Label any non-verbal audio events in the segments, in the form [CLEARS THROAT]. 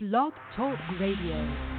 Blog Talk Radio.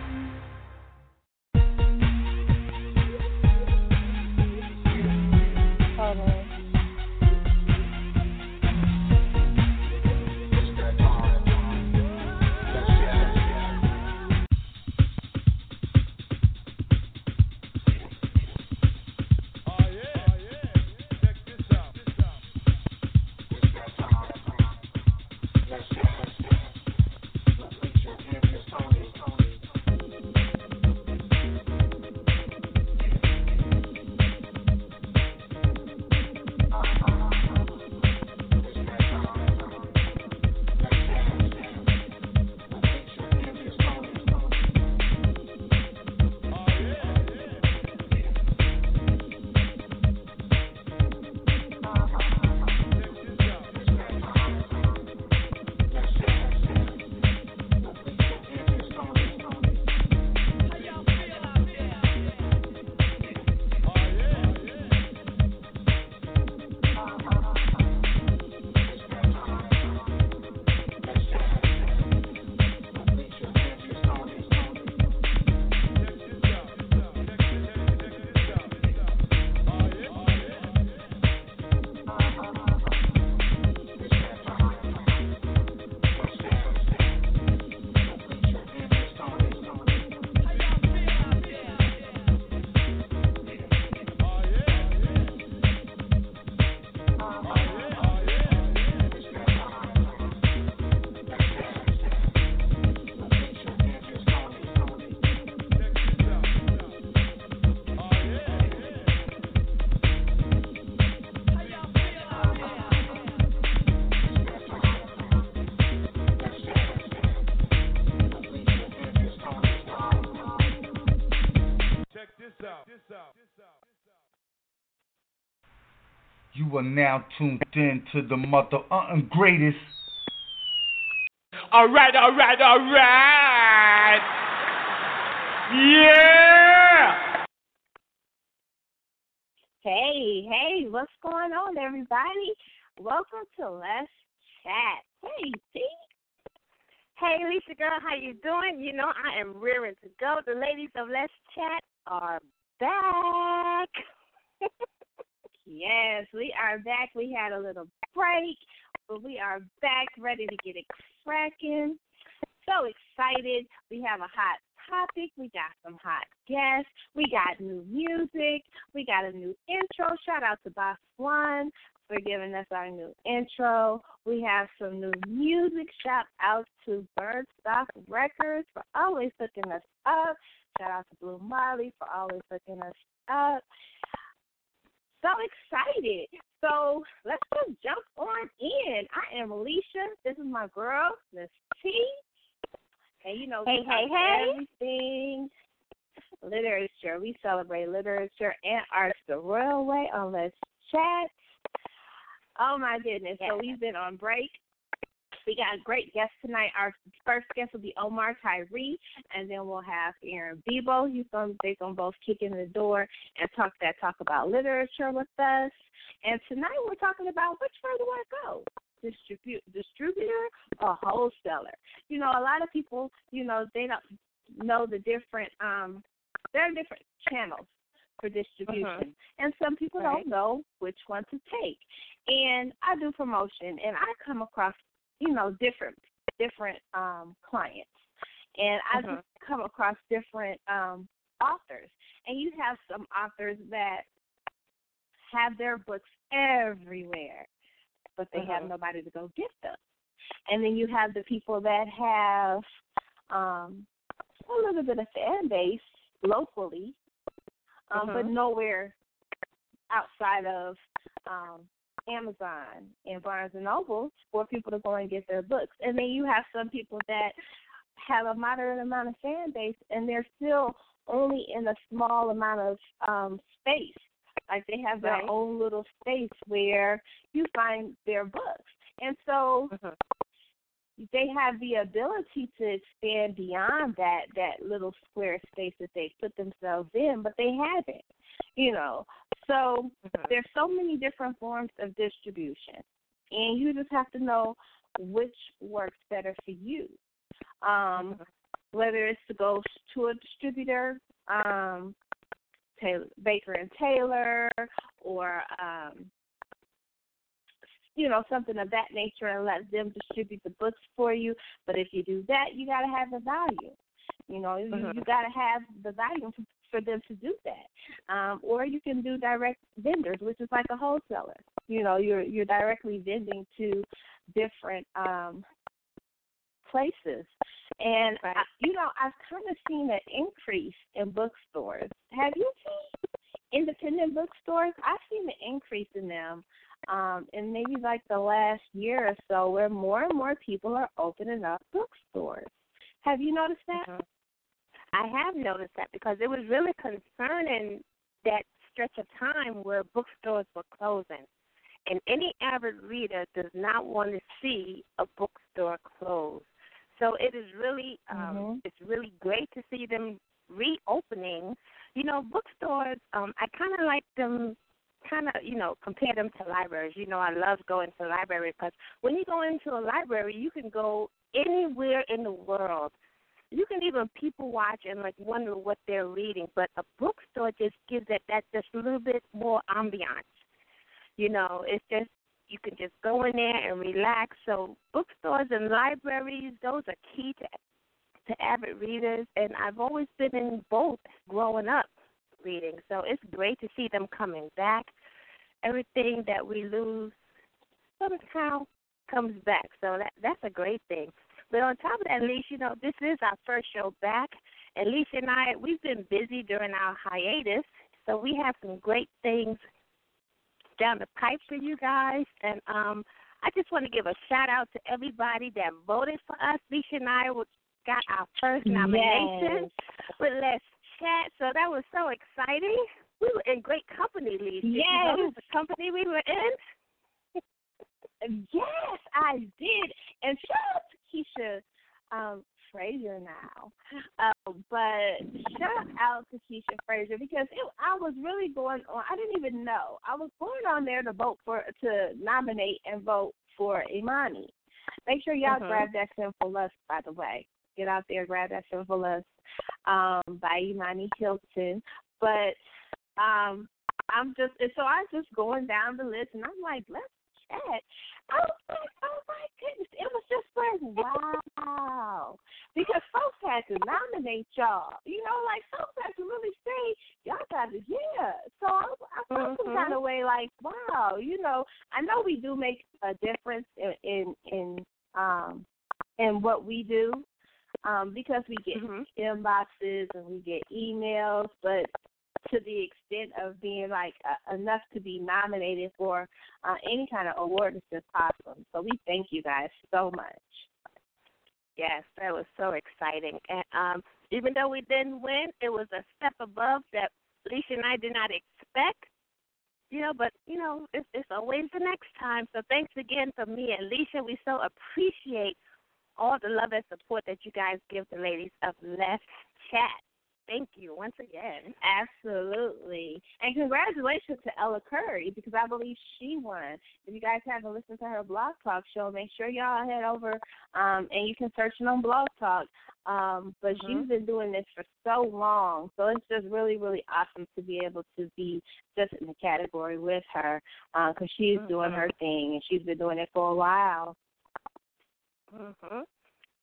You are now tuned in to the mother uh, greatest. All right, all right, all right. Yeah. Hey, hey, what's going on, everybody? Welcome to Let's Chat. Hey, T. Hey, Lisa girl, how you doing? You know I am rearing to go. The ladies of Let's Chat are back. Yes, we are back. We had a little break, but we are back, ready to get it cracking. So excited. We have a hot topic. We got some hot guests. We got new music. We got a new intro. Shout out to Boss One for giving us our new intro. We have some new music. Shout out to Birdstock Records for always hooking us up. Shout out to Blue Molly for always hooking us up. So excited. So let's just jump on in. I am Alicia. This is my girl, Miss T. And you know, hey, hey, hey. everything literature. We celebrate literature and arts the royal way on Let's Chat. Oh my goodness. So we've been on break. We got a great guest tonight. Our first guest will be Omar Tyree, and then we'll have Aaron Bebo. He's going they're gonna both kick in the door and talk that talk about literature with us. And tonight we're talking about which way do I go? Distribute distributor or wholesaler. You know, a lot of people, you know, they don't know the different um there are different channels for distribution. Uh-huh. And some people Right. don't know which one to take. And I do promotion and I come across, you know, different different um clients. And I Uh-huh. just come across different um authors. And you have some authors that have their books everywhere, but they have Uh-huh. nobody to go get them. And then you have the people that have um a little bit of fan base locally, um, but Uh-huh. nowhere outside of um, Amazon and Barnes and Noble for people to go and get their books. And then you have some people that have a moderate amount of fan base, and they're still only in a small amount of um, space. Like they have their Right. own little space where you find their books. And so Uh-huh. They have the ability to expand beyond that that little square space that they put themselves in, but they haven't. You know. So Uh-huh. there's so many different forms of distribution. And you just have to know which works better for you. Um, whether it's to go to a distributor, um, Taylor, Baker and Taylor, or um, you know something of that nature, and let them distribute the books for you. But if you do that, you got to have the volume. You know, you, Mhm. you got to have the volume for, for them to do that. Um, or you can do direct vendors, which is like a wholesaler. You know, you're you're directly vending to different um, places. And Right. I, you know, I've kind of seen an increase in bookstores. Have you seen independent bookstores? I've seen an increase in them um, in maybe like the last year or so, where more and more people are opening up bookstores. Have you noticed that? Mhm. I have noticed that because it was really concerning that stretch of time where bookstores were closing. And any avid reader does not want to see a bookstore close. So it is really um Mhm. it's really great to see them reopening. You know, bookstores, um, I kinda like them kind of, you know, compare them to libraries. You know, I love going to libraries because when you go into a library, you can go anywhere in the world. You can even people watch and like wonder what they're reading, but a bookstore just gives it that just a little bit more ambiance. You know, it's just you can just go in there and relax. So bookstores and libraries, those are key to to avid readers, and I've always been in both growing up reading. So it's great to see them coming back. Everything that we lose somehow comes back. So that that's a great thing. But on top of that, Alicia, you know, this is our first show back. And Alicia and I, we've been busy during our hiatus, so we have some great things down the pipe for you guys. And um, I just want to give a shout out to everybody that voted for us. Alicia and I got our first nomination yes. with Let's So that was so exciting. We were in great company. You Yes. notice the company we were in? Yes, I did. And shout out to Keisha um, Frazier now. Um, but shout out to Keisha Frazier because it, I was really going on. I didn't even know. I was going on there to vote for, to nominate and vote for Imani. Make sure y'all Mhm. grab that Sinful Lust, by the way. Get out there, grab that Sinful Lust um, by Imani Hilton. But um, I'm just, and so I'm just going down the list, and I'm like, let's chat. I was like, oh my goodness. It was just like, wow. Because folks had to nominate y'all. You know, like folks had to really say, y'all got to, yeah. So I, I felt some Mhm. kind of way like, wow, you know, I know we do make a difference in, in, in, um, in what we do. Um, because we get Mhm. inboxes and we get emails, but to the extent of being like uh, enough to be nominated for uh, any kind of award is just awesome. So we thank you guys so much. Yes, that was so exciting. And um, even though we didn't win, it was a step above that Alicia and I did not expect. You know, but you know, it's, it's always the next time. So thanks again for me and Alicia. We so appreciate all the love and support that you guys give the ladies of Let's Chat. Thank you once again. Absolutely. And congratulations to Ella Curry because I believe she won. If you guys haven't listened to her blog talk show, make sure y'all head over um, and you can search it on Blog Talk. Um, but Mhm. she's been doing this for so long. So it's just really, really awesome to be able to be just in the category with her because she's doing her thing and she's been doing it for a while. Mhm.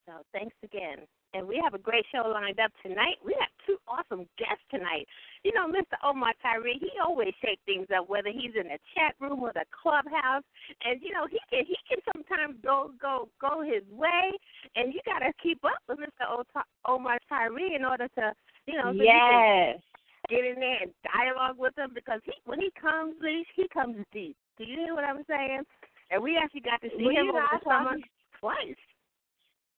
So thanks again. And we have a great show lined up tonight. We have two awesome guests tonight. You know, Mr. Omar Tyree, he always shake things up, whether he's in a chat room or the clubhouse. And you know, he can he can sometimes go go go his way, and you got to keep up with Mr. O- Omar Tyree in order to you know so you yes. get in there and dialogue with him because he when he comes, he comes deep. Do you hear what I'm saying? And we actually got to see Well, him over the summer twice.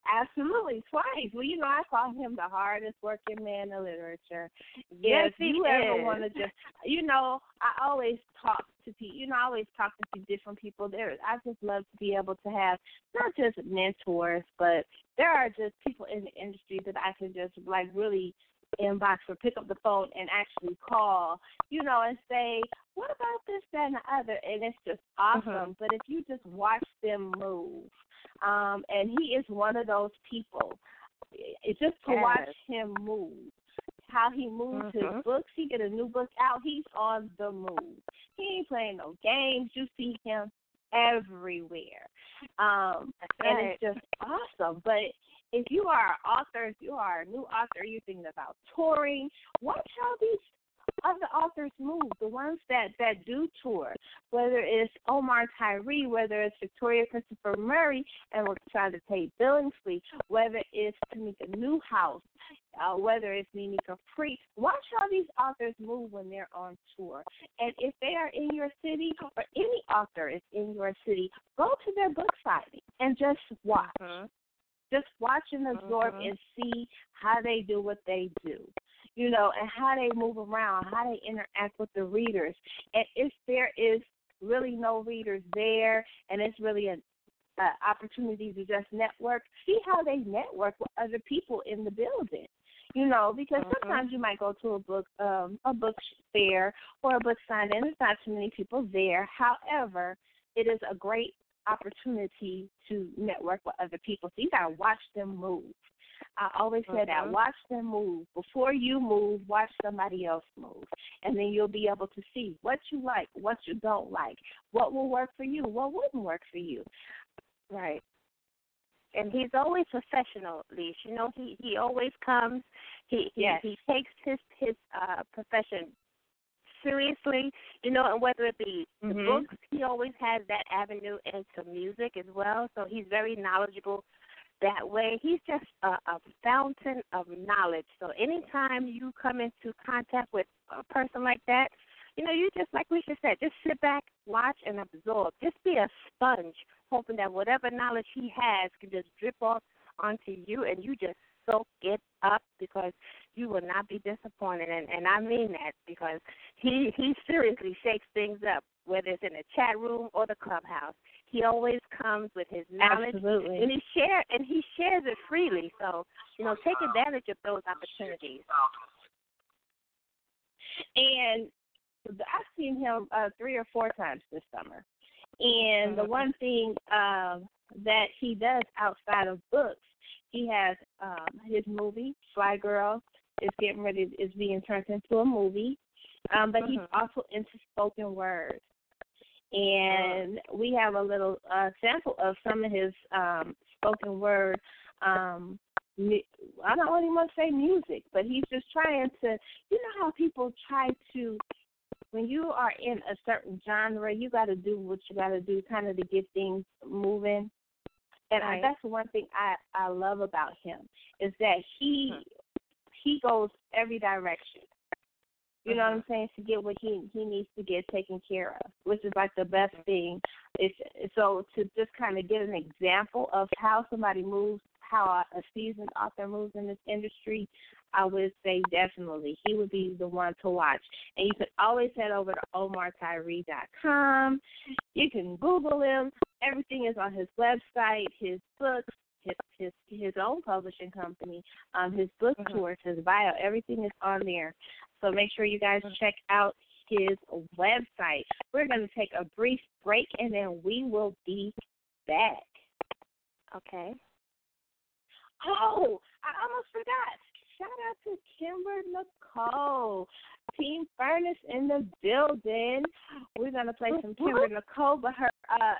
Absolutely, twice. Well, you know, I call him the hardest working man in the literature. Yes, if he you ever is. want to just, you know, I always talk to people. You know, I always talk to different people. There, I just love to be able to have not just mentors, but there are just people in the industry that I can just like really inbox or pick up the phone and actually call, you know, and say, what about this, that, and the other? And it's just awesome. Mhm. But if you just watch them move, um, and he is one of those people, it's just to Yes. watch him move. How he moves his Mhm. books, he get a new book out, he's on the move. He ain't playing no games. You see him everywhere. Um, and it's just awesome. But if you are an author, if you are a new author, you're thinking about touring, watch how these other authors move, the ones that that do tour, whether it's Omar Tyree, whether it's Victoria Christopher Murray and ReShonda Tate Billingsley, whether it's Tamika Newhouse, uh, whether it's Mimi Capri. Watch how these authors move when they're on tour. And if they are in your city or any author is in your city, go to their book signing and just watch. Mhm. Just watch and absorb Mhm. and see how they do what they do. You know, and how they move around, how they interact with the readers. And if there is really no readers there and it's really an uh, opportunity to just network, see how they network with other people in the building. You know, because Mhm. sometimes you might go to a book um a book fair or a book signing and there's not too many people there. However, it is a great opportunity to network with other people. So you gotta watch them move. I always say that. Mhm. Watch them move. Before you move, watch somebody else move. And then you'll be able to see what you like, what you don't like, what will work for you, what wouldn't work for you. Right. And he's always professional, Leash. You know, he he always comes. He he, he takes his his uh profession seriously. You know, and whether it be the Mhm. books, he always has that avenue into music as well. So he's very knowledgeable that way. He's just a, a fountain of knowledge. So anytime you come into contact with a person like that, you know, you just like we just said, just sit back, watch, and absorb. Just be a sponge, hoping that whatever knowledge he has can just drip off onto you, and you just soak it up because you will not be disappointed. And and I mean that because he he seriously shakes things up, whether it's in the chat room or the clubhouse. He always comes with his knowledge Absolutely. and he share and he shares it freely. So you know, take advantage of those opportunities. And I've seen him uh, three or four times this summer. And the one thing um, that he does outside of books, he has um, his movie Flyy Girl is getting ready is being turned into a movie. Um, but he's Mhm. also into spoken word. And we have a little uh, sample of some of his um, spoken word um, I don't even want to say music, but he's just trying to. You know how people try to, when you are in a certain genre, you got to do what you got to do, kind of to get things moving. And I, Right. that's one thing I I love about him is that he he goes every direction. You know what I'm mm-hmm. saying? To get what he he needs to get taken care of, which is like the best thing. It's so to just kind of get an example of how somebody moves, how a seasoned author moves in this industry. I would say definitely he would be the one to watch. And you can always head over to omartyree.com. You can Google him. Everything is on his website, his books, his his his own publishing company, um, his book Mhm. tours, his bio. Everything is on there. So make sure you guys check out his website. We're going to take a brief break and then we will be back. Okay. Oh, I almost forgot. Shout out to Kimber Nicole. Team Furnace in the building. We're gonna play some Kimber [LAUGHS] Nicole, but her uh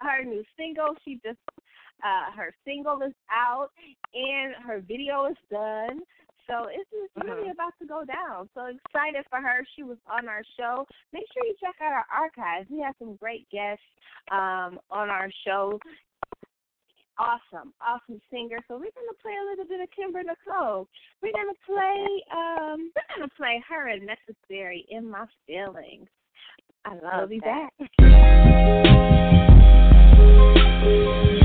her new single, she just uh her single is out and her video is done. So it's it's really Mhm. about to go down. So excited for her. She was on our show. Make sure you check out our archives. We have some great guests um on our show awesome, awesome singer. So we're gonna play a little bit of Kimber Nicole. We're gonna play um we're gonna play her and necessary in my feelings. I love be that. back. [LAUGHS]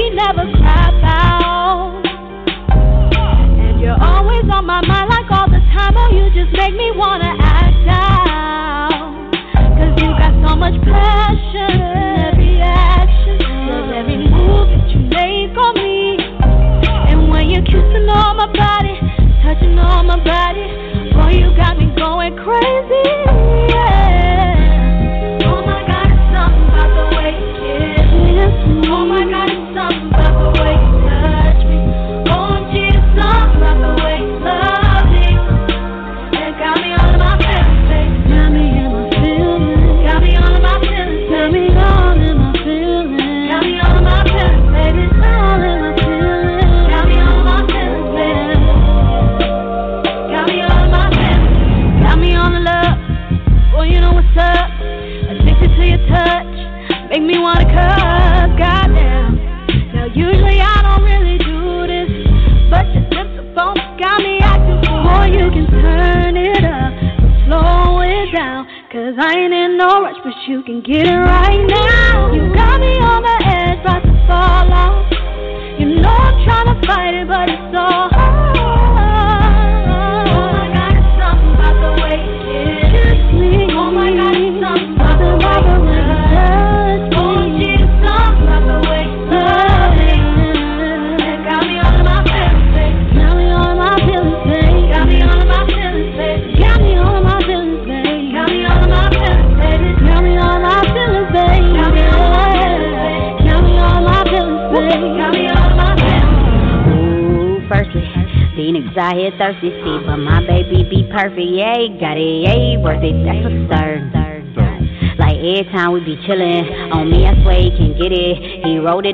like he never cried out. And you're always on my mind like all the time. Oh, you just make me wanna act out. Cause you got so much passion. Every action, every move that you make on me. And when you're kissing on my body, touching on my body, boy, you got me going crazy.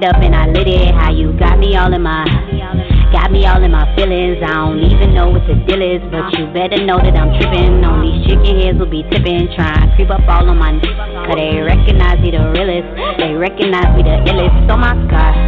Up and I lit it. How you got me all in my, got me all in my feelings. I don't even know what the deal is, but you better know that I'm trippin'. On these chicken heads will be tippin', tryin' creep up all on my, cause they recognize me the realest. They recognize me the illest. Oh my God.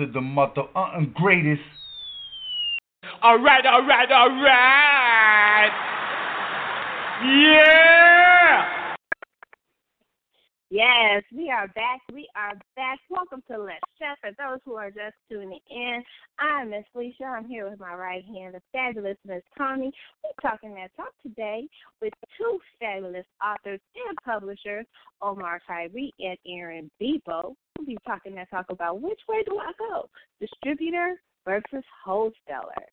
To the mother uh, greatest. Alright, alright, alright. Yeah. Yes, we are back. We are back. Welcome to Let's Chat. For those who are just tuning in, I'm Miss Felicia. I'm here with my right hand, the fabulous Miss Toni. We're talking that talk today with two fabulous authors and publishers, Omar Tyree and Aaron Bebo. We'll be talking that talk about which way do I go, distributor versus wholesaler.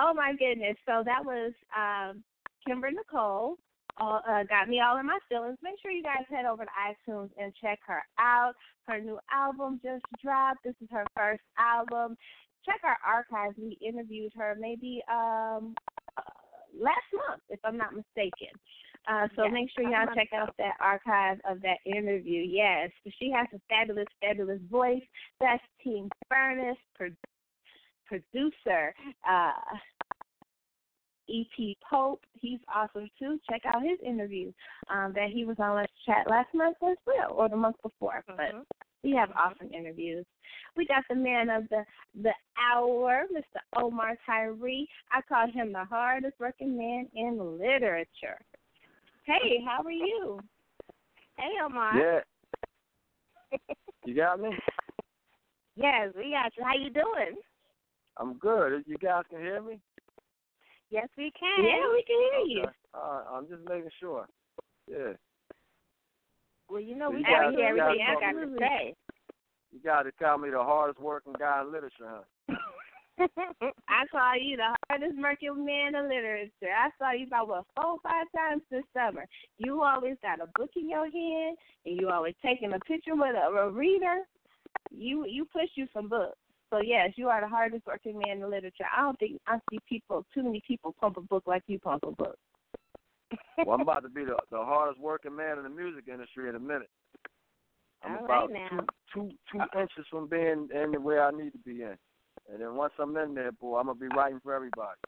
Oh my goodness! So that was um, Kimber Nicole uh, got me all in my feelings. Make sure you guys head over to iTunes and check her out. Her new album just dropped. This is her first album. Check our archives. We interviewed her maybe um, uh, last month, if I'm not mistaken. Uh, so Yes, make sure y'all check out that archive of that interview. Yes, she has a fabulous, fabulous voice. That's Team Furnace, pro- producer. Uh, E.P. Pope. He's awesome too. Check out his interview um, that he was on Let's Chat last month as well, or the month before. But we have awesome interviews. We got the man of the the hour, Mr. Omar Tyree. I call him the hardest working man in literature. Hey, how are you? Hey, Omar. Yeah. You got me? Yes, we got you. How you doing? I'm good. You guys can hear me? Yes, we can. Yeah, we can hear you. Okay. All right. I'm just making sure. Yeah. Well, you know, So we got to hear everything I got to say. You got to call me the hardest working guy in literature, huh? [LAUGHS] I call you the hardest working man in literature. I saw you about what four, five times this summer. You always got a book in your hand, and you always taking a picture with a, a reader. You you push you some books. So yes, you are the hardest working man in literature. I don't think I see people too many people pump a book like you pump a book. [LAUGHS] well, I'm about to be the, the hardest working man in the music industry in a minute. I'm All about right now. two two two inches from being in where I need to be in. And then once I'm in there, boy, I'm gonna be writing for everybody.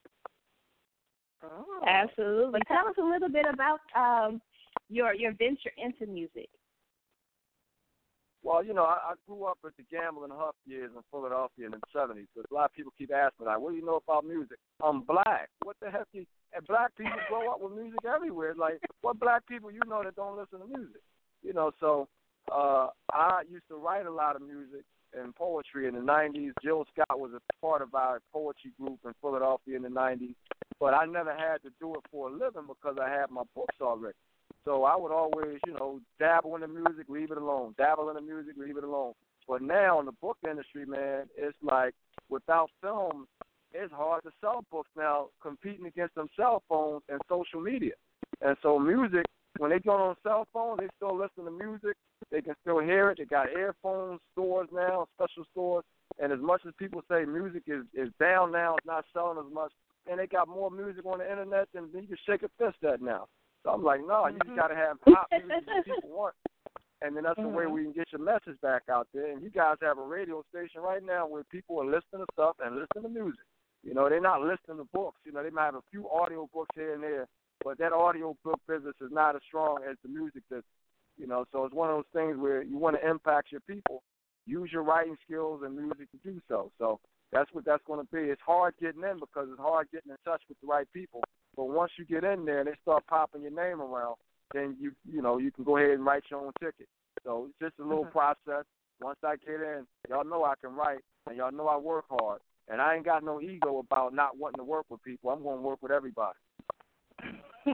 Oh. Absolutely. Tell us a little bit about um your your venture into music. Well, you know, I, I grew up with the Gamble and Huff years in Philadelphia in the '70s. So a lot of people keep asking, like, "What do you know about music?" I'm black. What the heck? You, and black people grow up with music everywhere. Like, what black people you know that don't listen to music? You know, so uh I used to write a lot of music and poetry in the '90s. Jill Scott was a part of our poetry group in Philadelphia in the '90s, but I never had to do it for a living because I had my books already. So I would always, you know, dabble in the music, leave it alone. Dabble in the music, leave it alone. But now in the book industry, man, it's like without film, it's hard to sell books now, competing against them cell phones and social media. And so music, when they go on cell phones, they still listen to music. They can still hear it. They got earphone stores now, special stores. And as much as people say music is is down now, it's not selling as much, and they got more music on the internet than you can shake a fist at now. So I'm like, no, you just got to have pop music that [LAUGHS] people want. And then that's the way Mhm. we can get your message back out there. And you guys have a radio station right now where people are listening to stuff and listening to music. You know, they're not listening to books. You know, they might have a few audio books here and there, but that audio book business is not as strong as the music business. You know, so it's one of those things where you want to impact your people. Use your writing skills and music to do so. So that's what that's going to be. It's hard getting in because it's hard getting in touch with the right people. But once you get in there and they start popping your name around, then you you know you can go ahead and write your own ticket. So it's just a little Mhm. process. Once I get in, y'all know I can write and y'all know I work hard. And I ain't got no ego about not wanting to work with people. I'm going to work with everybody. [LAUGHS]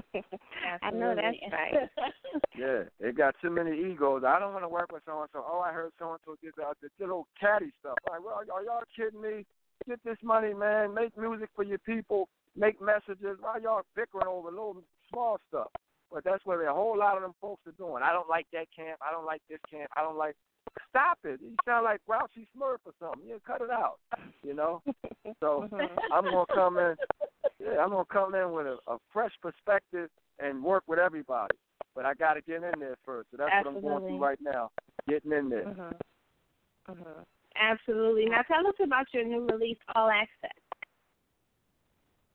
I know that's right. [LAUGHS] Yeah, they got too many egos. I don't want to work with so and so. Oh, I heard so and so did that, the little catty stuff. Like, well, are y'all kidding me? Get this money, man. Make music for your people. Make messages. Why y'all bickering over little small stuff? But that's what a whole lot of them folks are doing. I don't like that camp. I don't like this camp. I don't like. Stop it. You sound like Grouchy Smurf or something. Yeah, cut it out. You know. [LAUGHS] So Mhm. I'm gonna come in. Yeah, I'm gonna come in with a, a fresh perspective and work with everybody. But I got to get in there first. So that's what I'm going through right now. Getting in there. Mhm. Mhm. Absolutely. Now tell us about your new release, All Access.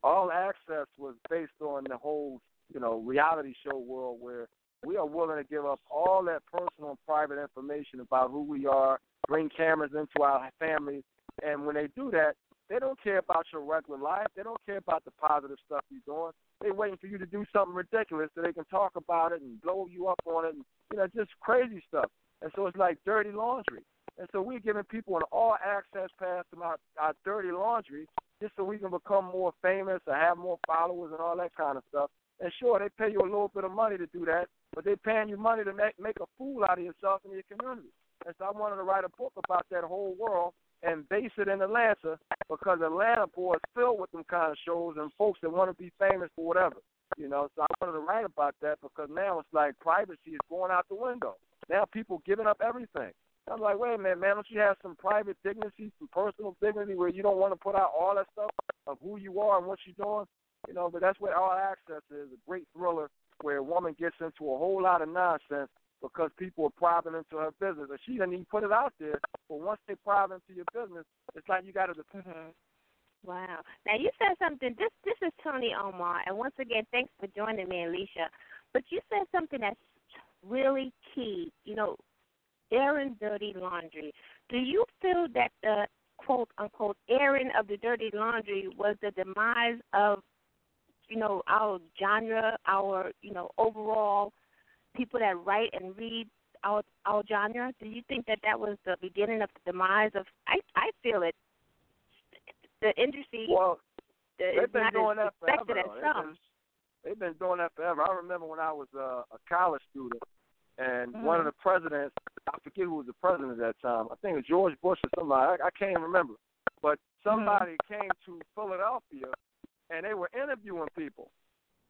All Access was based on the whole, you know, reality show world where we are willing to give up all that personal and private information about who we are, bring cameras into our families, and when they do that, they don't care about your regular life. They don't care about the positive stuff you're doing. They're waiting for you to do something ridiculous so they can talk about it and blow you up on it, and you know, just crazy stuff. And so it's like dirty laundry. And so we're giving people an all access pass to our, our dirty laundry just so we can become more famous or have more followers and all that kind of stuff. And sure, they pay you a little bit of money to do that, but they're paying you money to make make a fool out of yourself and your community. And so I wanted to write a book about that whole world and base it in Atlanta because Atlanta boy is filled with them kind of shows and folks that want to be famous for whatever. You know, so I wanted to write about that because now it's like privacy is going out the window. Now people giving up everything. I'm like, wait a minute, man, don't you have some private dignity, some personal dignity where you don't want to put out all that stuff of who you are and what you're doing? You know, but that's what All Access is, a great thriller where a woman gets into a whole lot of nonsense because people are prying into her business. And she doesn't even put it out there, but once they pry into your business, it's like you got to Mhm. Wow. Now you said something. This this is Toni Omar, and once again, thanks for joining me, Alicia. But you said something that's really key. You know, airing dirty laundry. Do you feel that the quote unquote airing of the dirty laundry was the demise of, you know, our genre, our you know overall people that write and read our our genre? Do you think that that was the beginning of the demise of? I I feel it. The industry Well, they've been doing that forever. as. They've some. been, they've been doing that forever. I remember when I was uh, a college student, and one of the presidents, I forget who was the president at that time. I think it was George Bush or somebody. I, I can't remember. But somebody came to Philadelphia, and they were interviewing people.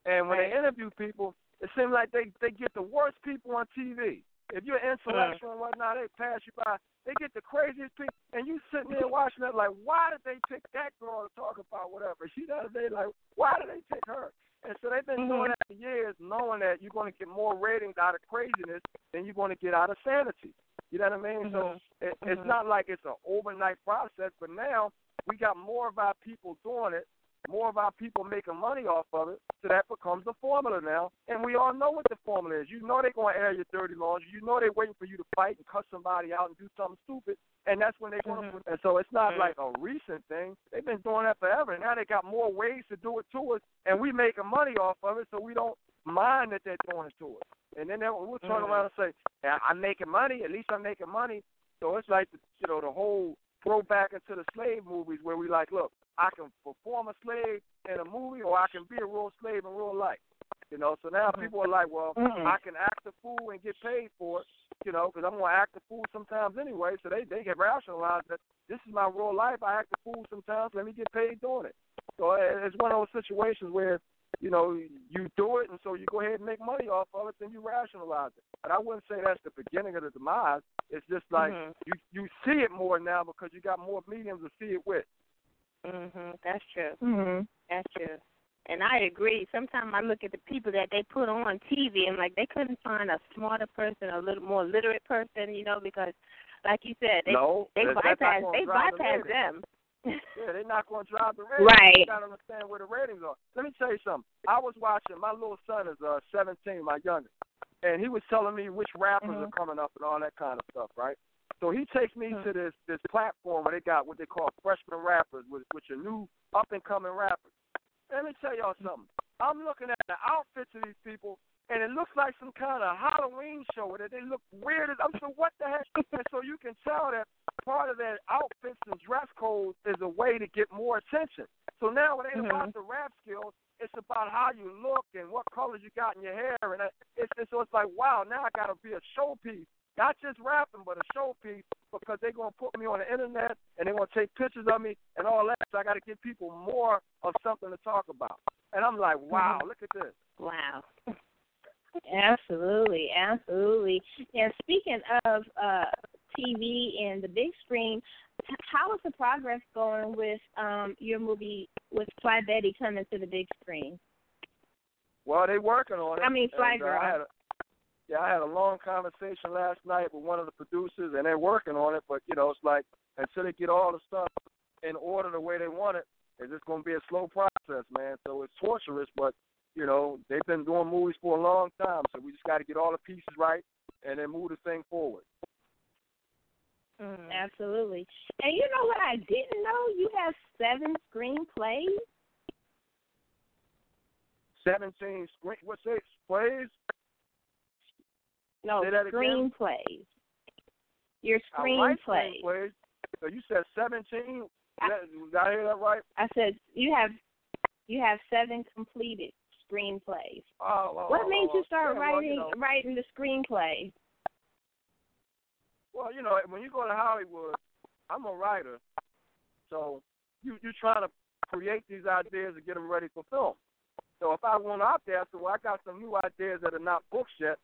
And when they interview people, it seems like they they get the worst people on TV. If you're intellectual and whatnot, they pass you by. They get the craziest people, and you sitting there watching it like, why did they pick that girl to talk about whatever? You know, they like, why did they pick her? And so they've been Mhm. doing that for years, knowing that you're going to get more ratings out of craziness than you're going to get out of sanity. You know what I mean? So Mhm. it, it's Mhm. not like it's an overnight process, but now we got more of our people doing it, more of our people making money off of it, so that becomes the formula now. And we all know what the formula is. You know they're going to air your dirty laundry. You know they're waiting for you to fight and cut somebody out and do something stupid, and that's when they're going to. Mhm. And so it's not Mhm. like a recent thing. They've been doing that forever. And now they got more ways to do it to us, and we making money off of it, so we don't mind that they're doing it to us. And then they- we'll turn Mhm. around and say, yeah, "I'm making money. At least I'm making money." So it's like the, you know the whole throwback into the slave movies where we like, look, I can perform a slave in a movie, or I can be a real slave in real life. You know, so now people are like, well, Mhm. I can act a fool and get paid for it. You know, because I'm gonna act a fool sometimes anyway. So they they get rationalized that this is my real life. I act a fool sometimes. Let me get paid doing it. So it's one of those situations where you know you do it, and so you go ahead and make money off of it, then you rationalize it. But I wouldn't say that's the beginning of the demise. It's just like Mhm. you you see it more now because you got more mediums to see it with. Mhm. That's true. Mhm. That's true. And I agree. Sometimes I look at the people that they put on TV and like they couldn't find a smarter person, a little more literate person, you know, because like you said, they no, they that- that's not bypass they drive the bypass them. Yeah, they're not going to drive the ratings. Right. You got to understand where the ratings are. Let me tell you something. I was watching. My little son is uh 17, my youngest, and he was telling me which rappers Mhm. are coming up and all that kind of stuff, right? So he takes me to this this platform where they got what they call freshman rappers, which, which are new up and coming rappers. Let me tell y'all something. I'm looking at the outfits of these people, and it looks like some kind of Halloween show where they look weird. as- I'm so what the heck? [LAUGHS] And so you can tell that part of their outfits and dress codes is a way to get more attention. So now it ain't Mhm. about the rap skills. It's about how you look and what colors you got in your hair, and it's, it's so it's like wow. Now I got to be a showpiece, not just rapping, but a showpiece because they're gonna put me on the internet and they're gonna take pictures of me and all that. So I got to give people more of something to talk about. And I'm like, wow, Mhm. look at this. Wow. Absolutely, absolutely. And speaking of uh, TV and the big screen, how is the progress going with um, your movie with Fly Betty coming to the big screen? Well, they're working on it. I mean, Fly and, uh, Girl. A, yeah, I had a long conversation last night with one of the producers, and they're working on it. But you know, it's like until they get all the stuff in order the way they want it, it's just going to be a slow process, man. So it's torturous, but you know, they've been doing movies for a long time, so we just got to get all the pieces right and then move the thing forward. Mhm. Absolutely. And you know what I didn't know? You have seven screenplays. Seventeen screen, what's it? Plays? No, Say that again? screenplays. Your screenplays. screenplays. So you said seventeen? I- Did I hear that right? I said you have you have seven completed screenplays. Oh, oh, oh What oh, made oh, you start yeah, well, writing you know, writing the screenplay? Well, you know, when you go to Hollywood, I'm a writer, so you you're trying to create these ideas and get them ready for film. So if I want out there, so I got some new ideas that are not books yet.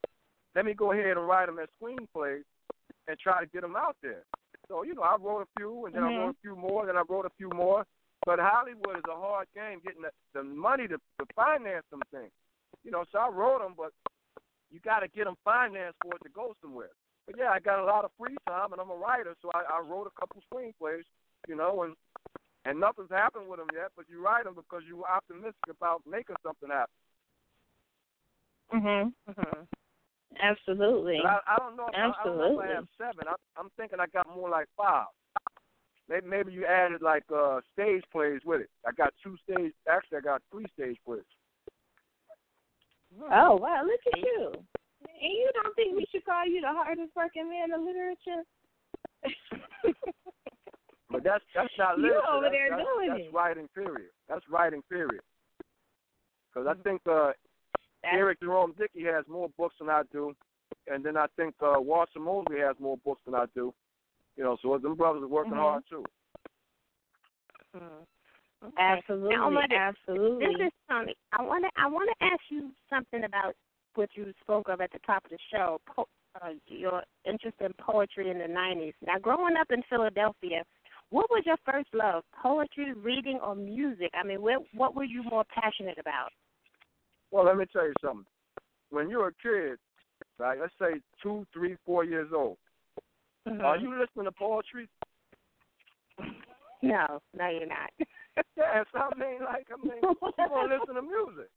Let me go ahead and write them as screenplays and try to get them out there. So you know, I wrote a few, and then I Mhm. wrote a few more, then I wrote a few more. But Hollywood is a hard game getting the, the money to, to finance some things. You know, so I wrote them, but you got to get them financed for it to go somewhere. But yeah, I got a lot of free time, and I'm a writer, so I, I wrote a couple screenplays, you know, and and nothing's happened with them yet. But you write them because you're optimistic about making something happen. Mhm. Mhm. Absolutely. I, I don't know. If, I, I don't know if I Absolutely. have seven. I, I'm thinking I got more like five. Maybe maybe you added like uh stage plays with it. I got two stage. Actually, I got three stage plays. Oh wow, look at you. And you don't think we should call you the hardest working man in literature? [LAUGHS] But that's that's not literature. You literature. over that's, there that's, doing that's it. writing period. That's writing period. Because I think uh, That's, Eric Jerome Dickey has more books than I do, and then I think uh, Walter Mosley has more books than I do. You know, so them brothers are working Mhm. hard too. Mhm. Okay. absolutely, Now, Amanda, absolutely. This is Toni. I want to I want to ask you something about what you spoke of at the top of the show. Po- uh, your interest in poetry in the '90s. Now, growing up in Philadelphia, what was your first love? Poetry, reading, or music? I mean, where, what were you more passionate about? Well, let me tell you something. When you're a kid, right? Let's say two, three, four years old. Mhm. Are you listening to poetry? No, no, you're not. [LAUGHS] Yeah, so I mean, like, I mean, you gonna listen to music.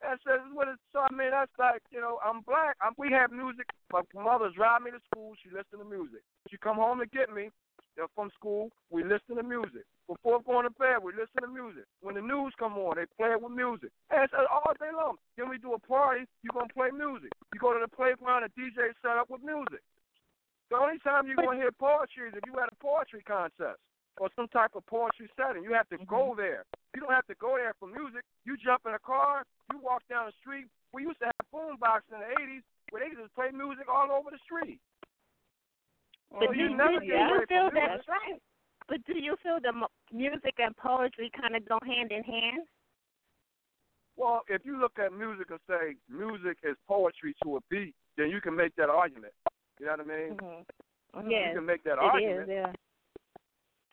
That's just what it's. So I mean, that's like, you know, I'm black. I'm, we have music. My mother drive me to school. She listen to music. She come home to get me from school. We listen to music. Before going to bed, we listen to music. When the news come on, they play it with music. And it's all day long. Then we do a party. You gonna play music. You go to the playground. The DJ set up with music. The only time you're gonna hear poetry is if you at a poetry contest or some type of poetry setting. You have to go mm-hmm. there. You don't have to go there for music. You jump in a car, you walk down the street. We used to have boom boxes in the eighties where they just play music all over the street. But So do, you do, never do get you away feel from that? music. right. But do you feel the music and poetry kind of go hand in hand? Well, if you look at music and say music is poetry to a beat, then you can make that argument. You know what I mean? Mm-hmm. You can make that it argument. is. Yeah.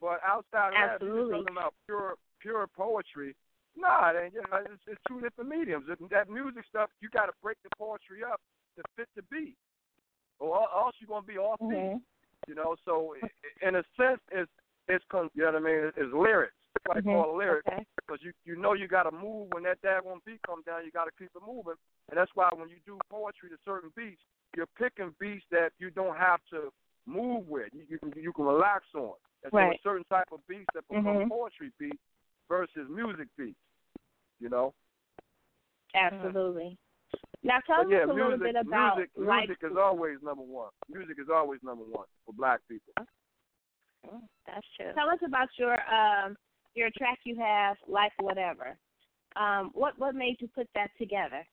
But outside of that, you're talking about pure pure poetry, nah, then you know, it's, it's two different mediums. If that music stuff, you got to break the poetry up to fit the beat, or else you're gonna be off beat. Mhm. You know, so in a sense, it's it's con- you know what I mean? It's lyrics. That's what I Mhm. call lyrics Okay. because you you know you got to move when that daggone beat comes down. You got to keep it moving, and that's why when you do poetry to certain beats, you're picking beats that you don't have to move with. You, you can you can relax on. And so a certain type of beats that become Mhm. poetry beats versus music beats. You know. Absolutely. Now tell But us yeah, a little bit about music like music is always number one. Music is always number one for black people. Mm, That's true. tell us about your um your track you have, like whatever. Um, what what made you put that together?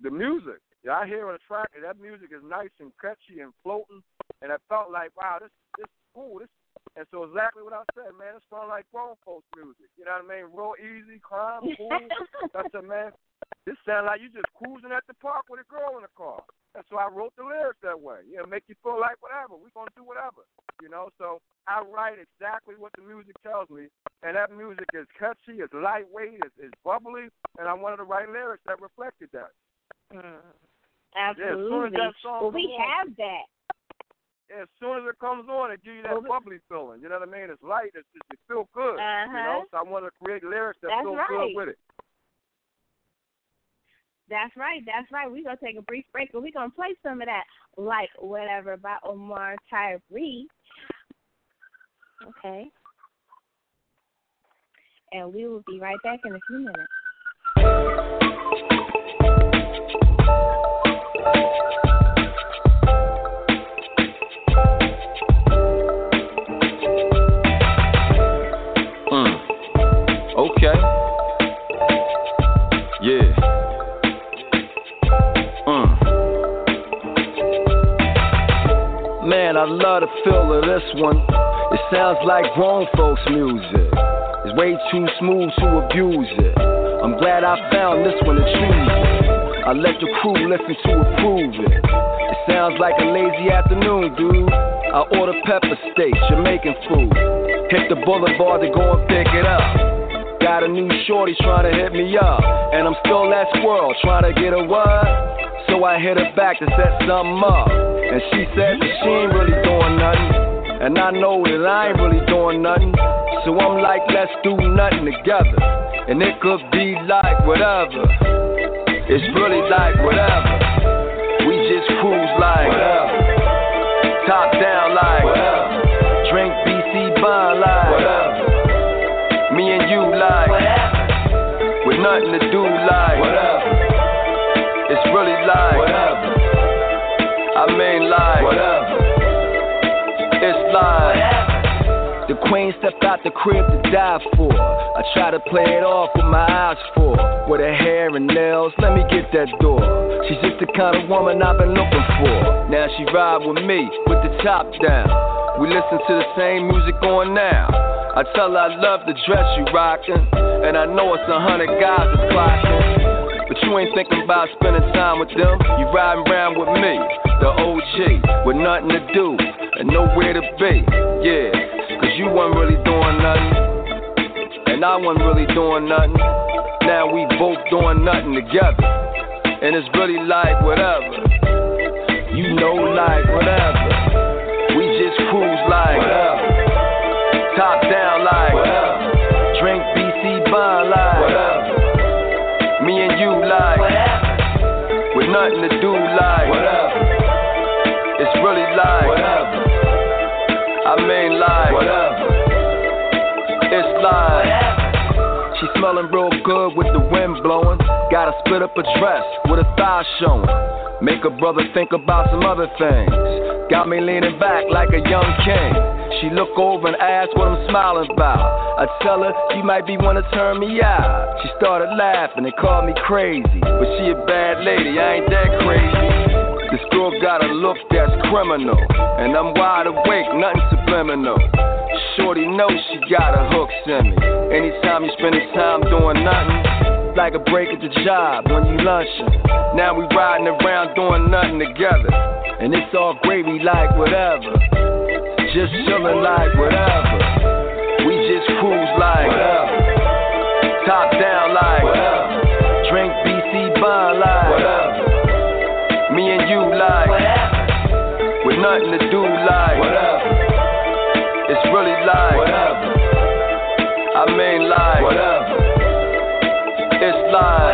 the music. Yeah, I hear on the track and that music is nice and catchy and floating, and I felt like, wow, this this cool. This and so exactly what I said, man. It sounds like grown folks music. You know what I mean? Real easy, calm, cool. [LAUGHS] I said, man, this sounds like you just cruising at the park with a girl in the car. And so I wrote the lyrics that way. You know, make you feel like whatever. We're gonna do whatever. You know, so I write exactly what the music tells me, and that music is catchy, it's lightweight, it's, it's bubbly, and I wanted to write lyrics that reflected that. Mm. Absolutely. that song well, we on. have that. as soon as it comes on, it gives you that Well, bubbly feeling. You know what I mean? It's light. It's just it feel good. You know, Uh-huh. so I want to create lyrics that That's feel right. good with it. That's right. That's right. We're gonna take a brief break, but we're gonna play some of that, like whatever, by Omar Tyree, Okay. and we will be right back in a few minutes. I love the feel of this one. It sounds like grown folks' music. It's way too smooth to abuse it. I'm glad I found this one to choose it. I let the crew listen to approve it. It sounds like a lazy afternoon, dude. I order pepper steak, Jamaican food. Hit the boulevard to go and pick it up. Got a new shorty trying to hit me up. And I'm still that squirrel trying to get a what? So I hit her back to set something up. And she said that she ain't really doing nothing. And I know that I ain't really doing nothing. So I'm like, let's do nothing together. And it could be like whatever. It's really like whatever. We just cruise like whatever. Top down like whatever. Drink BC bond like whatever. Me and you like whatever. With nothing to do like whatever. It's really like whatever. I mean like whatever. It's like the queen stepped out the crib to die for. I try to play it off with my eyes for. With her hair and nails, let me get that door. She's just the kind of woman I've been looking for. Now she ride with me, with the top down. We listen to the same music on now. I tell her I love the dress you rockin', and I know it's a hundred guys that's clocking. You ain't thinking about spending time with them. You riding around with me, the OG, with nothing to do and nowhere to be. Yeah, cause you wasn't really doing nothing. And I wasn't really doing nothing. Now we both doing nothing together. And it's really like whatever. You know, like whatever. We just cruise like whatever. Top down like whatever. Drink BC bond like nothing to do like whatever. It's really like whatever. I mean like whatever. It's like. She smelling real good with the wind blowing. Gotta split up a dress with a thigh showing. Make a brother think about some other things. Got me leaning back like a young king. She look over and ask what I'm smiling about. I tell her she might be wanna turn me out. She started laughing and called me crazy. But she a bad lady, I ain't that crazy. This girl got a look that's criminal. And I'm wide awake, nothing subliminal. Shorty knows she got a hook in me. Anytime you spend his time doing nothing, like a break at the job when you lunching. Now we riding around doing nothing together. And it's all gravy like whatever. Just chillin' like whatever. We just cruise like whatever. Top down like whatever. Drink BC bond like whatever. Me and you like whatever. With nothing to do like whatever. It's really like whatever. I mean like whatever. It's like.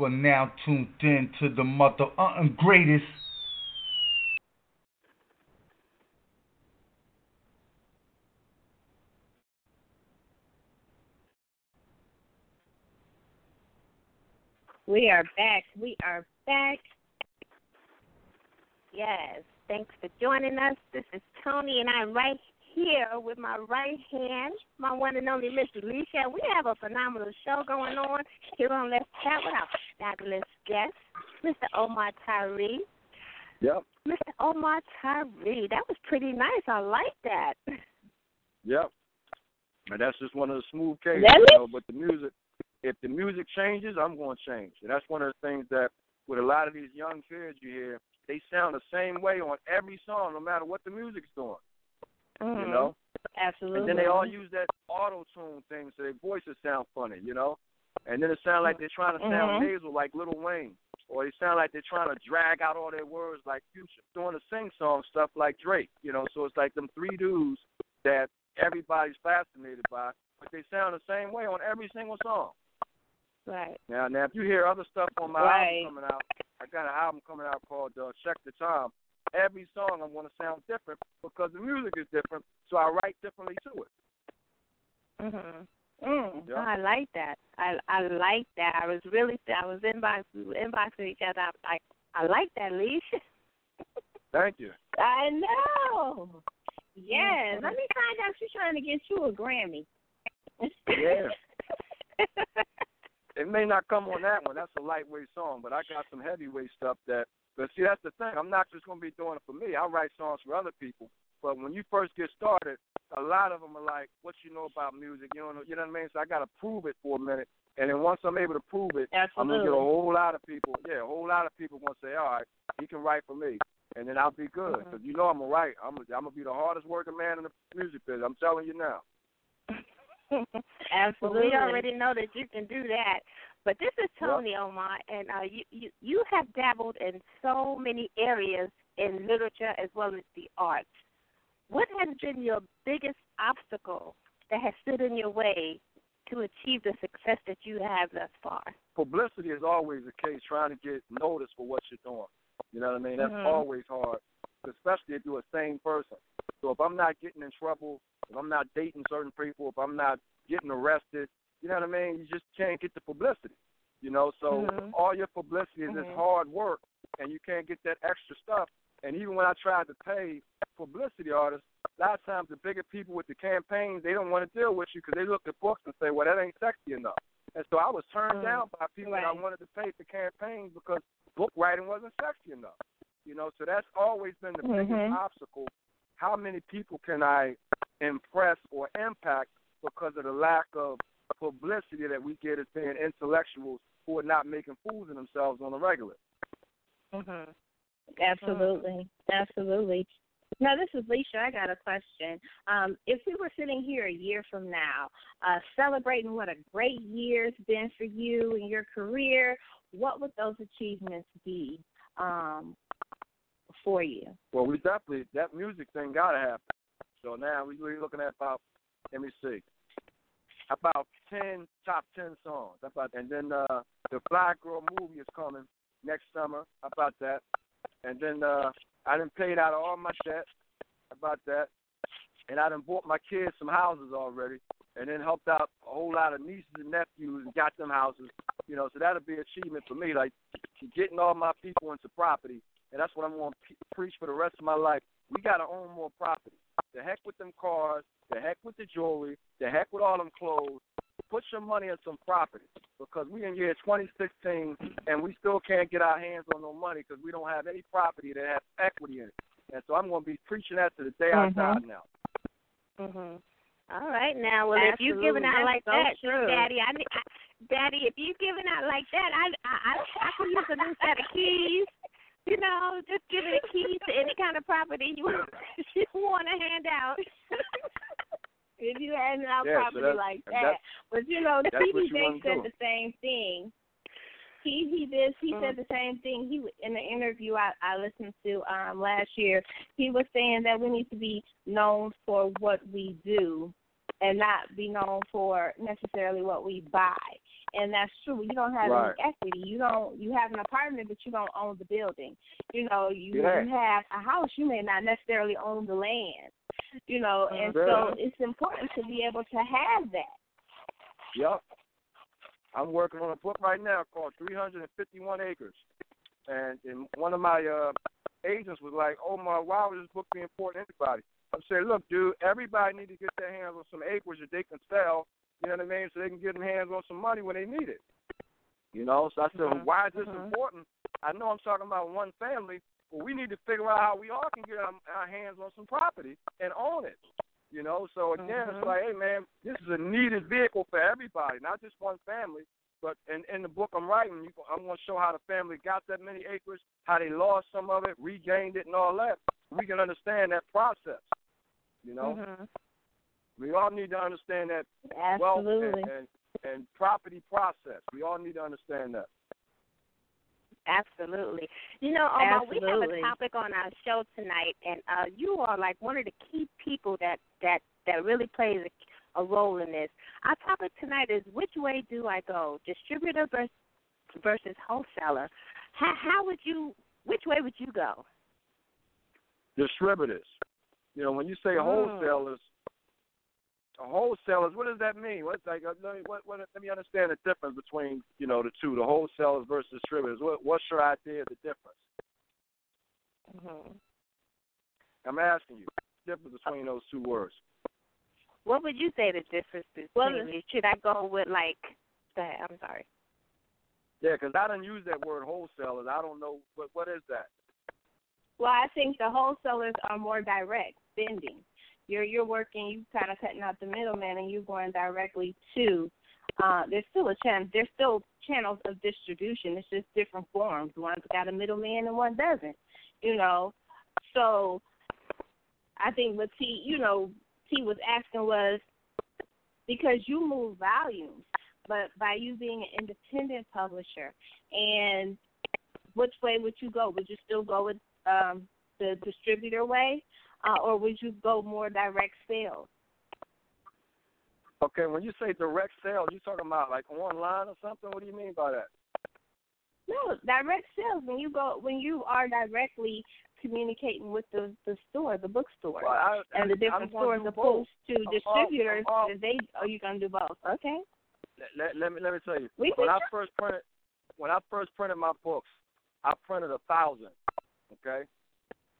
You are now tuned in to the mother uh, greatest. We are back. We are back. Yes. Thanks for joining us. This is Toni, and I'm right here with my right hand, my one and only Miss Alicia. We have a phenomenal show going on here on Let's Chat with our fabulous guest, Mr. Omar Tyree. Yep. Mr. Omar Tyree, that was pretty nice. I like that. Yep. And that's just one of the smooth cases, you know. But the music, if the music changes, I'm going to change. And that's one of the things that with a lot of these young kids you hear, they sound the same way on every song, no matter what the music's doing. Mhm. You know. Absolutely. And then they all use that auto tune thing so their voices sound funny, you know? And then it sounds like they're trying to sound Mhm. nasal like Little Wayne. Or they sound like they're trying to drag out all their words like Future. Doing the sing song stuff like Drake, you know? So it's like them three dudes that everybody's fascinated by, but they sound the same way on every single song. Right. Now, now if you hear other stuff on my Right. album coming out, I got an album coming out called uh, Check the Time. Every song I'm going to sound different because the music is different, so I write differently to it. Mhm. Mm. Yeah. I like that. I I like that. I was really I was inbox we were inboxing each other. I like I like that, Alicia. [LAUGHS] Thank you. I know. Yes. Let me find out she's trying to get you a Grammy. Yeah. [LAUGHS] It may not come on that one. That's a lightweight song, but I got some heavyweight stuff that. But see, that's the thing. I'm not just going to be doing it for me. I write songs for other people. But when you first get started, a lot of them are like, "What you know about music?" You know, you know what I mean. So I got to prove it for a minute, and then once I'm able to prove it, I'm gonna get a whole lot of people. Yeah, a whole lot of people gonna say, "All right, he can write for me," and then I'll be good. Mm-hmm. Because you know I'm gonna write. I'm gonna, I'm gonna be the hardest working man in the music business. I'm telling you now. Well, [LAUGHS] Absolutely. we already know that you can do that. But this is Toni Omar, and uh, you, you you have dabbled in so many areas in literature as well as the arts. What has been your biggest obstacle that has stood in your way to achieve the success that you have thus far? publicity is always the case, trying to get noticed for what you're doing. You know what I mean? That's Mhm. always hard, especially if you're a sane person. So if I'm not getting in trouble, if I'm not dating certain people, if I'm not getting arrested, you know what I mean? You just can't get the publicity. You know, so Mhm. all your publicity is Mhm. just hard work, and you can't get that extra stuff. And even when I tried to pay publicity artists, a lot of times the bigger people with the campaigns, they don't want to deal with you because they look at books and say, well, that ain't sexy enough. And so I was turned Mm. down by people that I wanted to pay for campaigns because book writing wasn't sexy enough. You know, so that's always been the biggest Mhm. obstacle. How many people can I impress or impact because of the lack of publicity that we get as being intellectuals who are not making fools of themselves on the regular. Mm-hmm. Absolutely, absolutely. Now this is Lissha. I got a question. Um, if we were sitting here a year from now, uh, celebrating what a great year it's been for you in your career, what would those achievements be um, for you? Well, we definitely that music thing gotta happen. So now we we're looking at about let me see, about ten top ten songs. About and then uh, the Flyy Girl movie is coming next summer. About that? And then uh, I done paid out all my debt. About that? And I done bought my kids some houses already, and then helped out a whole lot of nieces and nephews and got them houses. You know, so that'll be an achievement for me, like getting all my people into property, and that's what I'm going to preach for the rest of my life. We got to own more property. The heck with them cars. The heck with the jewelry. The heck with all them clothes. Put your money in some property because we in year 2016 and we still can't get our hands on no money because we don't have any property that has equity in it. And so I'm going to be preaching that to the day I die Mhm. now. Mhm. All right now. Well, if you're giving out like That's that, true. Daddy, I, I Daddy, if you're giving out like that, I I I, I can use a new set of keys. You know, just giving the keys to any kind of property you [LAUGHS] you want to hand out. [LAUGHS] if you had out Yeah, so property like that. But you know, that's what T.D. you said the same thing. He he did. He Mm. said the same thing. He in the interview I I listened to um last year. He was saying that we need to be known for what we do, and not be known for necessarily what we buy. And that's true. You don't have Right. any equity. You don't. You have an apartment, but you don't own the building. You know, you, Yeah. you have a house. You may not necessarily own the land. You know, and so it's important to be able to have that. Yep. I'm working on a book right now called 351 Acres, and and one of my uh, agents was like, "Oh my, why would this book be important to anybody?" I'm saying, "Look, dude, everybody need to get their hands on some acres that they can sell. You know what I mean? So they can get their hands on some money when they need it. You know." So I said, Mhm. "Why is this Mhm. important?" I know I'm talking about one family, but we need to figure out how we all can get our, our hands on some property and own it. You know, so again, Mhm. it's like, hey man, this is a needed vehicle for everybody, not just one family. But in, in the book I'm writing, you, I'm going to show how the family got that many acres, how they lost some of it, regained it, and all that. We can understand that process. You know, Mhm. we all need to understand that Absolutely. wealth and, and, and property process. We all need to understand that. Absolutely. You know, Omar, we have a topic on our show tonight, and uh, you are like one of the key people that that that really plays a, a role in this. Our topic tonight is which way do I go, distributor versus versus wholesaler? How, how would you? Which way would you go? Distributors. You know, when you say Mm. wholesalers, wholesalers, what does that mean? What's like? uh, Let me, what, what, let me understand the difference between you know the two, the wholesalers versus distributors. What, what's your idea of the difference? hmm I'm asking you. The difference between those two words. What would you say the difference between? Well. Should I go with like? Go ahead, I'm sorry. Yeah, because I didn't use that word wholesalers. I don't know what what is that. Well, I think the wholesalers are more direct spending. You're you're working, you kind of cutting out the middleman, and you're going directly to. Uh, there's still a channel. There's still channels of distribution. It's just different forms. One's got a middleman and one doesn't. You know, so I think what T, you know, T was asking was because you move volumes, but by you being an independent publisher, and which way would you go? Would you still go with um, the distributor way, uh, or would you go more direct sales? Okay, when you say direct sales, you talking about like online or something? What do you mean by that? No, direct sales. When you go, when you are directly communicating with the the store, the bookstore, Well, I, and the different stores opposed to I'm distributors, I'm all- they are you gonna do both? Okay. Let, let, let me let me tell you. We when I first printed when I first printed my books, I printed a thousand. Okay.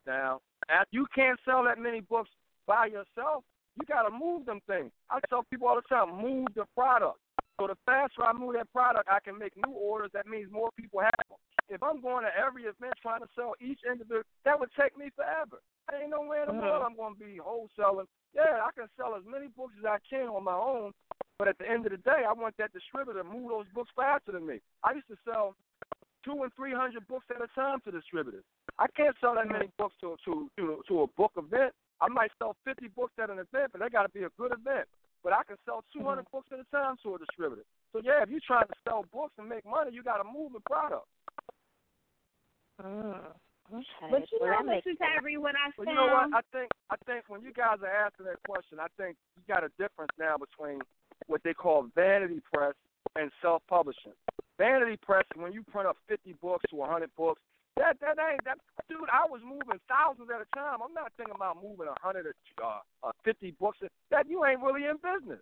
Now, after you can't sell that many books by yourself, you got to move them things. I tell people all the time, move the product. So the faster I move that product, I can make new orders. That means more people have them. If I'm going to every event trying to sell each individual, that would take me forever. There ain't no way in the Mhm. world I'm going to be wholesaling. Yeah, I can sell as many books as I can on my own, But at the end of the day, I want that distributor to move those books faster than me. I used to sell two and three hundred books at a time to distributors. I can't sell that many books to to to, to a book event. I might sell fifty books at an event, but they got to be a good event. But I can sell two hundred books at a time to a distributor. So yeah, if you're trying to sell books and make money, you got to move the product. Mm, okay. But you well, know, that makes Mr. what I Well, you know what? I think I think when you guys are asking that question, I think you got a difference now between what they call vanity press and self-publishing. Vanity press when you print up 50 books to 100 books. That that ain't that, dude. I was moving thousands at a time. I'm not thinking about moving 100 or uh, uh, 50 books. That you ain't really in business.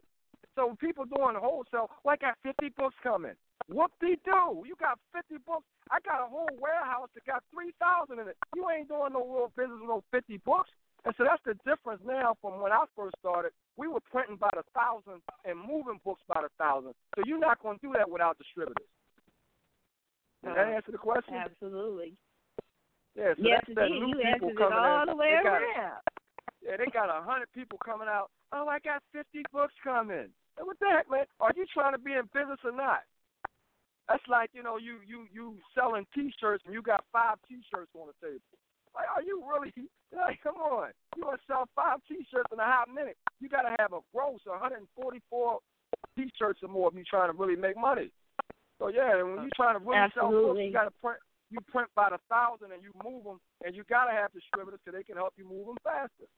So people doing wholesale, like I got 50 books coming. Whoop de do. You got 50 books. I got a whole warehouse that got 3,000 in it. You ain't doing no real business with no 50 books. And so that's the difference now from when I first started. We were printing by the thousand and moving books by the thousand. So you're not going to do that without distributors. Did that answer the question? Absolutely. Yeah, so yes, that's that new You people coming all in. the way They got- around. Yeah, they got a hundred people coming out. Oh, I got fifty books coming. Hey, What the heck, man? Are you trying to be in business or not? That's like you know you you you selling T-shirts and you got five T-shirts on the table. Like, are you really? [LAUGHS] Like, come on, you want to sell five T-shirts in a hot minute? You got to have a gross 144 T-shirts or more if you're trying to really make money. So yeah, when you're trying to really sell books, you got to print. You print by the thousand and you move them, and you got to have distributors so they can help you move them faster.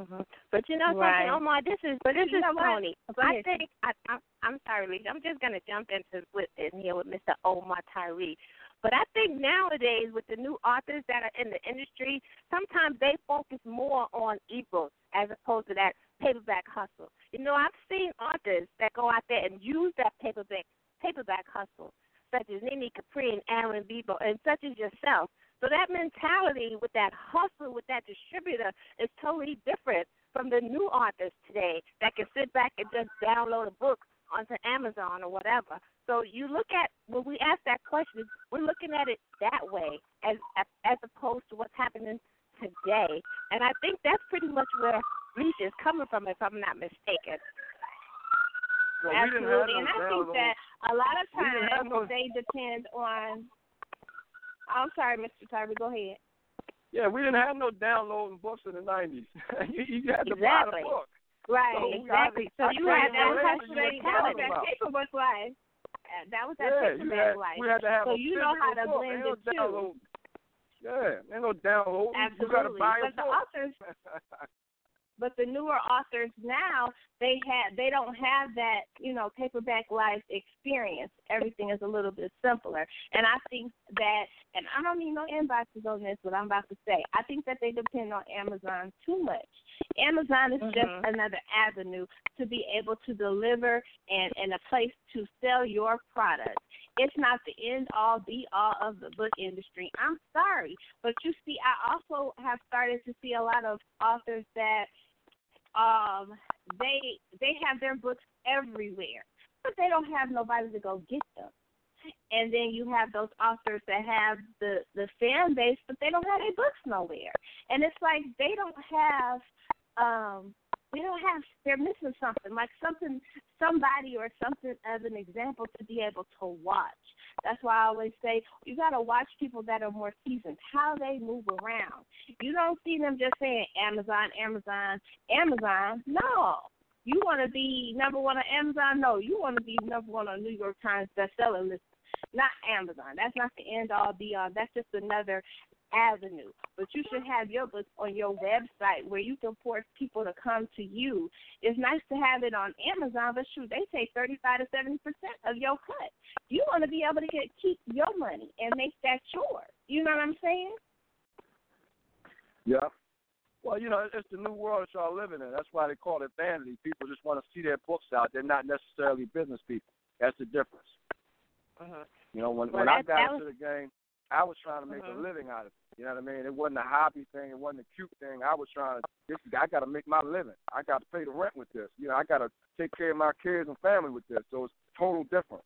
hmm But you know Right. something, Omar. This is but this You is know? Toni. I think I, I I'm sorry, Lisa. I'm just gonna jump into with in here with Mr. Omar Tyree. But I think nowadays with the new authors that are in the industry, sometimes they focus more on ebooks as opposed to that paperback hustle. You know, I've seen authors that go out there and use that paperback paperback hustle, such as Nene Capri and Aaron Bebo, and such as yourself. So that mentality with that hustle with that distributor is totally different from the new authors today that can sit back and just download a book onto Amazon or whatever. So you look at when we ask that question, we're looking at it that way as as opposed to what's happening today. And I think that's pretty much where Lisa is coming from, if I'm not mistaken. Well, we didn't have Absolutely. no And I think that a lot of We didn't have times no- they depend on. I'm sorry, Mr. Tyree. Go ahead. Yeah, we didn't have no downloading books in the nineties. [LAUGHS] you, you had to Exactly. buy the book. Right, So, exactly. So you had that even was answer you actually what that you're was talking that about. paperback life. Uh, That was that Yeah, had, life. we had to have So a you know how to book. blend Ain't no too. download. Yeah, ain't no download. You gotta Absolutely. buy a But the book. authors [LAUGHS] but the newer authors now they have they don't have that you know paperback life experience. Everything is a little bit simpler. And i think that and i don't need no inboxes on this what i'm about to say i think that they depend on amazon too much. Amazon is just Mhm. another avenue to be able to deliver and and a place to sell your product. It's not the end all be all of the book industry. I'm sorry but you see i also have started to see a lot of authors that um they they have their books everywhere but they don't have nobody to go get them. And then you have those authors that have the the fan base but they don't have their books nowhere. And it's like they don't have um they don't have they're missing something like something somebody or something as an example to be able to watch. That's why i always say you got to watch people that are more seasoned how they move around. You don't see them just saying amazon amazon amazon. No. You want to be number one on amazon? No. You want to be number one on new york times bestseller list? Not amazon. That's not the end all be all. That's just another avenue. But you should have your books on your website where you can force people to come to you. It's nice to have it on Amazon, but shoot, they take thirty five to seventy percent of your cut. You want to be able to get keep your money and make that yours. You know what I'm saying? Yeah. Well, you know, it's the new world that y'all living in. That's why they call it vanity. People just want to see their books out. They're not necessarily business people. That's the difference. Mhm. You know, when Well, when I got that into the game, I was trying to make Mhm. a living out of it. You know what I mean? It wasn't a hobby thing. It wasn't a cute thing. I was trying to. This I got to make my living. I got to pay the rent with this. You know, I got to take care of my kids and family with this. So it's total different.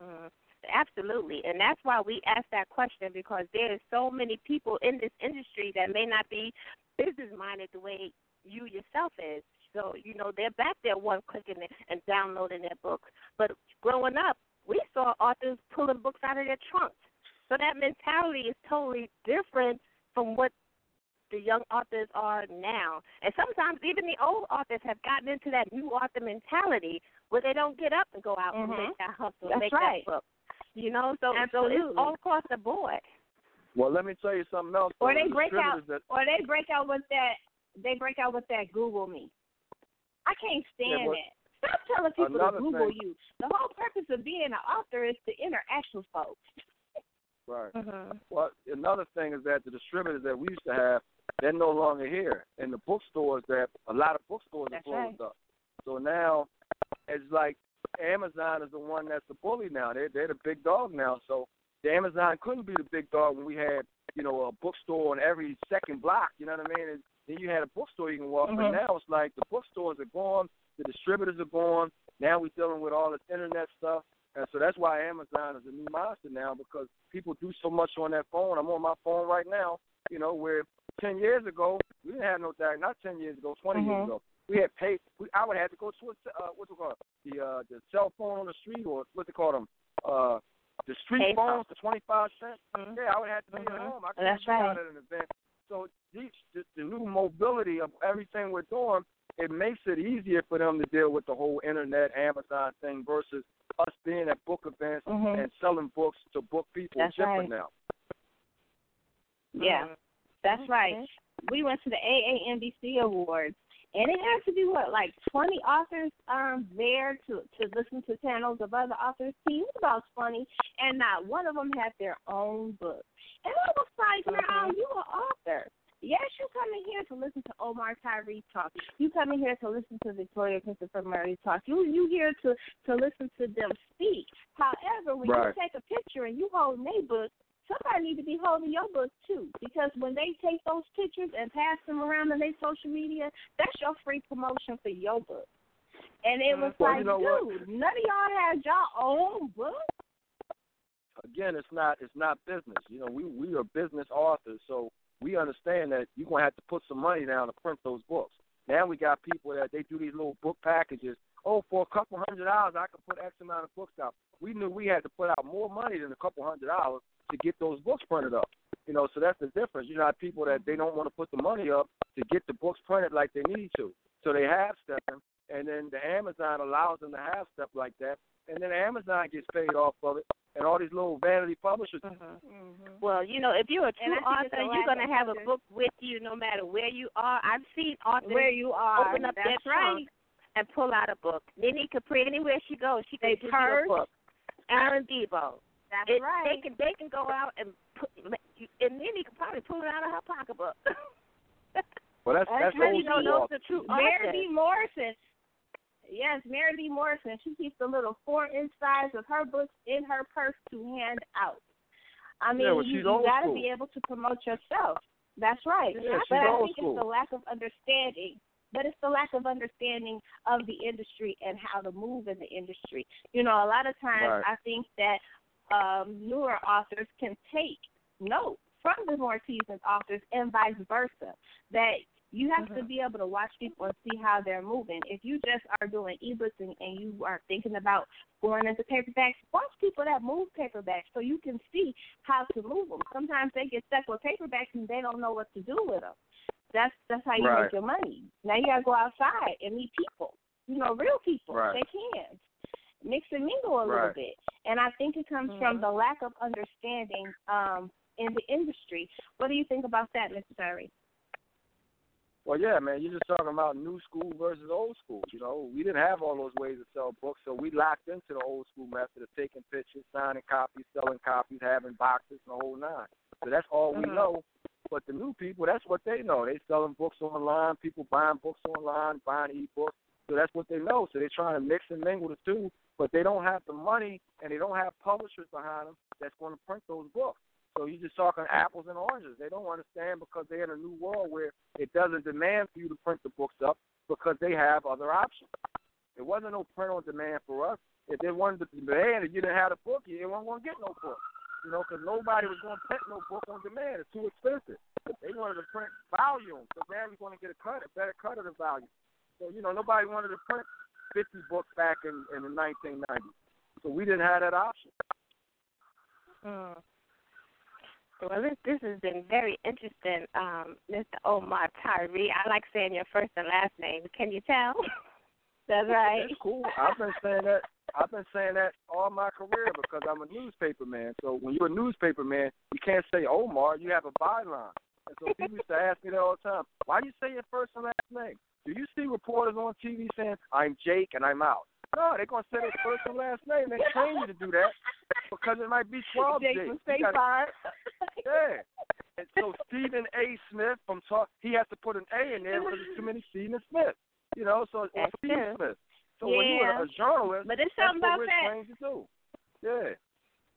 Mhm. Absolutely, and that's why we ask that question because there's so many people in this industry that may not be business minded the way you yourself is. So you know they're back there one clicking and downloading their books. But growing up, we saw authors pulling books out of their trunks. So that mentality is totally different from what the young authors are now. And sometimes even the old authors have gotten into that new author mentality where they don't get up and go out and Mhm. make that hustle, That's make right. that book. You know, so so it's all across the board. Well, let me tell you something else. Or they break out, that- or they break out with that. They break out with that Google me. I can't stand but it. Stop telling people to Google thing- you. The whole purpose of being an author is to interact with folks. [LAUGHS] Right. Mm-hmm. Well, another thing is that the distributors that we used to have, they're no longer here, and the bookstores that a lot of bookstores That's are closed right. up. So now it's like Amazon is the one that's the bully now. They're they're the big dog now. So the Amazon couldn't be the big dog when we had you know a bookstore on every second block. You know what I mean? And then you had a bookstore you can walk. But Mhm. now it's like the bookstores are gone, the distributors are gone. Now we're dealing with all this internet stuff. And so that's why Amazon is a new monster now because people do so much on their phone. I'm on my phone right now, you know, where 10 years ago, we didn't have no diag not 10 years ago, 20 Mhm. years ago. We had paid, we, I would have to go to a, uh, what's it called? The, uh, the cell phone on the street or what's it called them? Uh, the street Pay phones for 25 cents. Mhm. Yeah, I would have to be at Mhm. home. I couldn't That's out right. at an event. So these, the, the new mobility of everything we're doing, it makes it easier for them to deal with the whole internet Amazon thing versus us being at book events Mhm. and selling books to book people. That's it's different right. now. Yeah, that's right. We went to the AAMBC Awards, and it had to be what, like twenty authors um there to to listen to panels of other authors. See, it was about twenty, and not one of them had their own book. And I was like, now Mhm. you an author. Yes, you come in here to listen to Omar Tyree talk. You come in here to listen to Victoria Christopher Murray talk. You you here to to listen to them speak. However, when Right. you take a picture and you hold their book, somebody need to be holding your book too. Because when they take those pictures and pass them around on their social media, that's your free promotion for your book. And it was Well, like, you know what? dude, none of y'all had your own book. Again, it's not it's not business. You know, we we are business authors, so we understand that you're gonna have to put some money down to print those books. Now we got people that they do these little book packages. Oh, for a couple hundred dollars, I can put X amount of books out. We knew we had to put out more money than a couple hundred dollars to get those books printed up. You know, so that's the difference. You know, people that they don't want to put the money up to get the books printed like they need to. So they have them, and then the Amazon allows them to have stuff like that, and then Amazon gets paid off of it, and all these little vanity publishers. Mm-hmm. Mm-hmm. Well, you know, if you're a true I think it's author, you're going to have a book with you no matter where you are. I've seen authors Where you are. open up that's their right. trunk and pull out a book. Nene Capri, anywhere she goes, she can They give you a book. Aaron Bebo. That's It, right. They can they can go out and put, and Nene could probably pull it out of her pocketbook. [LAUGHS] Well, that's That's that's right, old you know, those are true Mary. B. Morrison. Yes, Mary B. Morrison. She keeps the little four inch size of her books in her purse to hand out. I mean, Yeah, well, you, you got to be able to promote yourself. That's right. Yeah, but I think school. it's the lack of understanding. But it's the lack of understanding of the industry and how to move in the industry. You know, a lot of times Right. I think that um, newer authors can take note from the more seasoned authors and vice versa. That you have to Mhm. be able to watch people and see how they're moving. If you just are doing ebooks and, and you are thinking about going into paperbacks, watch people that move paperbacks so you can see how to move them. Sometimes they get stuck with paperbacks and they don't know what to do with them. That's that's how you Right. make your money. Now you gotta go outside and meet people. You know, real people. Right. They can mix and mingle a little bit. And I think it comes from Mhm. the lack of understanding um, in the industry. What do you think about that, Mr. Tyree? Well, yeah, man, you're just talking about new school versus old school. You know, we didn't have all those ways to sell books, so we locked into the old school method of taking pictures, signing copies, selling copies, having boxes, and the whole nine. So that's all we Mhm. know. But the new people, that's what they know. They selling books online, people buying books online, buying e-books. So that's what they know. So they're trying to mix and mingle the two, but they don't have the money and they don't have publishers behind them that's going to print those books. So you're just talking apples and oranges. They don't understand because they're in a new world where it doesn't demand for you to print the books up because they have other options. There wasn't no print on demand for us. If they wanted to demand and you didn't have the book, you weren't going to get no book. You know, because nobody was going to print no book on demand. It's too expensive. They wanted to print volume, so now you're going to get a cut, a better cut of the volume. So you know, nobody wanted to print 50 books back in in the 1990s. So we didn't have that option. Mm. Well, this this has been very interesting, um, Mr. Omar Tyree. I like saying your first and last name. Can you tell? [LAUGHS] That's right. It's cool. I've been saying that. I've been saying that all my career because I'm a newspaper man. So when you're a newspaper man, you can't say Omar. You have a byline. And so people used to ask me that all the time. Why do you say your first and last name? Do you see reporters on TV saying I'm Jake and I'm out? No, they're gonna say their first and last name. They train you to do that because it might be twelve from You gotta-. Yeah. And so Stephen A. Smith from talk, he has to put an A in there because there's too many Stephen Smith. You know, so it's That's Stephen. Smith. So when you're a journalist, But it's that's what about we're that. trained to do. Yeah.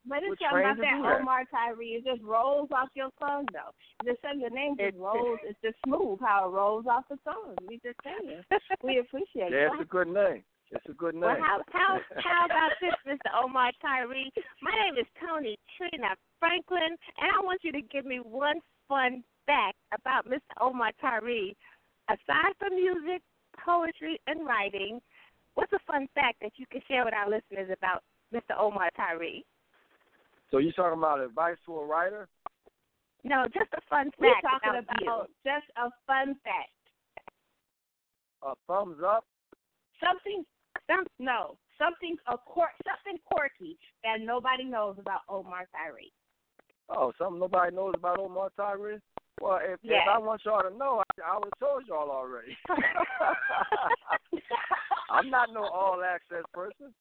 But it's We're something about that that. Omar Tyree. It just rolls off your tongue, though. Just something the name just It's- [LAUGHS] rolls. It's just smooth how it rolls off the tongue. We just saying. We appreciate Yeah, that. it's a good name. It's a good name. Well, how how [LAUGHS] how about this, Mr. Omar Tyree? My name is Toni Trina Franklin, and I want you to give me one fun fact about Mr. Omar Tyree. Aside from music, poetry, and writing, what's a fun fact that you can share with our listeners about Mr. Omar Tyree? so you're talking about advice to a writer? No, just a fun fact We're talking about, about you. just a fun fact. A thumbs up? Something, some no, something a quirk, something quirky that nobody knows about Omar Tyree. Oh, something nobody knows about Omar Tyree? Well, if, Yes. if I want y'all to know, I, I would have told y'all already. [LAUGHS] [LAUGHS] I'm not no all access person.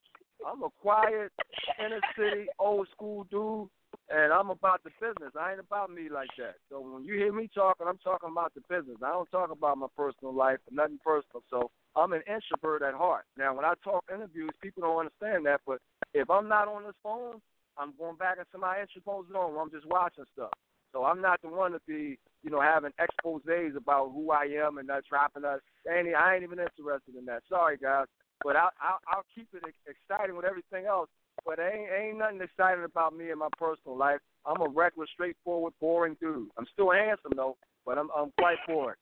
I'm a quiet, inner city, old school dude, and I'm about the business. I ain't about me like that. So when you hear me talking, I'm talking about the business. I don't talk about my personal life nothing personal. So I'm an introvert at heart. Now, when I talk interviews, people don't understand that, but if I'm not on this phone, I'm going back into my intro zone where I'm just watching stuff. So I'm not the one to be, you know, having exposés about who I am and not dropping us. Ain't I ain't even interested in that. Sorry, guys, but I'll I'll, I'll keep it exciting with everything else. But ain't ain't nothing exciting about me in my personal life. I'm a reckless, straightforward, boring dude. I'm still handsome though, but I'm I'm quite boring.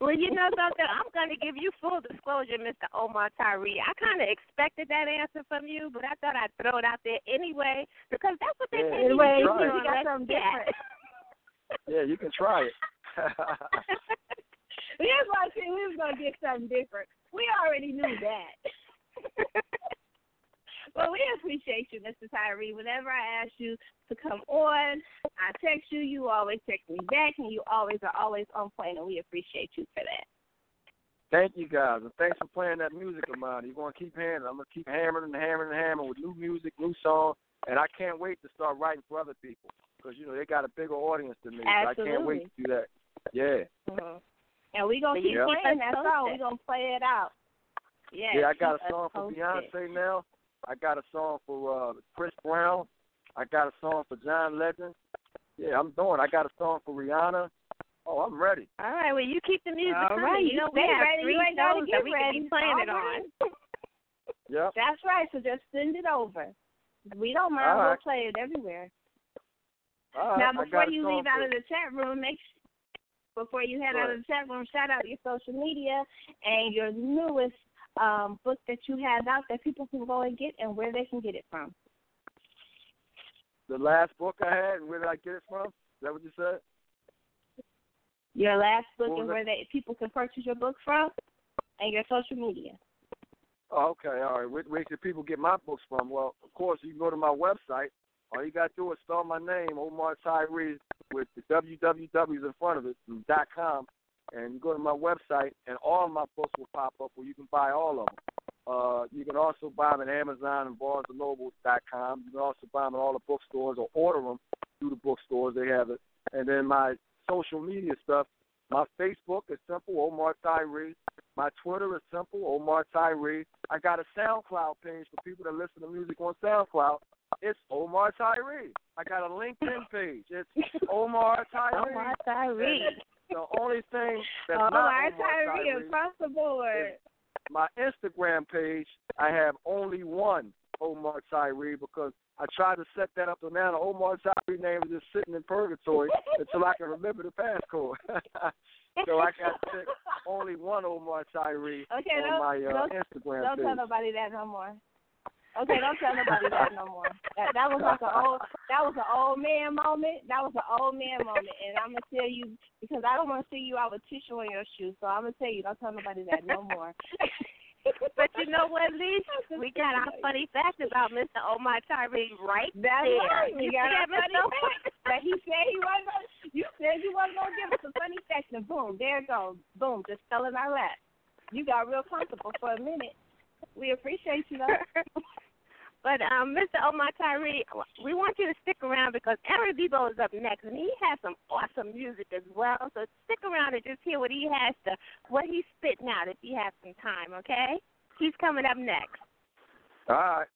Well, you know something? I'm going to give you full disclosure, Mr. Omar Tyree. I kind of expected that answer from you, but I thought I'd throw it out there anyway because that's what they Yeah, pay you you can to try do it. on You got something different. [LAUGHS] Yeah, you can try it. [LAUGHS] Here's why I said we was gonna get something different. We already knew that. [LAUGHS] but we appreciate you, Mr. Tyree. Whenever I ask you to come on, I text you. You always text me back, and you always are always on point, and we appreciate you for that. Thank you guys, and thanks for playing that music of mine. You're gonna keep hammering. I'm gonna keep hammering and hammering and hammering with new music, new songs, and I can't wait to start writing for other people because you know they got a bigger audience than me. So I can't wait to do that. Yeah, Mhm. And we gonna keep you keep playing that song. posted. We gonna play it out. Yes, yeah. I got a song us for. Beyonce now. I got a song for uh, Chris Brown. I got a song for John Legend. Yeah, I'm doing. I got a song for Rihanna. Oh, I'm ready. All right, well, you keep the music All coming. right, you you know, we stay have ready. three You gotta shows get that we ready. can be playing it on. right. [LAUGHS] Yep. That's right. So just send it over. We don't mind. All We'll right. play it everywhere. All right. now, I before you leave out for- of the chat room, make s- before you head Go out ahead. of the chat room, shout out your social media and your newest um, book that you have out that people can go and get and where they can get it from. the last book I had, and where did I get it from? Is that what you said? Your last book and was where they people can purchase your book from, and your social media. Oh, okay, all right. Where, where can people get my books from? Well, of course, you can go to my website. All you got to do is spell my name, Omar Tyree, with the www's in front of it, dot com, and you go to my website, and all of my books will pop up where you can buy all of them. Uh, you can also buy them at Amazon and BarnesandNoble.com. You can also buy them at all the bookstores or order them through the bookstores. They have it. And then my social media stuff, my Facebook is simple, Omar Tyree. My Twitter is simple, Omar Tyree. I got a SoundCloud page for people that listen to music on SoundCloud. It's Omar Tyree. I got a LinkedIn page. It's [LAUGHS] Omar Tyree. Omar Tyree. The only thing that's Oh, not Omar Tyree across the board. my Instagram page, I have only one Omar Tyree because I tried to set that up, and now the Omar Tyree name is just sitting in purgatory [LAUGHS] until I can remember the passcode. [LAUGHS] so I got only one Omar Tyree Okay, on my uh, don't, Instagram don't page. tell nobody that no more. Okay, don't tell nobody that no more. That that was like an old that was an old man moment. That was an old man moment, and I'm gonna tell you because I don't want to see you out with tissue on your shoes. So I'm gonna tell you, don't tell nobody that no more. [LAUGHS] But you know what, Lee? We got our funny fact about Mr. Omar Tyree right That's there. right. We You got our funny fact. But he said he wasn't gonna you said you wasn't gonna give us a funny fact and boom, there it goes. Boom, just fell in our lap. You got real comfortable for a minute. We appreciate you though. [LAUGHS] But um, Mr. Omar Tyree, we want you to stick around because Aaron Bebo is up next, and he has some awesome music as well. So stick around and just hear what he has to, what he's spitting out if you have some time. Okay? He's coming up next. All right.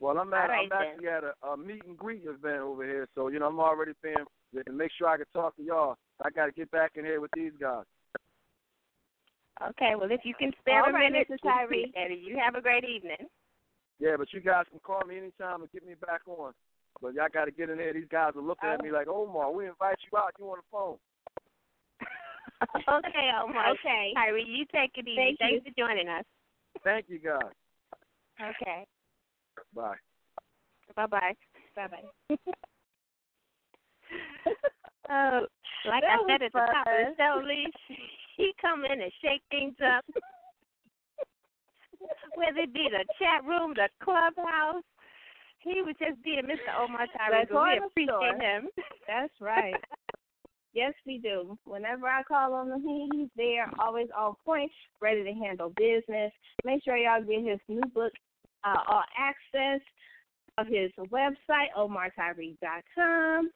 Well, I'm at All right, I'm actually at a, a meet and greet event over here, so you know I'm already being to make sure I can talk to y'all. I got to get back in here with these guys. Okay. Well, if you can spare All a right, minute, Mr. we Tyree. appreciate it. You have a great evening. Yeah, but you guys can call me anytime and get me back on. But y'all got to get in there. These guys are looking at me like, Omar, we invite you out. You on the phone? [LAUGHS] okay, Omar. Okay. Tyree, you take it easy. Thank Thanks for joining us. Thank you, guys. Okay. Bye. Bye bye. Bye bye. Uh, like That I said was at the top of the show, Lee, he come in and shake things up. [LAUGHS] [LAUGHS] Whether it be the chat room, the clubhouse, he was just being Mr. Omar Tyree. We appreciate store. him. That's right. [LAUGHS] Yes, we do. Whenever I call on him, he- he's there, always on point, ready to handle business. Make sure y'all get his new book, uh, all access of his website, omartyree.com.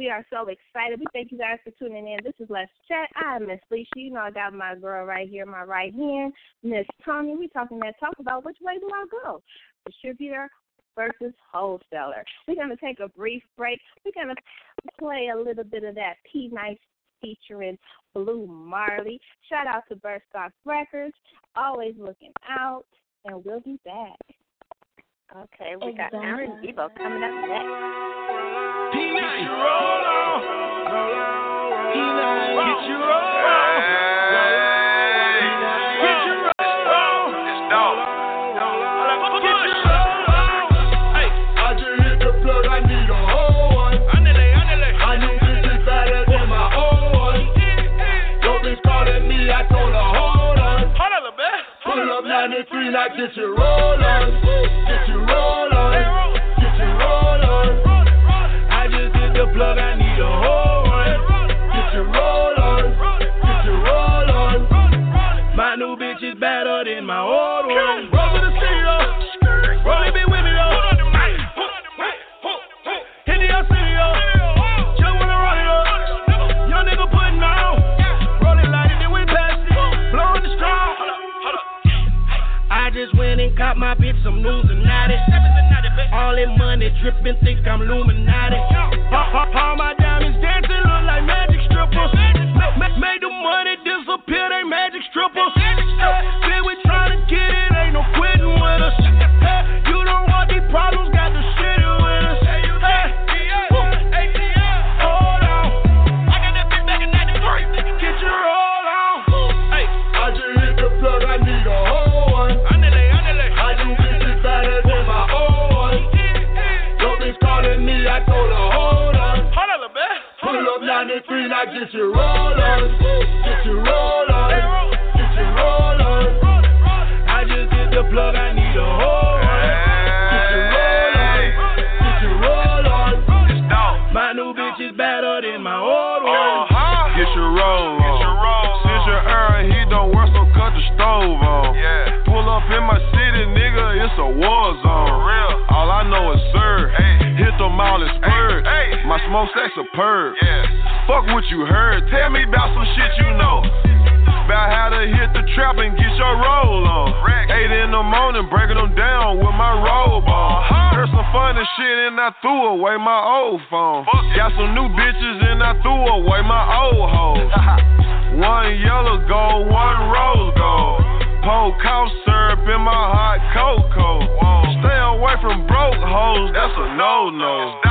We are so excited. We thank you guys for tuning in. This is Let's Chat. I'm Miss Lissha. You know I got my girl right here, my right hand, Miss Toni. We talking that talk about which way do I go? Distributor versus wholesaler. We're gonna take a brief break. We're gonna play a little bit of that P Nice featuring Blue Marley. Shout out to Burstock Records, always looking out, and we'll be back. Okay, we got Aaron Bebo coming up next. Get your roll on. Get your roll on. Bit. 93, now get your roll on. Get your roll on. Get your roll on. I just hit the plug, I need a whole one. Get your roll on. Get your roll on. My new bitch is better than my old one. Caught my bitch some Illuminati. All that money dripping, think I'm Illuminati. All, my diamonds dancing look like magic strippers. Ma- ma- the money disappear, they magic strippers. Then we tryna get it, now get your roll on. Get your roll on. Get your roll on. I just hit the plug, I need a whole one. Get your roll on. Get your roll on. My new bitch is better than my old one. Uh-huh. Get your roll on. Since your iron heat don't work, so cut the stove on. Yeah. Pull up in my city, nigga, it's a war zone. For real. All I know is My smoke stack superb. Yeah. Fuck what you heard. Tell me about some shit you know. About how to hit the trap and get your roll on. Rack. Eight in the morning, breaking them down with my robe on. Uh-huh. Heard some funny shit and I threw away my old phone. Fuck. Got some new bitches and I threw away my old hoes. [LAUGHS] one yellow gold, one rose gold. Pour cough syrup in my hot cocoa. Stay away from broke hoes, that's a no no.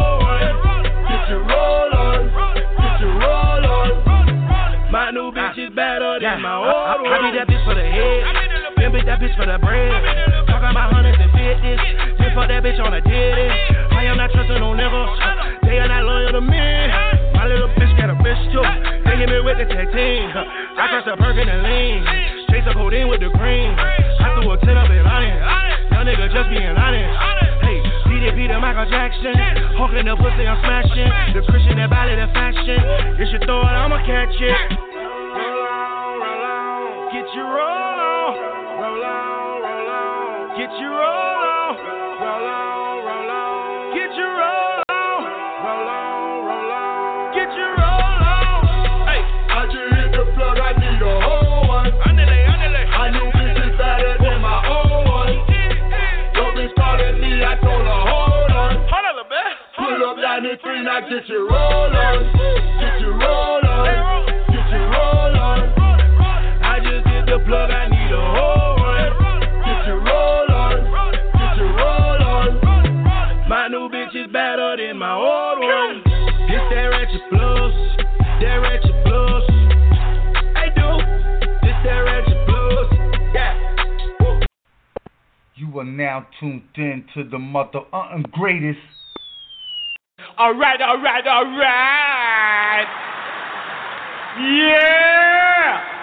better than my old one. I be that bitch for the head. Then bitch that bitch for the bread. Talking about hundreds and fifties. Then fuck that bitch on a ditty. I am not trusting no niggas. They are not loyal to me. My little bitch got a bitch too. They hit me with the tag team. I trust a Perkin and lean. Chase a codeine with the cream. I threw a 10 up in London. Young nigga just being honest. Hey, DDP to Michael Jackson. Hawking the pussy, I'm smashing. The Christian that ballad the faction. You should throw it, I'ma catch it. Get your roll on. Roll on, roll on. Get your roll on. Roll on, roll on. Get your roll on. Hey, I just hit the plug, I need a whole one. I knew bitch is better than my old one. Bitch calling me, I told her hold on. Hold on bit. Pull up 93, now get your roll on. Get your roll better than my old one. That ratchet plus, that ratchet plus. Hey, dude, this that ratchet plus. Yeah. You are now tuned in to the mother uh, greatest. All right, all right, all right. Yeah.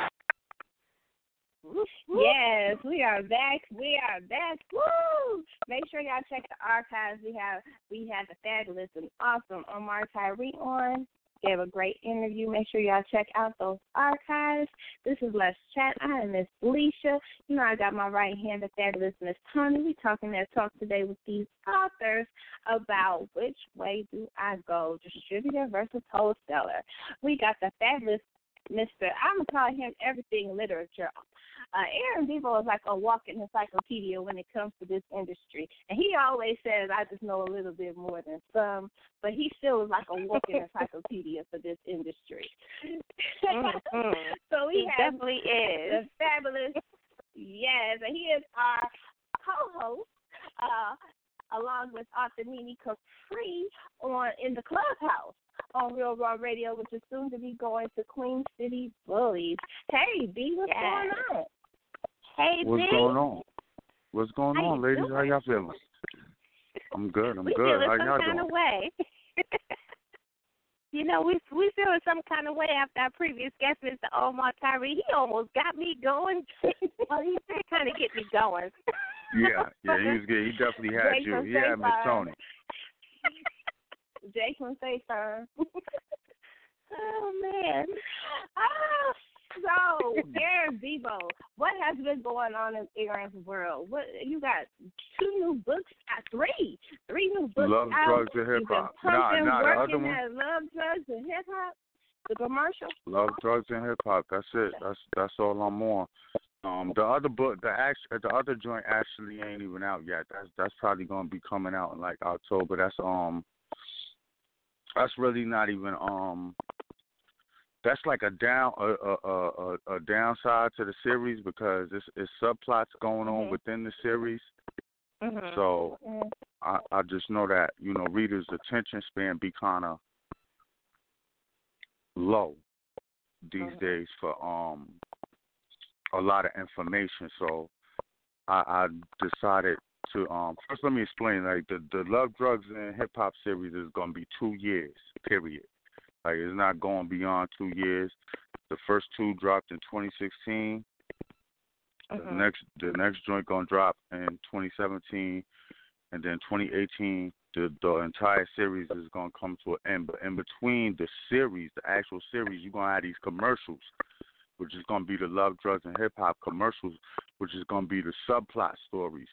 Yes, we are back. We are back. Woo! Make sure y'all check the archives. We have we have the fabulous and awesome Omar Tyree on. Gave a great interview. Make sure y'all check out those archives. This is Let's Chat. I am Miss Felicia. You know I got my right hand, the fabulous Miss Toni. We talking that talk today with these authors about which way do I go, distributor versus wholesaler. We got the fabulous Mr. I'm gonna call him everything literature. Uh, Aaron Bebo is like a walking encyclopedia when it comes to this industry, and he always says, "I just know a little bit more than some," but he still is like a walking [LAUGHS] encyclopedia for this industry. Mhm. [LAUGHS] so He have definitely is. the fabulous, yes, and he is our co-host, uh, along with Arthur Nini Capri on in the clubhouse on Real Raw Radio, which is soon to be going to Queen City Bullies. Hey, B, what's Yes. going on? Hey, B. What's B. going on? What's going How on, ladies? doing? How y'all feeling? I'm good. I'm we good. feeling How some y'all kind doing? of way. [LAUGHS] you know, we we feeling some kind of way after our previous guest, Mr. Omar Tyree. He almost got me going. [LAUGHS] well, he did kind of get me going. Yeah, yeah. He was [LAUGHS] good. He definitely had Wait you. till He had Miss Safe Toni. Jason say sir. oh man. Ah, so Aaron Bebo, what has been going on in Aaron's world? What you got? Two new books, uh, three, three new books Love, out. drugs, and hip hop. Nah, nah. The other one, at Love, Drugs, and Hip Hop. The commercial. love, drugs, and hip hop. That's it. That's that's all I'm on. Um, the other book, the act, the other joint actually ain't even out yet. That's that's probably gonna be coming out in like October. That's um, that's really not even um. That's like a down a a a, a, downside to the series because it's it's subplots going on Mhm. within the series. Mhm. So Mm. I I just know that you know readers' attention span be kind of low these Mhm. days for um a lot of information. So I, I decided to um first let me explain like the the Love Drugs and Hip Hop series is gonna be two years period. Like it's not going beyond two years. The first two dropped in 2016. The Mhm. next the next joint gonna drop in 2017, and then 2018 the the entire series is gonna come to an end. But in between the series, the actual series, you're gonna have these commercials, which is gonna be the Love, Drugs, and Hip Hop commercials, which is gonna be the subplot stories,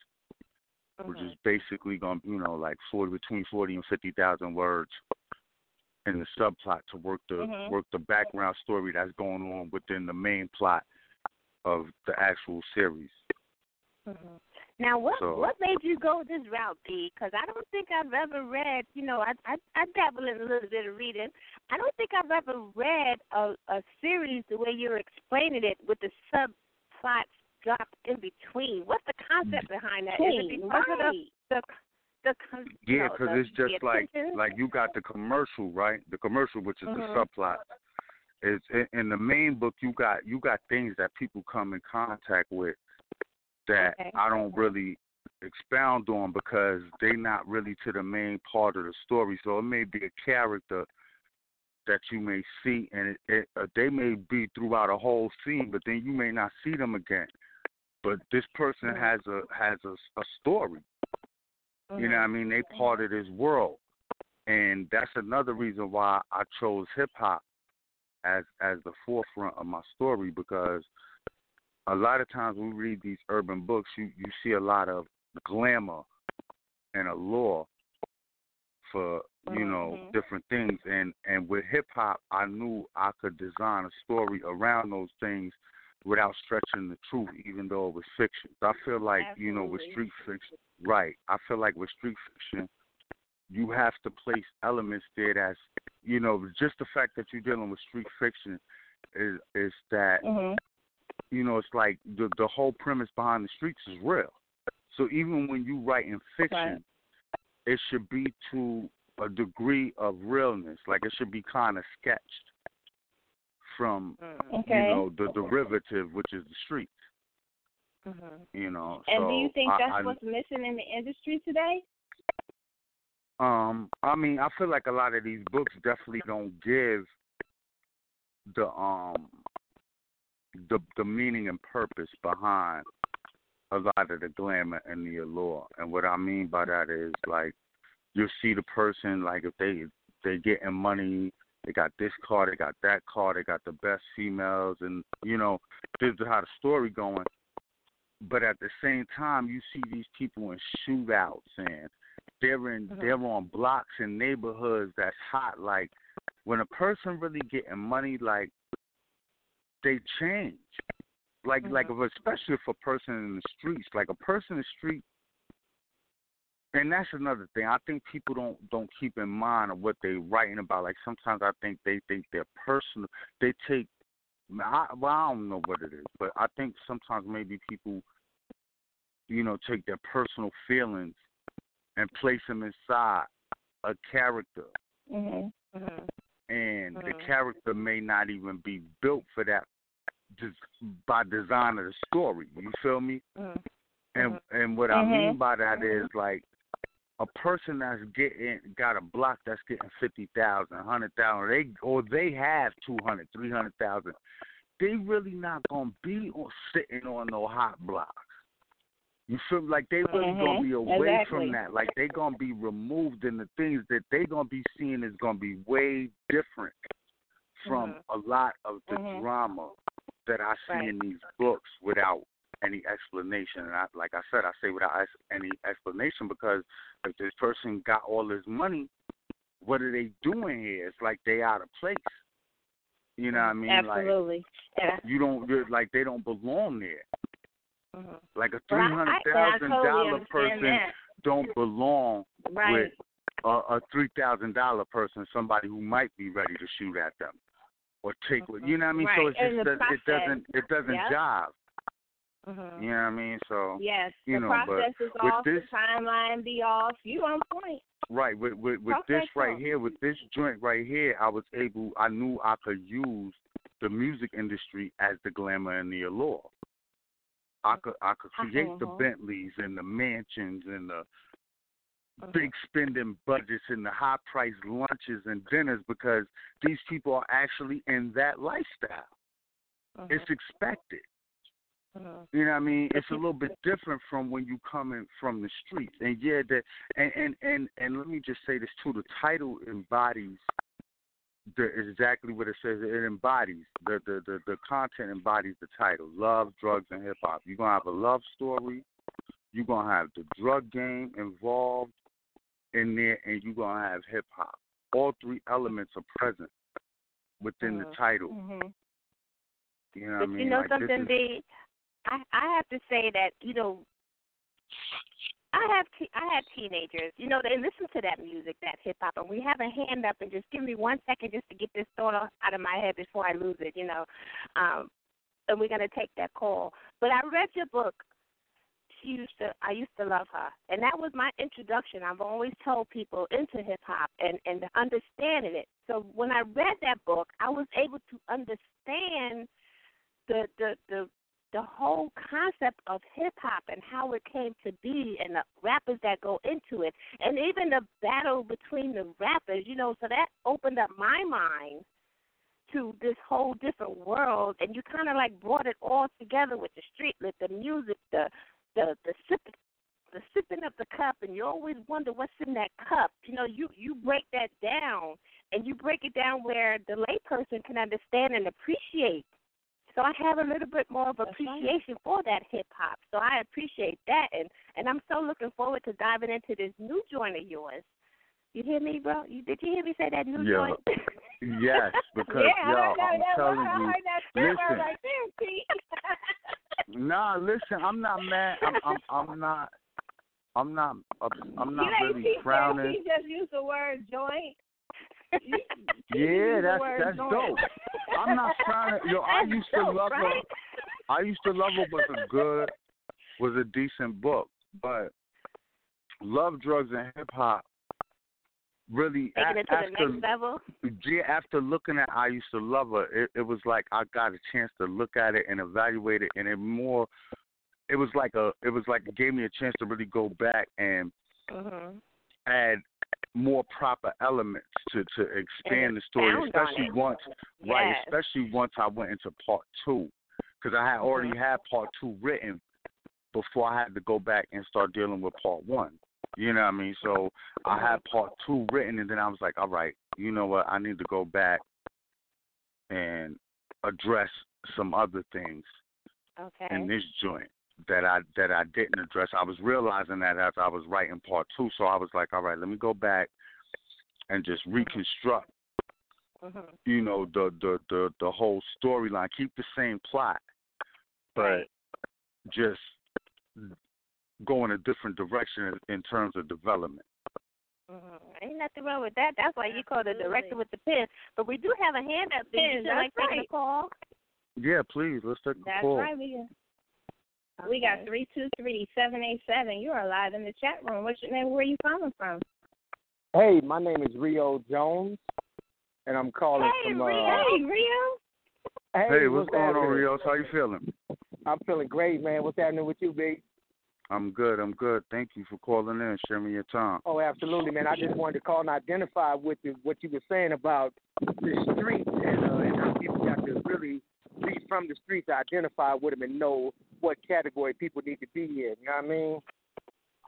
which is basically gonna you know like 40 between 40 and 50 thousand words in the subplot to work the Mhm. work the background story that's going on within the main plot of the actual series. Mhm. Now, what So- what made you go this route, B? Because I don't think I've ever read. You know, I, I I dabble in a little bit of reading. I don't think I've ever read a a series the way you're explaining it with the subplots dropped in between. What's the concept behind that? Is it Between, because of the the the con- Yeah, because the- it's just like attention? like you got the commercial, right? The commercial, which is Mhm. the subplot. Is in, in the main book you got you got things that people come in contact with that Okay. I don't really expound on because they're not really to the main part of the story. So it may be a character that you may see, and it, it, uh, they may be throughout a whole scene, but then you may not see them again. But this person has a has a, a story. You know what I mean? They part of this world. And that's another reason why I chose hip hop as as the forefront of my story because a lot of times when we read these urban books you, you see a lot of glamour and allure for, you know, Mhm. different things and and with hip hop I knew I could design a story around those things without stretching the truth even though it was fiction. So I feel like, you know, with street fiction Right. I feel like with street fiction, you have to place elements there that's, you know, just the fact that you're dealing with street fiction is is that, Mhm. you know, it's like the the whole premise behind the streets is real. So even when you write in fiction, it should be to a degree of realness. Like it should be kind of sketched from, Okay. you know, the derivative, which is the street. Mhm. You know. And so do you think I- that's I- what's missing in the industry today? Um, I mean, I feel like a lot of these books definitely don't give the um the the meaning and purpose behind a lot of the glamour and the allure. And what I mean by that is like you'll see the person like if they they getting money, they got this car, they got that car, they got the best females and you know, this is how the story going. But at the same time you see these people in shootouts and they're in they're on blocks and neighborhoods that's hot. Like when a person really getting money, like they change. Like uh-huh. like especially if a person in the streets, like a person in the street. And that's another thing. I think people don't don't keep in mind of what they're writing about. Like sometimes I think they think they're personal. They take. I, well, I don't know what it is, but I think sometimes maybe people, you know, take their personal feelings and place them inside a character, Mhm. Mhm. and the Mhm. character may not even be built for that just by design of the story. You feel me? Mhm. And and what I mean Mhm. by that is like a person that's getting got a block that's getting fifty thousand, hundred thousand, they or they have two hundred, three hundred thousand. They really not gonna be on, sitting on no hot blocks. You feel like they really gonna Mhm. be away Exactly. from that. Like they gonna be removed, and the things that they gonna be seeing is gonna be way different from Mhm. a lot of the Mhm. drama that I see Right. in these books without any explanation. And I, like I said, I say without any explanation because if this person got all this money, what are they doing here? It's like they out of place. You know what I mean? Absolutely. Like Yeah. you don't you're, like they don't belong there. Mhm. Like a Well, three hundred thousand totally dollar person that. don't belong Right. with a, a three thousand dollar person, somebody who might be ready to shoot at them or take what you know what I mean. So Right. it's just that it doesn't it doesn't Yep. jive. Mhm. You know what I mean? So Yes. you the know, process is off. this- the timeline be off. You on point. right with with, with Talk this right here, with this joint right here, I was able. I knew I could use the music industry as the glamour and the allure. I could I could create the Mhm. Bentleys and the mansions and the Mhm. big spending budgets and the high priced lunches and dinners because these people are actually in that lifestyle. Mhm. It's expected. Mhm. You know what I mean? It's a little bit different from when you coming from the streets. And yeah, that and and and and let me just say this too: the title embodies the exactly what it says. It embodies the the the, the content embodies the title: love, drugs, and hip hop. You're gonna have a love story. You're gonna have the drug game involved in there, and you're gonna have hip hop. All three elements are present within the Mhm. title. Mhm. You know what But I mean? you know like, something, is- B. I I have to say that you know I have te- I have teenagers, you know, they listen to that music, that hip hop, and we have a hand up and just give me one second just to get this thought out of my head before I lose it, you know. Um, and we're gonna take that call. But I read your book. She used to I used to love her, and that was my introduction. I've always told people into hip hop and and understanding it. So when I read that book, I was able to understand the the the the whole concept of hip hop and how it came to be and the rappers that go into it and even the battle between the rappers, you know, so that opened up my mind to this whole different world and you kinda like brought it all together with the street with the music, the the the sipping the sipping of the cup and you always wonder what's in that cup. You know, you you break that down and you break it down where the layperson can understand and appreciate so I have a little bit more of appreciation for that hip hop. So I appreciate that, and and I'm so looking forward to diving into this new joint of yours. You hear me, bro? You, did you hear me say that new Yeah. joint? Yes, [LAUGHS] because yeah, yo, I heard I'm that, telling I you. heard that stammer listen. right there, T. Nah, listen, I'm not mad. I'm I'm I'm not I'm not uh, I'm not you really she frowning. Said, she just used the word joint. [LAUGHS] You- Yeah, that's that's joint. dope. I'm not frowning. Yo, I used to love right? her. I used to love her was a good was a decent book, but Love Drugs and Hip Hop really Taking it to the after next level. yeah, after looking at I used to love her, it, it was like I got a chance to look at it and evaluate it, and it more. It was like a. It was like it gave me a chance to really go back and Mhm. Add more proper elements to to expand the story, on especially it. once right, especially once I went into part two, because I had already Mhm. had part two written before I had to go back and start dealing with part one. You know what I mean? So I had part two written, and then I was like, all right, you know what? I need to go back and address some other things Okay. in this joint that I that I didn't address. I was realizing that as I was writing part two, so I was like, all right, let me go back and just reconstruct, Mhm. you know, the the the the whole storyline. Keep the same plot, but Right. just go in a different direction in, in terms of development. Mhm. Ain't nothing wrong with that. That's why you call the director with the pen. But we do have a hand up. Did you Pen, feel like that's taking a call? Yeah, please, let's take a That's call. right. We got, we got three two three seven eight seven. You are live in the chat room. What's your name? Where are you calling from? Hey, my name is Rio Jones, and I'm calling Hey, from. Uh, Hey, Rio. Hey, Hey, what's going on, happening? Rios? How you feeling? I'm feeling great, man. What's happening with you, big? I'm good. I'm good. Thank you for calling in, sharing your time. Oh, absolutely, man. I just wanted to call and identify with you, what you were saying about the streets and, uh, and how people got to really be from the streets to identify with them and know what category people need to be in. You know what I mean?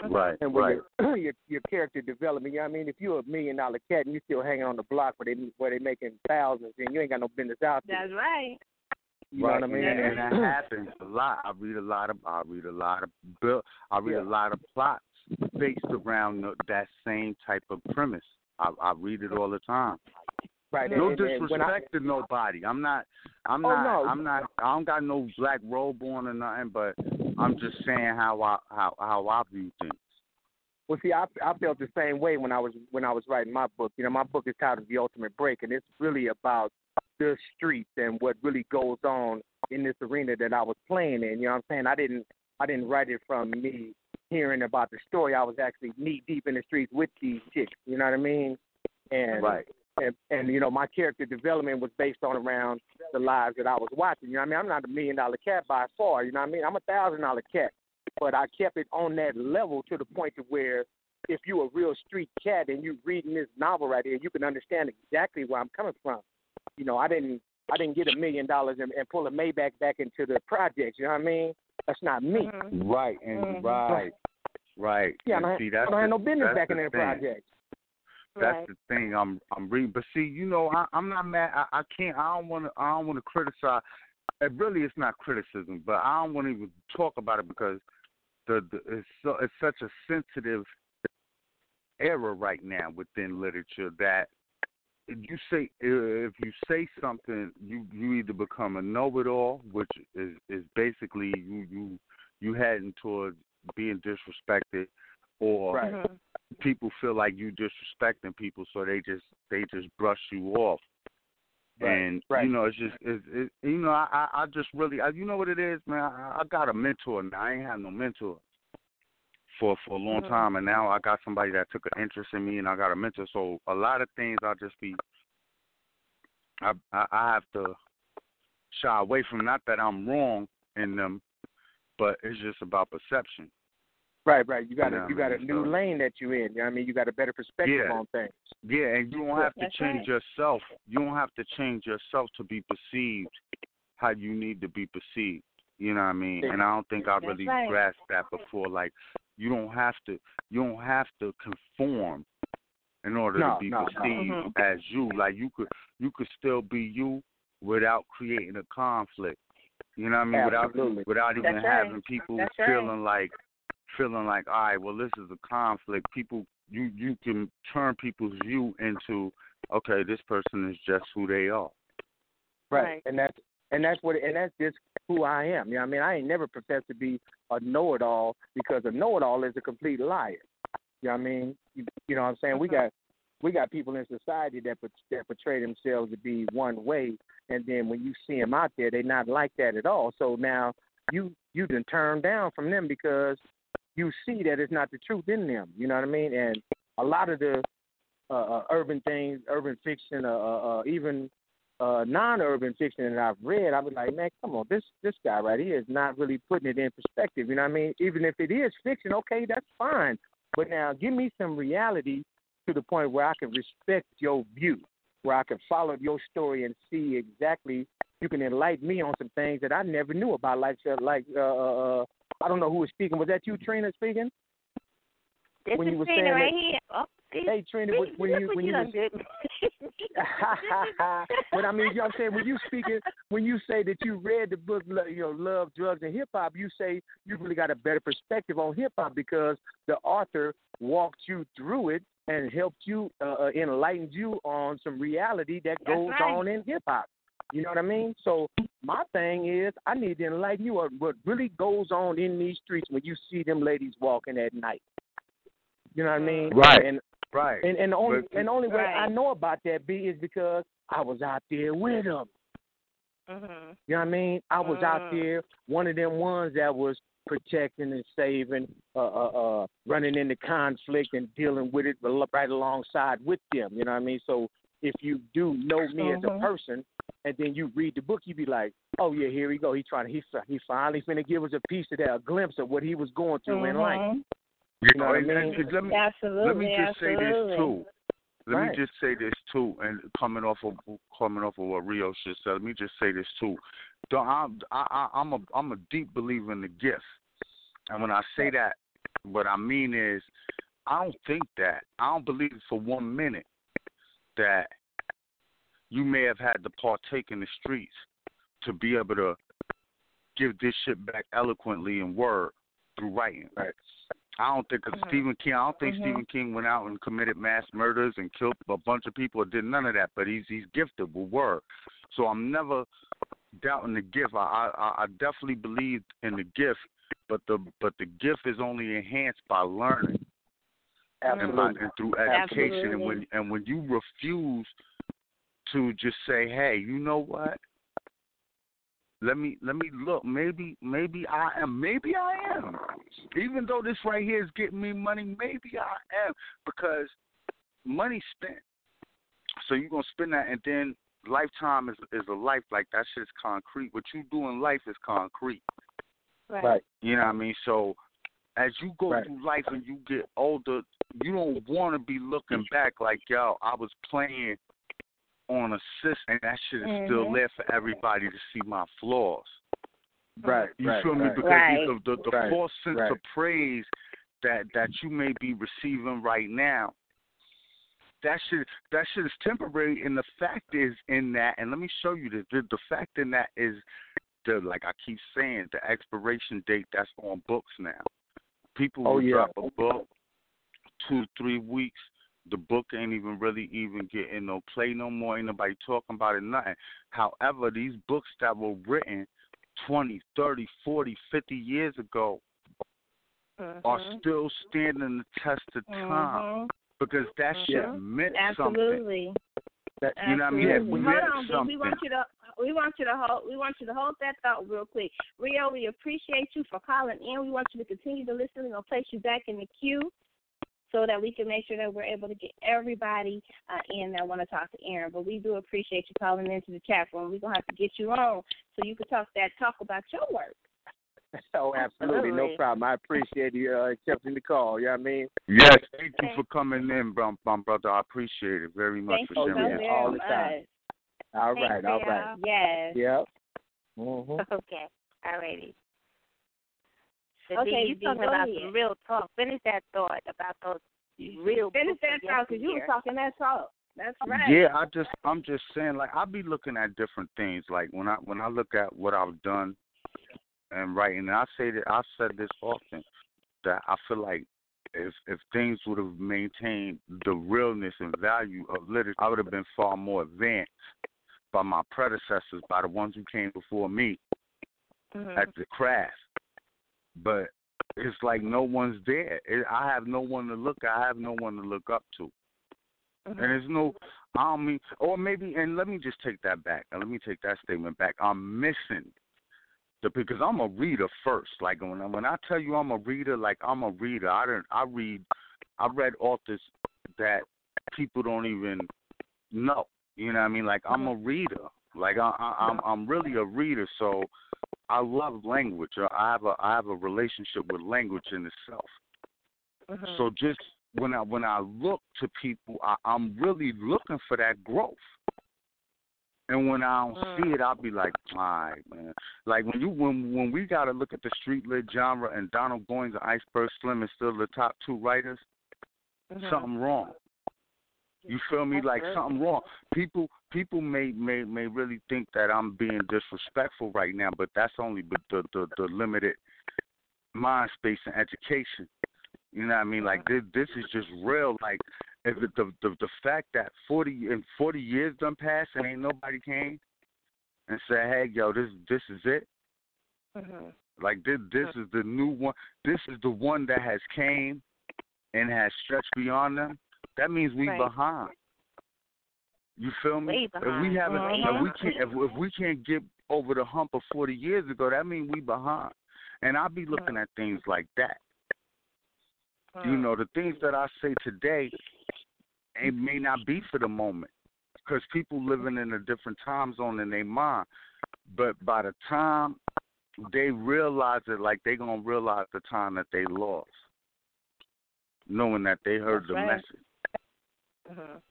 Right, And with right. your, [CLEARS THROAT] your your character development, you know what I mean? If you're a million dollar cat and you're still hanging on the block where they where they making thousands and you ain't got no business out there. That's right. You know what I mean? and, and that [CLEARS THROAT] happens a lot. I read a lot of, I read a lot of, bill, I read a lot of plots based around the, that same type of premise. I, I read it all the time. Right. No and- and I- disrespect to nobody. I'm not. I'm Oh, not. no. I'm not. I don't got no black robe on or nothing. But I'm just saying how I how how I view things. Well, see, I I felt the same way when I was when I was writing my book. You know, my book is titled The Ultimate Break, and it's really about the streets and what really goes on in this arena that I was playing in. You know what I'm saying? I didn't I didn't write it from me hearing about the story. I was actually knee deep in the streets with these chicks. You know what I mean? And Right. And and you know my character development was based on around the lives that I was watching. You know what I mean? I'm not a million dollar cat by far. You know what I mean? I'm a thousand dollar cat, but I kept it on that level to the point to where if you're a real street cat and you're reading this novel right here, you can understand exactly where I'm coming from. You know, I didn't I didn't get a million dollars and, and pull a Maybach back into the project. You know what I mean? That's not me. Right and Mhm. right, right. Yeah, and I don't, see, I that's don't have no business back the in the thing. That's the thing. I'm I'm reading, but see, you know, I, I'm not mad. I, I can't. I don't want to. I don't want to criticize. It really, it's not criticism, but I don't want to even talk about it because the, the it's so it's such a sensitive era right now within literature that if you say if you say something, you you either become a know-it-all, which is is basically you you you heading towards being disrespected or Right. Mm-hmm. people feel like you disrespecting people so they just they just brush you off Right, and right. you know it's just it's, it, you know I I I just really I, you know what it is man I, I got a mentor now I ain't had no mentor for for a long Mhm. time and now I got somebody that took an interest in me and I got a mentor so a lot of things I just be I I, I have to shy away from not that I'm wrong in them but it's just about perception Right, right. You got a you got a new so- lane that you're in. You know what I mean? You got a better perspective Yeah. on things. Yeah, and you don't have to That's change right. yourself. You don't have to change yourself to be perceived how you need to be perceived. You know what I mean? And I don't think I really right. grasped that before. Like you don't have to you don't have to conform in order No, to be no, no. perceived Mhm. as you. Like you could you could still be you without creating a conflict. You know what I mean? Absolutely. Without without even That's right. having people That's right. feeling like feeling like, all right, well, this is a conflict. People, you you can turn people's view into, okay, this person is just who they are. Right. And that's and that's what and that's just who I am. You know what I mean? I ain't never professed to be a know it all because a know it all is a complete liar. You know what I mean? You, you know what I'm saying? We mm-hmm. got we got people in society that that portray themselves to be one way and then when you see them out there they're not like that at all. So now you you done turned down from them because you see that it's not the truth in them. You know what I mean? And a lot of the uh, uh, urban things, urban fiction, uh, uh, uh, even uh, non-urban fiction that I've read, I was like, man, come on, this this guy right here is not really putting it in perspective. You know what I mean? Even if it is fiction, okay, that's fine. But now, give me some reality to the point where I can respect your view, where I can follow your story and see exactly. You can enlighten me on some things that I never knew about, like like I don't know who was speaking. Was that you, Trina, speaking? This when is you were Trina saying right that- here. Oh, Hey, Trina, when- when you- when you you was- [LAUGHS] but [LAUGHS] I mean, you know what I'm saying? When you speaking, when you say that you read the book, you know, Love, Drugs, and Hip Hop, you say you really got a better perspective on hip hop because the author walked you through it and helped you, uh, uh, enlightened you on some reality that That's goes right. on in hip hop. You know what I mean? So my thing is, I need to enlighten you on what really goes on in these streets when you see them ladies walking at night. You know what I mean? Right. And Right. and and the only But- and the only way Right. I know about that B is because I was out there with them. Mm-hmm. You know what I mean? I was out Mm. there, one of them ones that was protecting and saving, uh, uh, uh, running into conflict and dealing with it right alongside with them. You know what I mean? So if you do know me as a Mhm. person, and then you read the book, you'd be like, oh yeah, here we go. He trying to he fi- he finally finna give us a piece of that, a glimpse of what he was going through in life. Mhm. You know what I and- and- mean? let me, Absolutely, let me just say this too. Let Right. me just say this too, and coming off of coming off of what Rio just said, let me just say this too. Don't, I'm I, I, I'm a I'm a deep believer in the gift, and when I say that, what I mean is, I don't think that I don't believe it for one minute that you may have had to partake in the streets to be able to give this shit back eloquently in word through writing. Right. I don't think 'cause Mhm. Stephen King. I don't think Mhm. Stephen King went out and committed mass murders and killed a bunch of people or did none of that. But he's he's gifted with word, so I'm never doubting the gift. I I, I definitely believe in the gift, but the but the gift is only enhanced by learning and, by, Absolutely. and through education. And when and when you refuse to just say, hey, you know what? Let me let me look. Maybe maybe I am. Maybe I am. Even though this right here is getting me money, maybe I am because money spent. So you're gonna spend that, and then lifetime is is a life like that. Shit's concrete. What you do in life is concrete. Right. Right. You know what I mean? So as you go Right. through life and you get older, you don't want to be looking back like, yo, I was playing on a system, and that shit is still Mhm. there for everybody to see my flaws. Right. You right, feel me? Because Right. the, the, the Right, false sense right. of praise that that you may be receiving right now, that shit that shit is temporary. And the fact is in that, and let me show you this. The, the fact in that is the like I keep saying, the expiration date that's on books now. People Oh, will yeah. drop a book two three weeks. The book ain't even really even getting no play no more. Ain't nobody talking about it, nothing. However, these books that were written 20, 30, 40, 50 years ago are still standing the test of time Mhm. because that shit Mhm. meant something. Absolutely. That, you know what I mean? Absolutely. Hold on, something. We want you to we want you to hold we want you to hold that thought real quick. Rio, we appreciate you for calling in. We want you to continue to listen. We're gonna place you back in the queue so that we can make sure that we're able to get everybody uh, in that want to talk to Aaron. But we do appreciate you calling into the chat room. We're gonna have to get you on so you can talk that talk about your work. [LAUGHS] Oh, absolutely, no problem. I appreciate you uh, accepting the call. You know what I mean? Yes, thank you for coming in, bro, my brother. I appreciate it very much Thank for you so sharing. very all the time. All Thanks, right, all Yes. Yep. Mm-hmm. [LAUGHS] Okay. Alrighty. So Okay, D, you D, talking about ahead. some real talk. Finish that thought about those real Finish books that of talk because you were talking that talk. That's right. Yeah, I just I'm just saying like I'll be looking at different things. Like when I when I look at what I've done and writing, and I say that I've said this often that I feel like if if things would have maintained the realness and value of literature, I would have been far more advanced by my predecessors, by the ones who came before me Mhm. at the craft. But it's like no one's there. It, I have no one to look. I have no one to look up to. Mhm. And there's no, I mean, or maybe, and let me just take that back. Let me take that statement back. I'm missing the because I'm a reader first. Like when I, when I tell you I'm a reader, like I'm a reader. I don't. I read. I read authors that people don't even know. You know what I mean? Like I'm a reader. Like I, I, I'm I'm really a reader. So I love language. I have a I have a relationship with language in itself. Mhm. So just when I when I look to people, I, I'm really looking for that growth. And when I don't Mm. see it, I'll be like, right, man. Like when you when when we gotta look at the street lit genre and Donald Goines and Iceberg Slim is still the top two writers, Mhm. something wrong. You feel me? Like something wrong. People people may may may really think that I'm being disrespectful right now, but that's only the the the, the limited mind space and education. You know what I mean? Like this this is just real. Like if the the the fact that forty and forty years done passed and ain't nobody came and said, Hey yo, this this is it. Mhm. Like this this is the new one this is the one that has came and has stretched beyond them. That means we Right. behind. You feel me? If we haven't, if we can't, if, if we can't get over the hump of forty years ago, that means we behind. And I'll be looking at things like that. You Mm. know, the things that I say today, it may not be for the moment, because people living in a different time zone in their mind. But by the time they realize it, like they gonna realize the time that they lost, knowing that they heard That's the right. message. Mhm.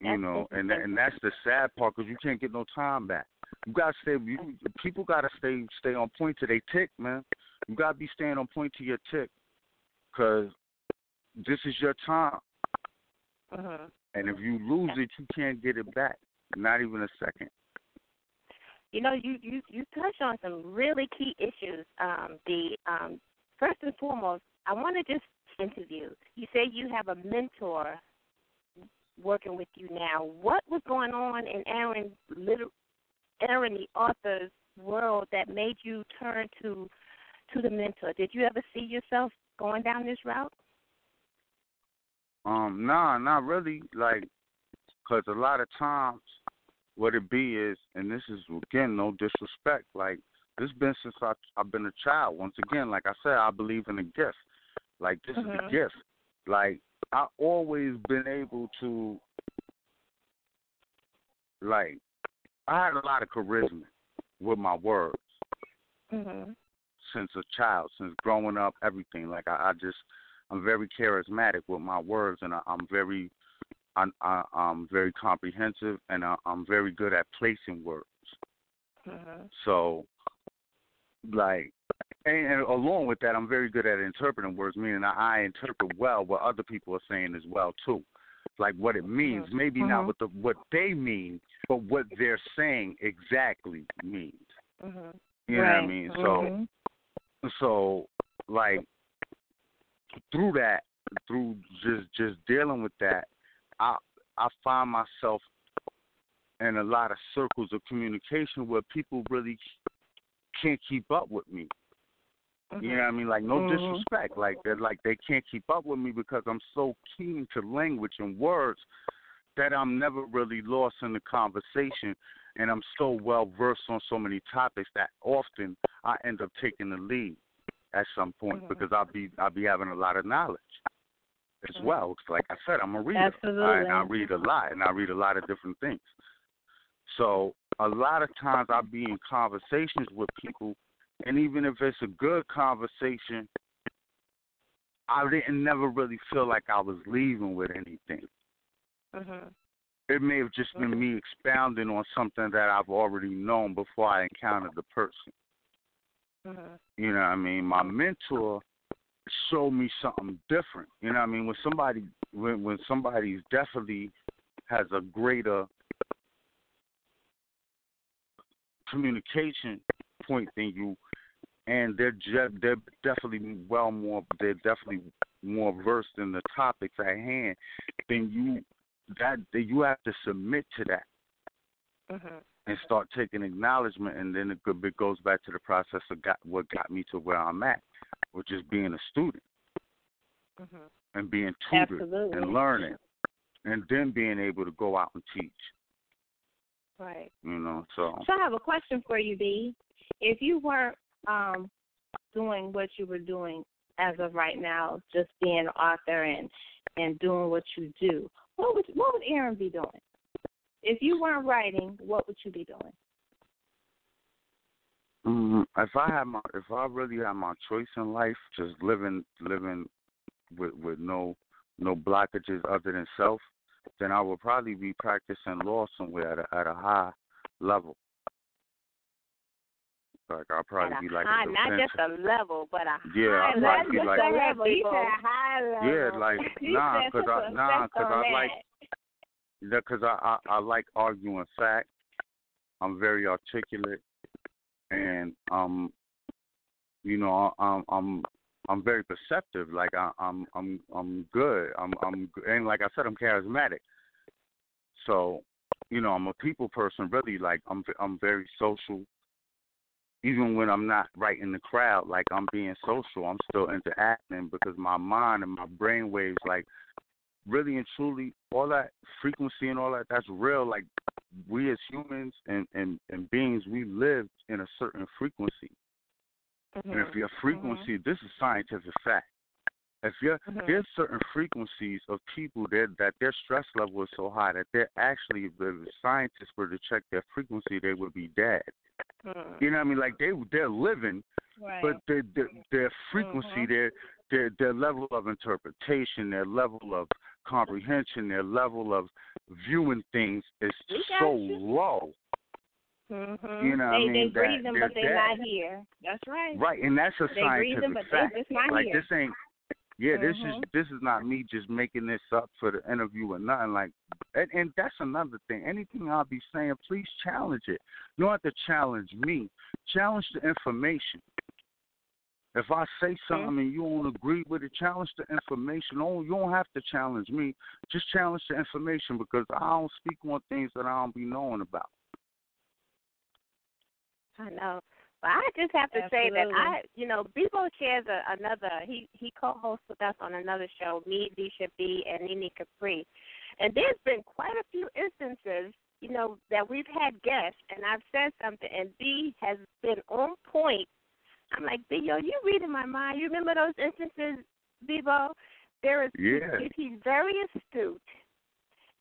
you know, and and that's the sad part because you can't get no time back. You gotta stay. You people gotta stay stay on point to their tick, man. You gotta be staying on point to your tick, cause this is your time, Mhm. and if you lose it, you can't get it back. Not even a second. You know, you you you touch on some really key issues. Um, the um, first and foremost, I want to just interview. You say you have a mentor working with you now. What was going on in Aaron little Aaron the author's world that made you turn to to the mentor? Did you ever see yourself going down this route? Um, nah, not really. Like, cause a lot of times, what it be is, and this is again no disrespect. Like, this been since I I've been a child. Once again, like I said, I believe in a gift. Like this is Mhm. a gift. Like I always been able to. Like, I had a lot of charisma with my words Mhm. since a child, since growing up, everything. Like I, I just, I'm very charismatic with my words, and I, I'm very, I'm, I, I'm very comprehensive, and I, I'm very good at placing words. Mhm. So, like, and, and along with that, I'm very good at interpreting words, meaning I, I interpret well what other people are saying as well too, like what it means. Maybe not Mhm. what the what they mean, but what they're saying exactly means. Mhm. You know what I mean? Mhm. So, so like through that, through just just dealing with that, I I find myself in a lot of circles of communication where people really can't keep up with me. You know what I mean? Like no Mhm. disrespect. Like they're like they can't keep up with me because I'm so keen to language and words that I'm never really lost in the conversation and I'm so well versed on so many topics that often I end up taking the lead at some point Mhm. because I'll be I'll be having a lot of knowledge as Mhm. well. like I said, I'm a reader. Absolutely. I, and I read a lot and I read a lot of different things. So a lot of times I'll be in conversations with people and even if it's a good conversation, I didn't never really feel like I was leaving with anything. Mhm. It may have just been me expounding on something that I've already known before I encountered the person. Mhm. You know what I mean? My mentor showed me something different. You know what I mean? When somebody when when somebody's definitely has a greater communication point than you and they're je- they're definitely well more they're definitely more versed in the topics at hand then you that that you have to submit to that Mhm. and start taking acknowledgement, and then it, go- it goes back to the process of got, what got me to where I'm at, which is being a student Mhm. and being tutored Absolutely. and learning, and then being able to go out and teach. Right. You know, so So I have a question for you, B. If you weren't um, doing what you were doing as of right now, just being an author and and doing what you do, what would what would Aaron be doing? If you weren't writing, what would you be doing? mm, if I had my if I really had my choice in life, just living living with with no no blockages other than self, then I would probably be practicing law somewhere at a, at a high level. Like I'll probably be like high, a not just a level, but a Yeah, high level. probably be like a level. He said high level. Yeah, like [LAUGHS] nah, cause I nah, cause I like because I, I I like arguing facts. I'm very articulate, and um, you know, I'm I'm I'm very perceptive. Like I, I'm I'm I'm good. I'm I'm and like I said, I'm charismatic. So, you know, I'm a people person. Really, like I'm I'm very social. Even when I'm not right in the crowd, like I'm being social, I'm still interacting because my mind and my brain waves, like really and truly, all that frequency and all that, that's real. Like we as humans and, and, and beings, we live in a certain frequency. And if your frequency, this is scientific fact. If you're Mhm. there's certain frequencies of people that that their stress level is so high that they're actually if the scientists were to check their frequency, they would be dead. Mhm. You know what I mean? Like they they're living, Right. but their their, their frequency, Mhm. their their their level of interpretation, their level of comprehension, their level of viewing things is so you. low. Mhm. You know what they I mean? they breathing, they're but they're dead. not here. That's right. Right, and that's a They scientific but fact. like here. this ain't. Yeah, this is Mhm. this is not me just making this up for the interview or nothing. Like, and, and that's another thing. Anything I'll be saying, please challenge it. You don't have to challenge me. Challenge the information. If I say something and you don't agree with it, challenge the information. Don't, you don't have to challenge me. Just challenge the information because I don't speak on things that I don't be knowing about. I know. But I just have to say that I, you know, Bebo shares a, another. He he co-hosts with us on another show, me, Disha B, and Nene Capri, and there's been quite a few instances, you know, that we've had guests, and I've said something, and B has been on point. I'm like, B, yo, you reading my mind. You remember those instances, Bebo? There is Yeah. he, he's very astute,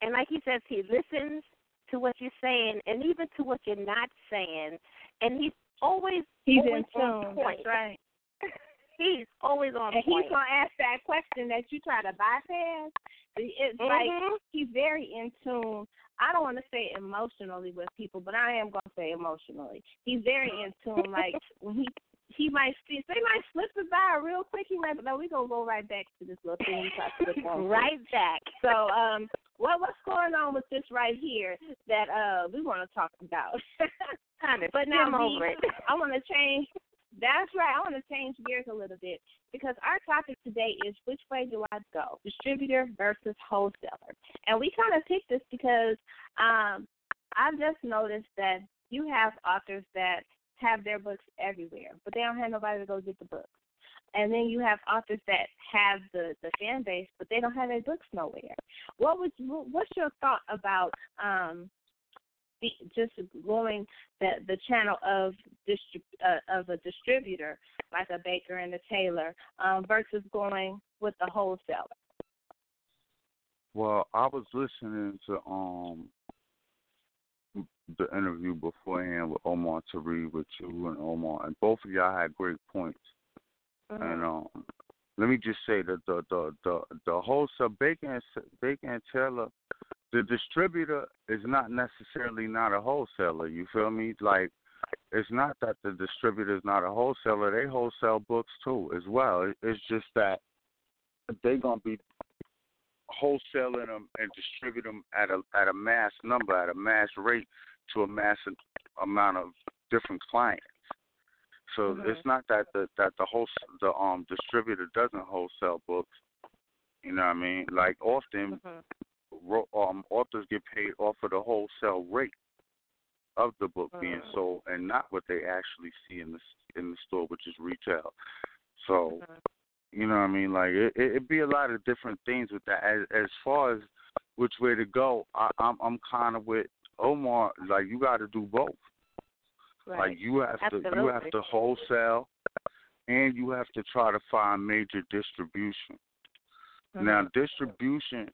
and like he says, he listens to what you're saying, and even to what you're not saying, and he's always He's always in on tune. point. That's right. [LAUGHS] He's always on And point. he's gonna ask that question that you try to bypass. It's like Mhm. he's very in tune. I don't want to say emotionally with people, but I am gonna say emotionally. He's very in tune. Like [LAUGHS] when he he might see, they might slip it by real quick. He might, but no, we gonna go right back to this little thing we slip on. right back. So, um, what what's going on with this right here that uh we want to talk about? [LAUGHS] But now, skim B, over it. [LAUGHS] I want to change. That's right. I want to change gears a little bit because our topic today is which way do I go, distributor versus wholesaler. And we kind of picked this because um, I've just noticed that you have authors that have their books everywhere, but they don't have nobody to go get the books. And then you have authors that have the the fan base, but they don't have their books nowhere. What was what's your thought about um the, just going the the channel of distrib, uh, of a distributor like a Baker and a Taylor um, versus going with the wholesaler? Well, I was listening to um the interview beforehand with Omar Tyree with you and Omar, and both of y'all had great points. Mm-hmm. And um, let me just say that the the the the wholesale Baker and Taylor, the distributor is not necessarily not a wholesaler. You feel me? Like it's not that the distributor is not a wholesaler. They wholesale books too as well. It's just that they gonna be wholesaling them and distribute them at a at a mass number, at a mass rate, to a mass amount of different clients. So Mhm. it's not that the that the whole the um distributor doesn't wholesale books. You know what I mean? Like often, ro- um authors get paid off of the wholesale rate of the book being sold, and not what they actually see in the in the store, which is retail. So you know what I mean? Like it, it, it'd be a lot of different things with that. As as far as which way to go, I, I'm I'm kind of with Omar. Like you got to do both. Like you have to you have to wholesale, and you have to try to find major distribution. Now mm-hmm. distribution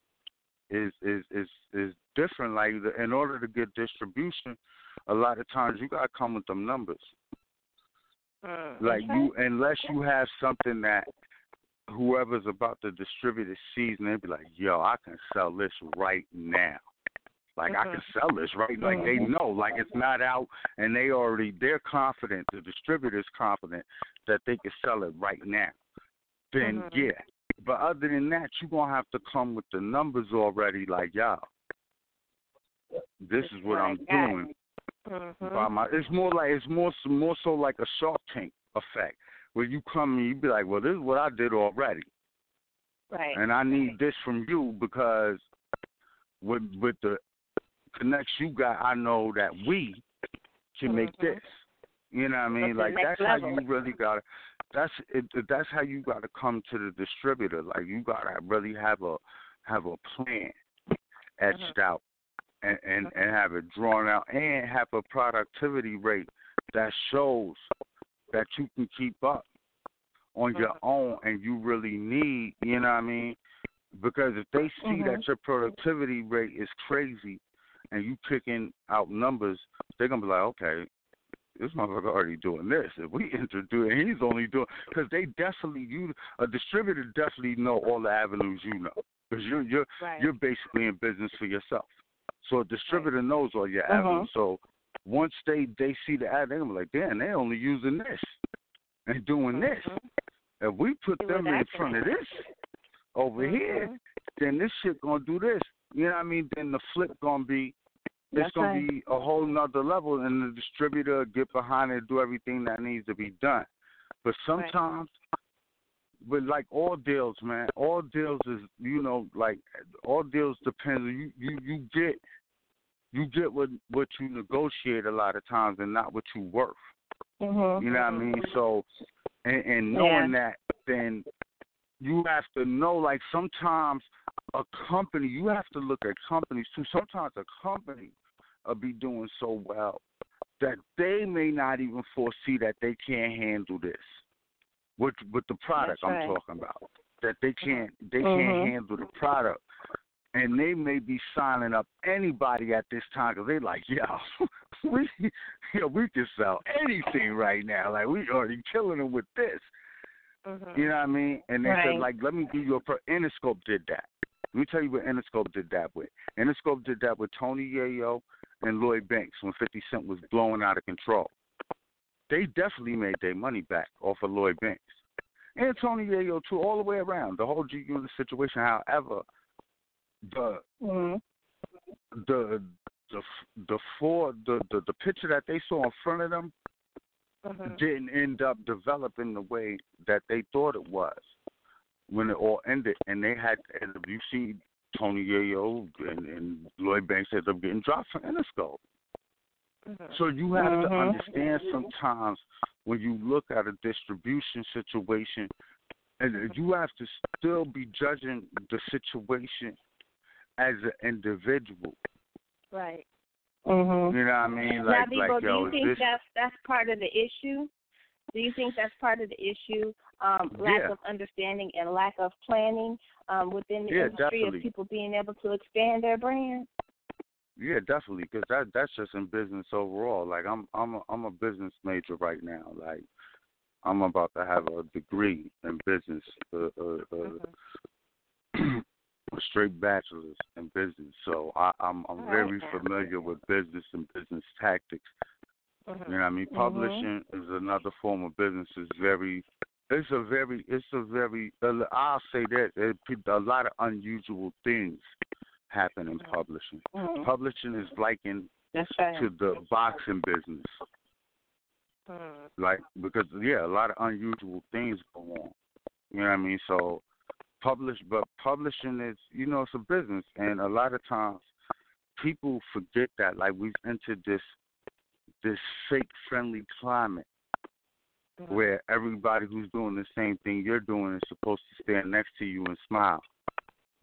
is is is is different. Like the, in order to get distribution, a lot of times you got to come with them numbers. Mm, like you, unless you have something that whoever's about to distribute it sees, and they be like, "Yo, I can sell this right now." Like I can mm-hmm. sell this right. Like they mm-hmm. know. Like it's not out, and they already they're confident. The distributor's confident that they can sell it right now. Then Mhm. yeah. But other than that, you're gonna have to come with the numbers already. Like y'all, this is what I'm doing. Mm-hmm. By my, it's more like it's more more so like a Shark Tank effect, where you come and you be like, well, this is what I did already, Right. and I need this from you because with with the connects you got, I know that we can make mm-hmm. this. You know what I mean? The Like that's how you really got. That's it. That's how you got to come to the distributor. Like you got to really have a have a plan etched mm-hmm. out and, and and have it drawn out and have a productivity rate that shows that you can keep up on your mm-hmm. own and you really need, you know what I mean? Because if they see that your productivity rate is crazy and you picking out numbers, they're gonna be like, okay, this motherfucker already doing this. If we introduce, and he's only doing because they definitely you a distributor definitely know all the avenues you know because you're you're Right. you're basically in business for yourself. So a distributor knows all your Uh-huh. avenues. So once they they see the ad, they're gonna be like, damn, they only using this and doing this. If we put See them in front of this over here, then this shit gonna do this. You know what I mean? Then the flip gonna be it's That's gonna right. be a whole nother level, and the distributor get behind it, and do everything that needs to be done. But sometimes, but like all deals, man, all deals is you know like all deals depends. You you you get you get what what you negotiate a lot of times, and not what you worth. Mhm. You know what I mean? So, and, and knowing that, then you have to know. Like sometimes a company, you have to look at companies too. Sometimes a company will be doing so well that they may not even foresee that they can't handle this with with the product I'm talking about. That they can't they Mhm. can't handle the product. And they may be signing up anybody at this time because they like, yo, [LAUGHS] we, yo, we can sell anything right now. Like we already killing them with this. You know what I mean? And they Right. said, like, let me give you a pro. Interscope did that. Let me tell you what Interscope did that with. Interscope did that with Tony Yayo and Lloyd Banks when 50 Cent was blowing out of control. They definitely made their money back off of Lloyd Banks. And Tony Yayo, too, all the way around. The whole G Unit situation, however, the mm-hmm. the the the four the, the the picture that they saw in front of them mm-hmm. didn't end up developing the way that they thought it was when it all ended. And they had, and you see Tony Yayo and, and Lloyd Banks ended up getting dropped from Interscope. So you have to Mhm. understand sometimes when you look at a distribution situation, and you have to still be judging the situation as an individual. Right. Mm-hmm. You know what I mean? now, Like, Bebo, like do yo, you think this that's that's part of the issue? Do you think that's part of the issue? Um, lack Yeah. of understanding and lack of planning um, within the Yeah, industry definitely. of people being able to expand their brand. Yeah, definitely, because that that's just in business overall. Like I'm I'm a, I'm a business major right now. Like I'm about to have a degree in business, uh, uh, uh, [CLEARS THROAT] a straight bachelor's in business. So I, I'm I'm All very right. familiar with business and business tactics. Mhm. You know what I mean? Mhm. Publishing is another form of business. It's very, it's a very, it's a very. I'll say that it, a lot of unusual things happen in publishing. Mhm. Publishing is likened right. to the boxing business, Mhm. like because yeah, a lot of unusual things go on. You know what I mean? So publish, but publishing is, you know, it's a business, and a lot of times people forget that. Like we've entered this this fake friendly climate where everybody who's doing the same thing you're doing is supposed to stand next to you and smile.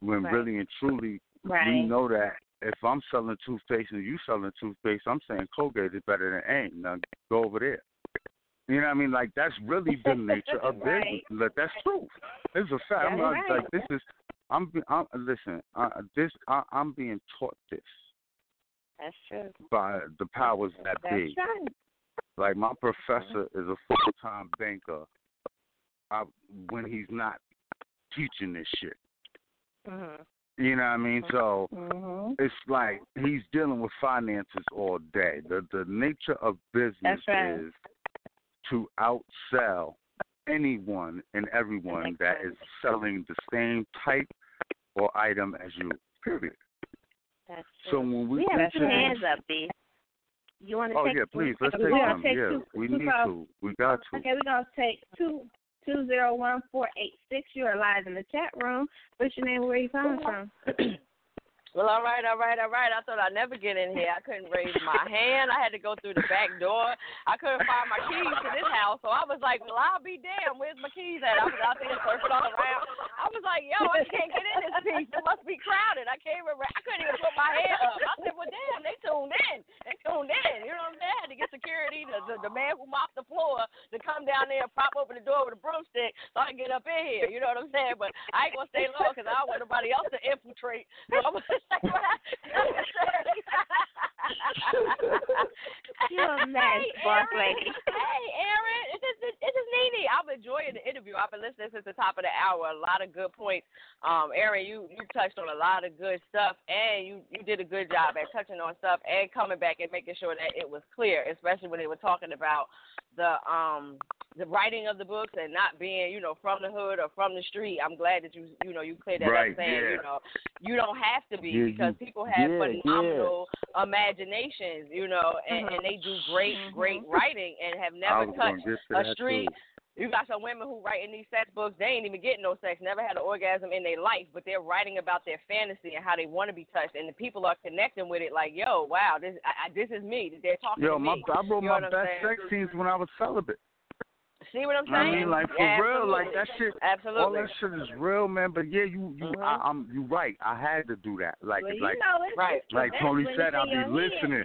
When Right. really and truly we know that if I'm selling toothpaste and you selling toothpaste, I'm saying Colgate is better than AIM. Now go over there. You know what I mean? Like that's really the [LAUGHS] nature of Right. business. Like, that's true. It's a fact. I'm not right. like this is. I'm. I'm listen. Uh, this. I, I'm being taught this That's true. by the powers that That's be. right. Like my professor is a full time banker. I, when he's not teaching this shit, Mhm. you know what I mean. So Mhm. it's like he's dealing with finances all day. The the nature of business right. is to outsell anyone and everyone that is selling the same type or item as you. Period. That's So true. when we we have two hands up, B. You want to Oh take? yeah, please let's Okay, take we're gonna some. take Yeah, two- we two need calls. to. We got to. Okay, we're gonna take two two zero one four eight six. You are live in the chat room. What's your name? and Where you calling from? [CLEARS THROAT] Well, all right, all right, all right. I thought I'd never get in here. I couldn't raise my [LAUGHS] hand. I had to go through the back door. I couldn't find my keys to this house, so I was like, "Well, I'll be damned. Where's my keys at?" I was out there surfing all around. I was like, "Yo, I can't get in this piece. It must be crowded. I can't even. I couldn't even put my hand up." I said, "Well, damn, they tuned in. They tuned in. You know what I'm saying? I had to get security, the the, the man who mopped the floor, to come down there and prop open the door with a broomstick so I can get up in here. You know what I'm saying? But I ain't gonna stay long because I don't want nobody else to infiltrate. So I'm gonna [LAUGHS] [LAUGHS] say what I You're a mess, hey, boss Aaron. lady. Hey, Aaron, it's just, it's just Nene. I'm enjoying the interview. I've been listening since the top of the hour. A lot of good points. Um, Aaron, you you touched on a lot of good stuff, and you you did a good job at touching on stuff and coming back and making sure that it was clear, especially when they were talking about the um the writing of the books and not being you know from the hood or from the street. I'm glad that you you know you cleared that Right, up, saying yeah. you know you don't have to be Yeah, because people have yeah, phenomenal imaginations, you know, and, and they do mm-hmm. great mm-hmm. great writing and have never touched get to a street. too. You got some women who write in these sex books. They ain't even getting no sex, never had an orgasm in their life, but they're writing about their fantasy and how they want to be touched, and the people are connecting with it. Like, yo, wow, this I, I, this is me. They're talking Yo, to my me. I wrote you my know what best saying? sex scenes when I was celibate. See what I'm I mean, like for Yeah, real, like that shit. Absolutely. All that shit is real, man. But yeah, you, you, Mhm. I, I'm, you right. I had to do that. Like, Well, like, Right. like Toni said, I'll be listening.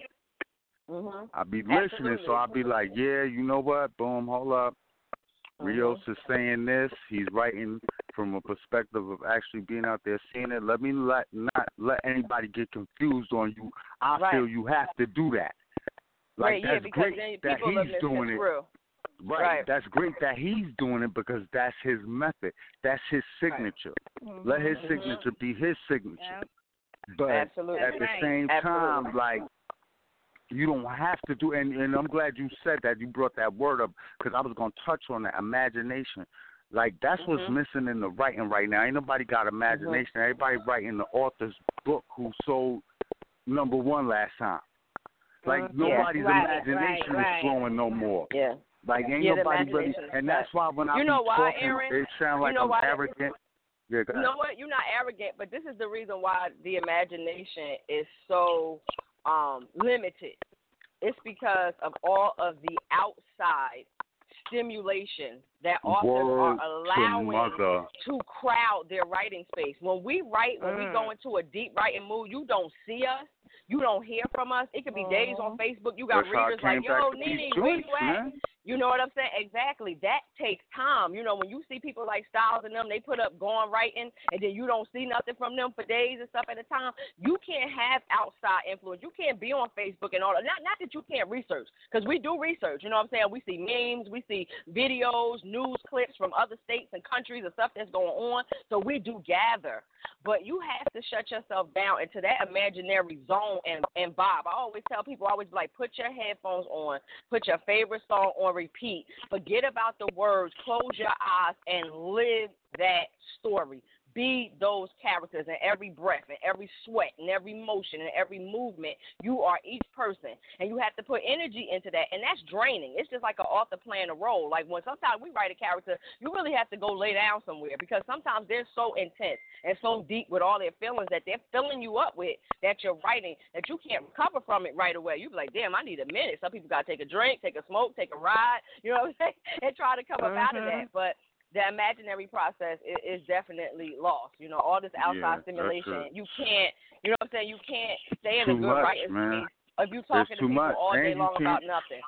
hmm I'll be listening, Absolutely. so I'll be like, yeah, you know what? Boom, hold up. Rios is saying this. He's writing from a perspective of actually being out there seeing it. Let me let not let anybody get confused on you. I Right. feel you have to do that. Like right, yeah, that's because great that he's doing it. through. Right. Right. That's great that he's doing it because that's his method. That's his signature. Let his Mhm. signature be his signature. But Absolutely. at the same Absolutely. time, like you don't have to do. And, and I'm glad you said that. You brought that word up because I was gonna touch on that imagination. Like that's what's Mhm. missing in the writing right now. Ain't nobody got imagination. Everybody writing the author's book who sold number one last time. Like Mhm. nobody's Right, imagination right, right. is flowing no more. Yeah. Like ain't Yeah, nobody really, and that's why when I You be know why, talking, Aaron? it sounds You like know I'm why? arrogant. Yeah, You know what? You're not arrogant, but this is the reason why the imagination is so um limited. It's because of all of the outside stimulation that authors Word are to allowing mother. to crowd their writing space. When we write, when we Mm. go into a deep writing mood, you don't see us. You don't hear from us. It could be days on Facebook. You got That's readers like, came back yo, to these Nene, where you at? man. You know what I'm saying? Exactly. That takes time. You know, when you see people like Styles and them, they put up going writing, and then you don't see nothing from them for days and stuff at a time. You can't have outside influence. You can't be on Facebook and all that. Not, not that you can't research, because we do research. You know what I'm saying? We see memes, we see videos, news clips from other states and countries and stuff that's going on. So we do gather. But you have to shut yourself down into that imaginary zone and, and vibe. I always tell people, I always be like, put your headphones on, put your favorite song on repeat. Forget about the words, close your eyes, and live that story. Be those characters in every breath, and every sweat, and every motion, and every movement. You are each person, and you have to put energy into that, and that's draining. It's just like an author playing a role. Like when sometimes we write a character, you really have to go lay down somewhere because sometimes they're so intense and so deep with all their feelings that they're filling you up with that you're writing that you can't recover from it right away. You be like, damn, I need a minute. Some people got to take a drink, take a smoke, take a ride, you know what I'm saying, [LAUGHS] and try to come up out of that. Mm-hmm. But the imaginary process is, is definitely lost. You know, all this outside that's stimulation, it. you can't. You know what I'm saying? You can't stay in a good much, writing man. space if you talking too to people much. all And day long about nothing.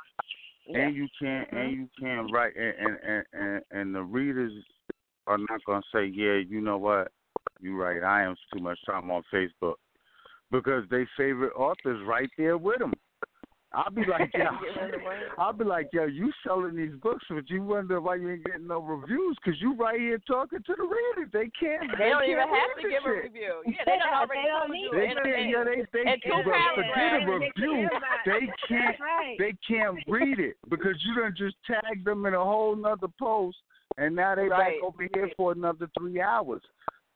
and you can't and mm-hmm. you can't write and and, and and and the readers are not gonna say yeah you know what you right I am too much time on Facebook because they favorite authors right there with them. I'll be like [LAUGHS] yo, [LAUGHS] I'll be like yo, you selling these books, but you wonder why you ain't getting no reviews because you right here talking to the readers. They can't. They don't can't even have to this give a review. Yeah, they [LAUGHS] don't already They don't need you They in, can't. Yeah, they they in two but forget a review. They can't. right. They can't read it because you done just tagged them in a whole nother post, and now they Right. back over here for another three hours.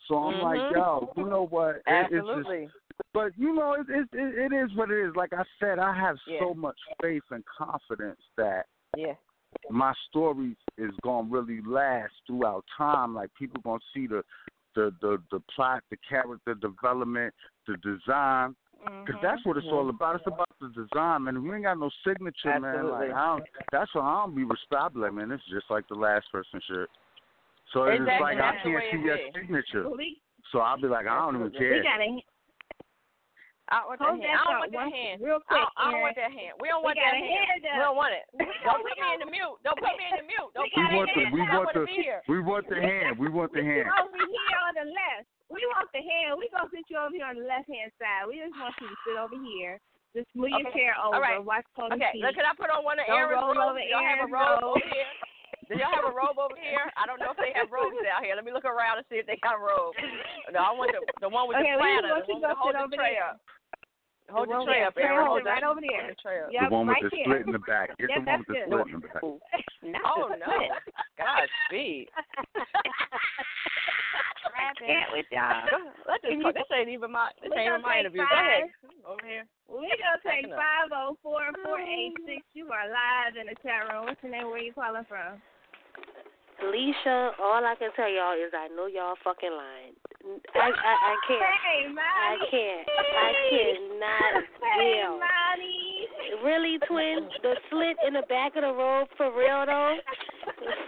So I'm like, Mhm. yo, you know what? It- It's just, Absolutely. But you know, it, it it it is what it is. Like I said, I have Yeah. so much faith and confidence that Yeah. my story is gonna really last throughout time. Like people gonna see the the the the plot, the character development, the design. Because that's what it's all mm-hmm. about. It's about the design, man. If you ain't got no signature, man, like I don't. That's why I don't be respectful, like, man. It's just like the last person shit. So it's like I that's the can't see it your signature. So I'll be like, I don't even we care. gotta I don't want that hand. that I don't want that hand. real I quick. don't, I don't want that hand. We don't want got that hand. hand We don't want it. Don't put me in the mute. Don't put me in the mute. Don't We put me in the the we want want the be here. we want the hand. We want the hand. over here on the left. We want the hand. We gonna sit you over here on the left hand side. We just want you to sit over here. Just move your chair over. All right. Watch Tony Okay, feet. look, can I put on one of Don't Aaron's roll over Do y'all have a Aaron's robe robe. over here? Do y'all have a robe over here? I don't know if they have robes out here. Let me look around and see if they got a robe. No, I want the, the one with Okay, the we platter, want the you one with go the hold the tray up. Hold the one tray up, Aaron. hold Hold right over there. The tray up. Yep, the one with right the there. split in the back. Get Yep, the one with the that's split it. in the back. [LAUGHS] Oh no! Godspeed. Can't with y'all. [LAUGHS] Let this Can talk. you- This ain't even my. This ain't even my take interview. Go ahead. Over here. We gonna take five oh four four eight six. You are live in the chat room. What's your name? Where are you calling from? Alicia, all I can tell y'all is I know y'all fucking lying. I I, I can't. Hey, I can't. I cannot Hey, deal. Really, twin? The slit in the back of the robe for real though?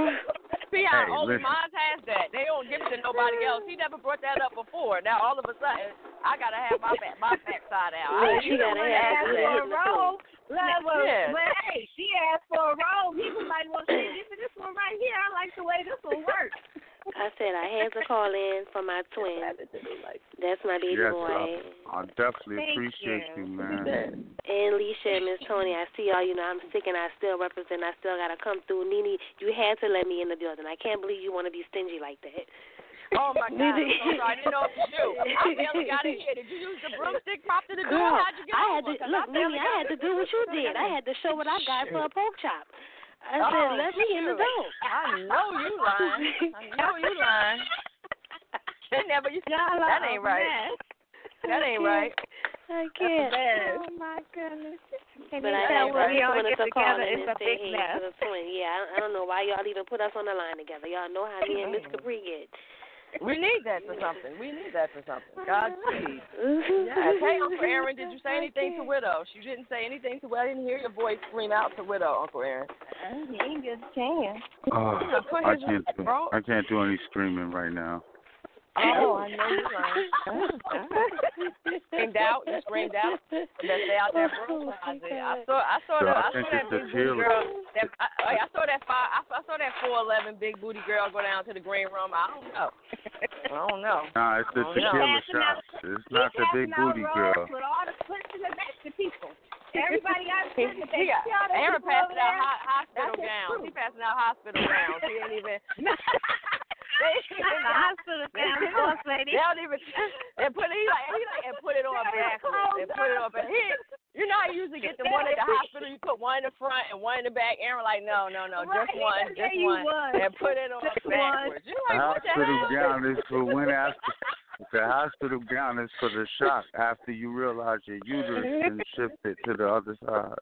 [LAUGHS] See how Hey, only listen. mine has that. They don't give it to nobody else. He never brought that up before. Now all of a sudden, I gotta have my back, my backside out. Yeah, I, she gotta have that it. has for a that. robe. Love was, Yeah. but hey, she asked for a robe. He was like, well, shit, give me this one right here. I like the way this one works. I said I had to call in for my [LAUGHS] twin. That's my baby Yes, boy. I, I definitely Thank appreciate you. you, man. And Alicia and Miss Toni, I see y'all. You know, I'm sick and I still represent. I still gotta come through. Nene, you had to let me in the building. I can't believe you want to be stingy like that. Oh my God! I'm so [LAUGHS] sorry. I didn't know what to do. I barely got in here. Did you use the broomstick prop to the door? Girl, How'd you get I had over? to 'Cause look, I barely Nene. I had to do what you did. I had to show what I got for a pork chop. I said, Oh, let me in the door. I know you lying. I know you lying. [LAUGHS] They never used Y'all That ain't right. That ain't right. I can't. Oh my goodness. Can But you I had when we all get us to call together, it's and a big mess. to the twin. Yeah, I, I don't know why y'all even put us on the line together. Y'all know how me and Miss Capri get. We need that for something. We need that for something. Godspeed. Mm-hmm. Yes. Hey, Uncle Aaron, did you say anything to Widow? You didn't say anything to Widow. I didn't hear your voice scream out to Widow, Uncle Aaron. He ain't get a chance. Uh, I can't do. I can't do any screaming right now. Oh, I know you're right. screamed out. You screamed out. Let's stay out there, bro. [LAUGHS] I said, I saw, I saw So the, I I saw that big booty girl. That I, I I saw that five. I, I saw that four eleven big booty girl go down to the green room. I don't know. I don't know. Nah, it's the tequila Passing out- shots. It's not the big booty girl. With all the pushing the back to people. Everybody got He, pushing the he got, See all those Aaron passing out ho- hospital gowns. crew. He passing out hospital gowns. He ain't even. [LAUGHS] The hospital [LAUGHS] gown, boss lady. They don't even. And put he like he like and put it on backwards and put it on. But he, you know, how you usually get the one at the [LAUGHS] hospital. You put one in the front and one in the back. Aaron like, no, no, no, just one, there just one, was. and put it on Just one. backwards. You like, what the hospital hell? gown is for when [LAUGHS] after the hospital gown is for the shock after you realize your uterus been shifted to the other side.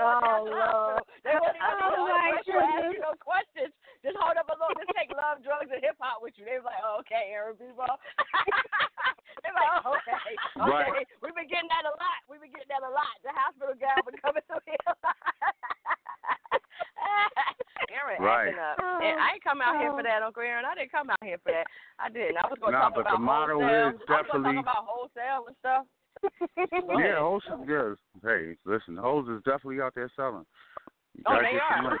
Oh, Lord. They won't even Oh, my ask you ask goodness. you no questions. Just hold up a little. Just take love, drugs, and hip hop with you. They was like, oh, okay, Aaron Bebo. [LAUGHS] They're like, oh, okay, okay. Right. We've been getting that a lot. We've been getting that a lot. The hospital guy been coming through here. a. [LAUGHS] Aaron Right. acting up. And I ain't come out here for that, Uncle Aaron. I didn't come out here for that. I didn't. I was going to Nah, talk but about wholesale. is I was gonna talk about wholesale and stuff. [LAUGHS] Yeah, hoes. Yeah, hey, listen, hoes is definitely out there selling. You Oh, they are. money.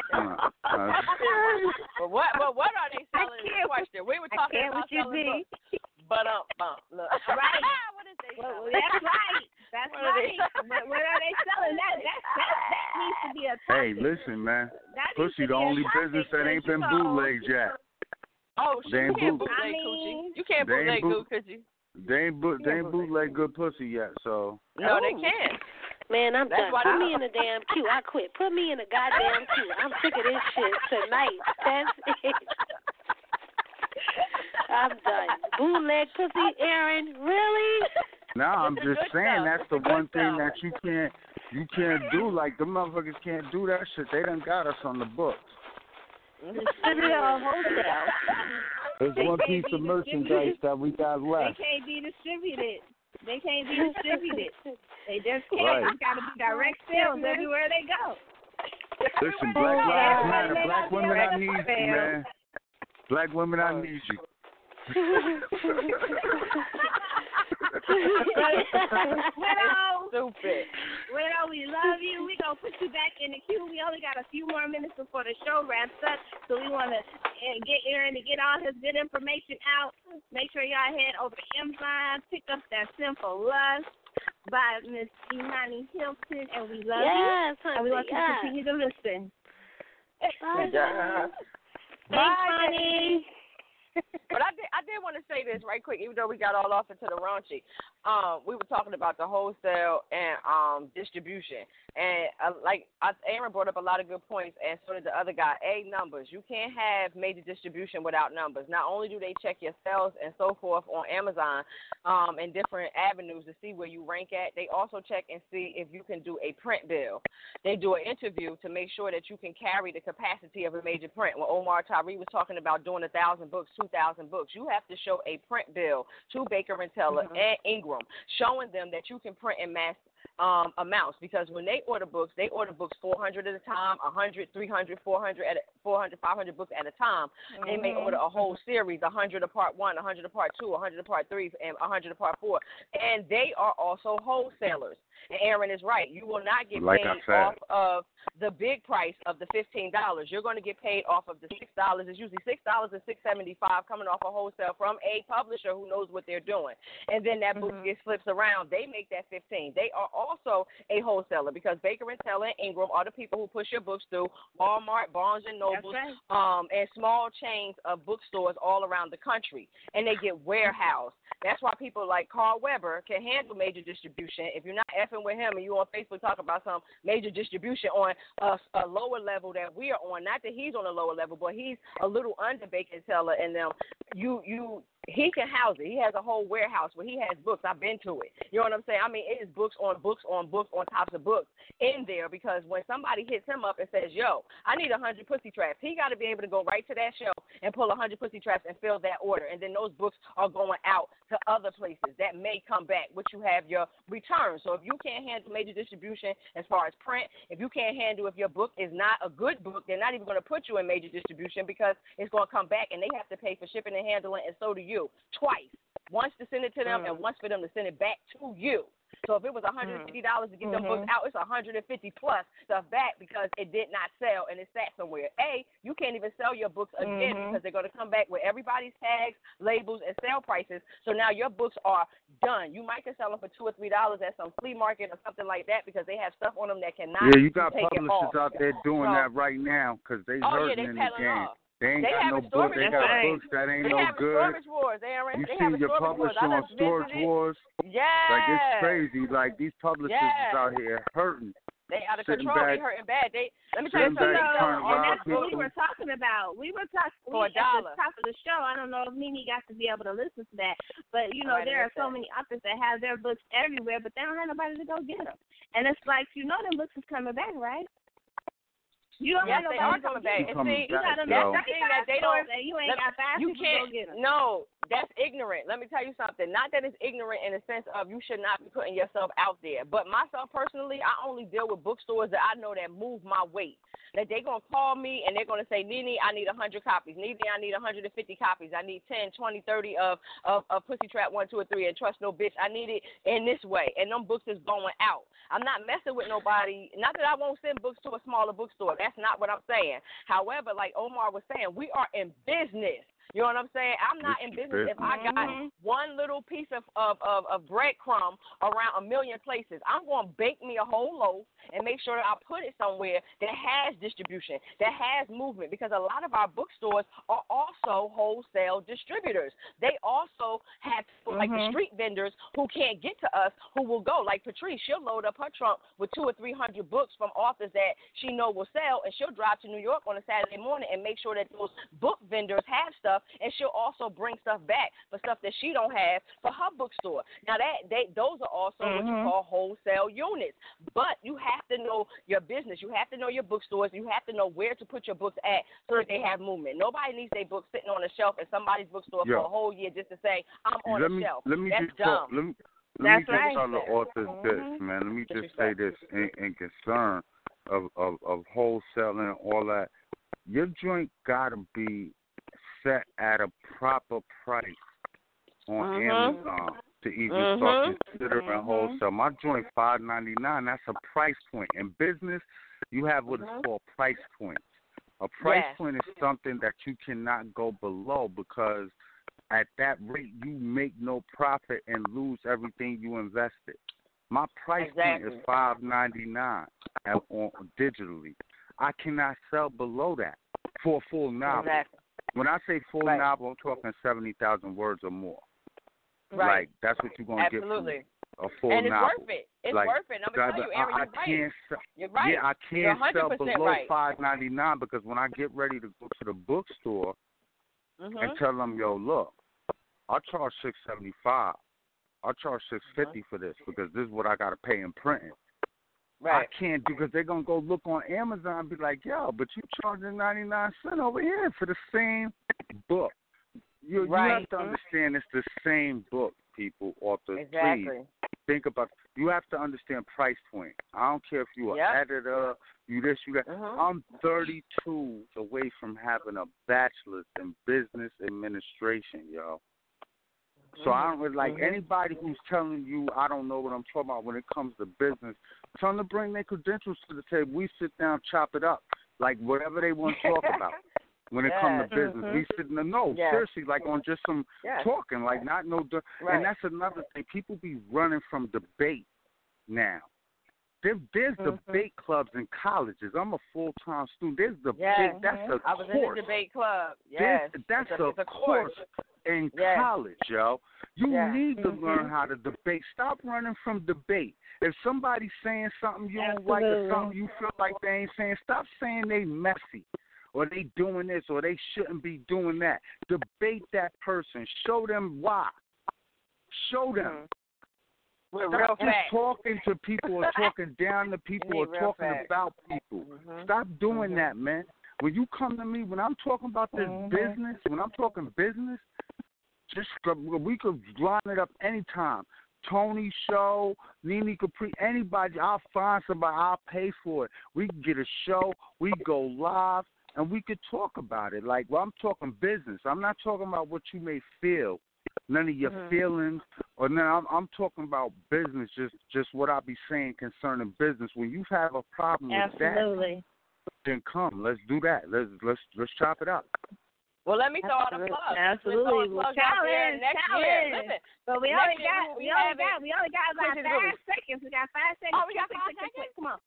But [LAUGHS] what? But what are they selling? Is the question. We were talking about you, selling B. books. But um, um, look. [LAUGHS] Right. [LAUGHS] what is they Well, selling? that's right. That's What are they right. What, what are they selling? That that that that needs to be a topic. hey, listen, man. That Pussy the only business that ain't been because, you know, bootlegged yet. Oh, shit, They you can't boot- bootleg I coochie. mean- You can't bootleg boot- good coochie. They ain't boot, they ain't bootleg good pussy yet. So No, they can't. Man, I'm That's done. Put they- me in the damn [LAUGHS] queue. I quit. Put me in the goddamn queue. I'm sick of this shit tonight. That's [LAUGHS] it. I'm done. Bootleg pussy, Aaron. Really? No, I'm just saying that's the the one thing that you can't you can't do. Like the motherfuckers can't do that shit. They done got us on the books. Distributor or wholesale. There's one piece of merchandise that we got left. They left. can't be distributed. They can't be distributed. They just [LAUGHS] can't. Right. It's got to be direct sales everywhere they go. Listen, Black Lives Matter. everybody Black out women, there I need you, man. Black women, I need you. [LAUGHS] [LAUGHS] Widow, [LAUGHS] Stupid. Widow, we love you. We gonna put you back in the queue. We only got a few more minutes before the show wraps up, so we want to eh, get Aaron to get all his good information out. Make sure y'all head over to Amazon, pick up that Simple Lust by Miss Imani Hilton, and we love Yes, you. And we want you to honey, yes. continue to listen. Bye, Yeah. Thanks, Bye, honey. But I did, I did want to say this right quick, even though we got all off into the raunchy. Um, we were talking about the wholesale and um distribution, and uh, like Aaron brought up a lot of good points, and so did the other guy. A numbers. You can't have major distribution without numbers. Not only do they check your sales and so forth on Amazon, um, and different avenues to see where you rank at, they also check and see if you can do a print bill. They do an interview to make sure that you can carry the capacity of a major print. When Omar Tyree was talking about doing a thousand books, two thousand books, you have to show a print bill to Baker and Taylor mm-hmm. and Ingram, showing them that you can print in mass um, amounts because when they order books, they order books 400 at a time, 100, 300, 400, at a, 400, 500 books at a time. They may order a whole series, 100 of part one, 100 of part two, 100 of part three, and 100 of part four. And they are also wholesalers. And Aaron is right. You will not get Like paid off of the big price of the fifteen dollars. You're going to get paid off of the six dollars. It's usually six dollars and six seventy five coming off a wholesale from a publisher who knows what they're doing. And then that book gets flips around. They make that fifteen. They are also a wholesaler because Baker and Taylor and Ingram are the people who push your books through Walmart, Barnes and Nobles, That's um, and small chains of bookstores all around the country, and they get warehoused. That's why people like Carl Weber can handle major distribution. If you're not effing with him and you on Facebook talk about some major distribution on a, a lower level that we are on, not that he's on a lower level, but he's a little under Baker and Taylor and them. You you he can house it. He has a whole warehouse where he has books. I've been to it. You know what I'm saying? I mean, it is books on books on books on tops of books in there because when somebody hits him up and says, "Yo, I need a hundred pussy traps," he got to be able to go right to that show and pull a hundred pussy traps and fill that order, and then those books are going out to other places that may come back, which you have your return. So if you can't handle major distribution as far as print, if you can't handle if your book is not a good book, they're not even going to put you in major distribution because it's going to come back and they have to pay for shipping and handling, and so do you twice. Once to send it to them, Mm. and once for them to send it back to you. So if it was $150 to get them books Mhm. out, it's 150 plus stuff back because it did not sell and it sat somewhere. A, you can't even sell your books again Mhm. because they're going to come back with everybody's tags, labels, and sale prices. So now your books are done. You might can sell them for two or three dollars at some flea market or something like that because they have stuff on them that cannot Yeah, you got publishers out there doing So- that right now because they Oh, yeah, hurting they in the game. off. They ain't They got no having book. They got wars. books that ain't They no having good. storage wars, Aaron. You they see having your storage wars. publisher I on Storage visited. Wars. Yes. Like it's crazy. Like these publishers Yes. is out here hurting. They out of Sitting control. They hurting bad. They let me tell you sitting something. back trying to on rob what we people. were talking about. We were talking For a we, at the top of the show. I don't know if Mimi got to be able to listen to that, but you know might there are so missed many authors that have their books everywhere, but they don't have nobody to go get them. And it's like you know them books is coming back, right? You don't Yes, have they nobody are to go coming get back. And see, You got back, them that's the thing that they don't. and you ain't let- got five you to go can't. get them. No, that's ignorant. Let me tell you something. Not that it's ignorant in the sense of you should not be putting yourself out there. But myself personally, I only deal with bookstores that I know that move my weight. That they're gonna call me and they're gonna say, Nene, I need 100 copies. Nene, I need 150 copies. I need 10, 20, 30 of of, of Pussy Trap One, Two, or Three, and Trust No Bitch. I need it in this way, and them books is going out. I'm not messing with nobody. Not that I won't send books to a smaller bookstore. That's not what I'm saying. However, like Omar was saying, we are in business. You know what I'm saying? I'm not in business if I got Mhm. one little piece of, of, of, of breadcrumb around a million places. I'm going to bake me a whole loaf and make sure that I put it somewhere that has distribution, that has movement, because a lot of our bookstores are also wholesale distributors. They also have people like the Mhm. street vendors who can't get to us who will go. Like Patrice, she'll load up her trunk with two or three hundred books from authors that she know will sell, and she'll drive to New York on a Saturday morning and make sure that those book vendors have stuff, and she'll also bring stuff back for stuff that she don't have for her bookstore. Now that they those are also what you Mhm. call wholesale units, but you have to know your business. You have to know your bookstores. You have to know where to put your books at so that they have movement. Nobody needs their books sitting on a shelf in somebody's bookstore Yo. for a whole year just to say I'm on let the me shelf. let me That's just dumb. talk. Let me let That's me just tell the authors Mhm. this, man. Let me just say this in, in concern of, of of wholesaling and all that. Your joint gotta be set at a proper price on Mhm. Amazon to even start Mhm. considering Mhm. wholesale. My joint five ninety nine. That's a price point. In business, you have what is Mhm. called price points. A price Yes. point is something that you cannot go below because at that rate you make no profit and lose everything you invested. My price point is five ninety nine on digitally. I cannot sell below that for a full novel. Exactly. When I say full Right. novel, I'm talking seventy thousand words or more. Right. Like that's what you're gonna Absolutely. get from a full and it's novel. worth it. It's like, worth it. I'm gonna tell you, I, Aaron, I you're right. can't sell. You're right. Yeah, I can't sell 100% below right. five ninety nine because when I get ready to go to the bookstore Mhm. and tell them, yo, look, I charge six seventy five. I charge six fifty Uh-huh. for this because this is what I got to pay in printing. Right. I can't do because they're gonna go look on Amazon and be like, yo, but you charging ninety nine cent over here for the same book. You, you Right. have to understand it's the same book, people, authors. Exactly. Please think about. You have to understand price point. I don't care if you're Yep. an editor, you this, you that. Mhm. I'm 32 away from having a bachelor's in business administration, yo. So I don't really like Mhm. anybody who's telling you I don't know what I'm talking about when it comes to business. Tell them to bring their credentials to the table. We sit down, chop it up, like whatever they want to talk [LAUGHS] about. When it comes to business, Mhm. we sit in the no, Yes. seriously, like on just some Yes. talking, like not no. du- Right. And that's another thing. People be running from debate now. There, there's Mhm. debate clubs in colleges. I'm a full time student. There's debate. Yes. That's a I was course. in the debate club. Yes. This, that's it's a, a, it's a course in Yes. college, yo. You Yes. need to Mhm. learn how to debate. Stop running from debate. If somebody's saying something you don't like or something you feel like they ain't saying, stop saying they messy or they doing this or they shouldn't be doing that. Debate that person. Show them why. Show them. We're Stop real just facts. talking to people or talking down to [LAUGHS] people or talking facts. about people. Mhm. Stop doing Mhm. that, man. When you come to me, when I'm talking about this Mhm. business, when I'm talking business, just we could line it up anytime. Toni show, Nene Capri, anybody. I'll find somebody. I'll pay for it. We can get a show. We go live, and we could talk about it. Like, well, I'm talking business. I'm not talking about what you may feel. None of your Mhm. feelings, or no, I'm, I'm talking about business. Just, just what I be saying concerning business. When you have a problem with that, then come. Let's do that. Let's let's let's chop it up. Well, let me throw out a Absolutely. plug. Absolutely. Let's throw a plug out there Challenge, next challenge. year. Listen, But we only got we we only having got we only got about five seconds. We got five seconds. Oh, we got five seconds? Come on.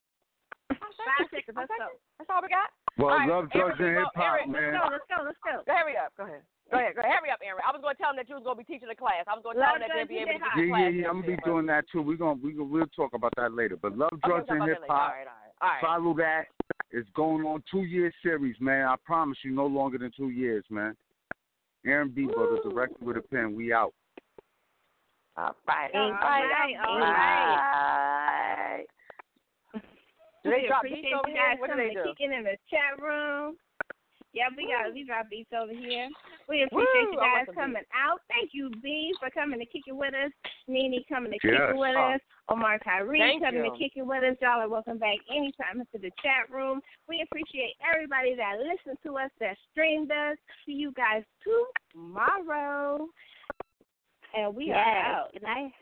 Five seconds. Let's go. That's all we got. Well, All right, love, drugs, and hip hop, man. Let's go. Let's go. Let's go. Go hurry up. Go ahead. Go ahead. Go ahead. Hurry up, Aaron. I was going to tell him that you was going to be teaching the class. I was going to tell him that they'll be able to Yeah, teach the yeah, class. yeah. I'm gonna be doing that too. We're gonna we gonna we'll talk about that later. But love, Okay, drugs, we'll and hip about that later. All hop. right, all right. All right. Follow that. It's going on two year series, man. I promise you, no longer than two years, man. Aaron B. Brother, director with a pen. We out. All right. All right. All right. Do [LAUGHS] they we drop appreciate beats over you here? guys What do coming they and do? kicking in the chat room. Yeah, we got we drop beats over here. We appreciate Woo, you guys some coming out. Thank you, B, for coming to kick it with us. Nene coming to kick it with oh. us. Omar Tyree Thank coming you. to kick it with us. Y'all are welcome back anytime into the chat room. We appreciate everybody that listened to us, that streamed us. See you guys tomorrow. And we Yes. are out. Good night.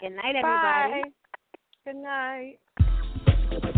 Good night, everybody. Bye. Good night.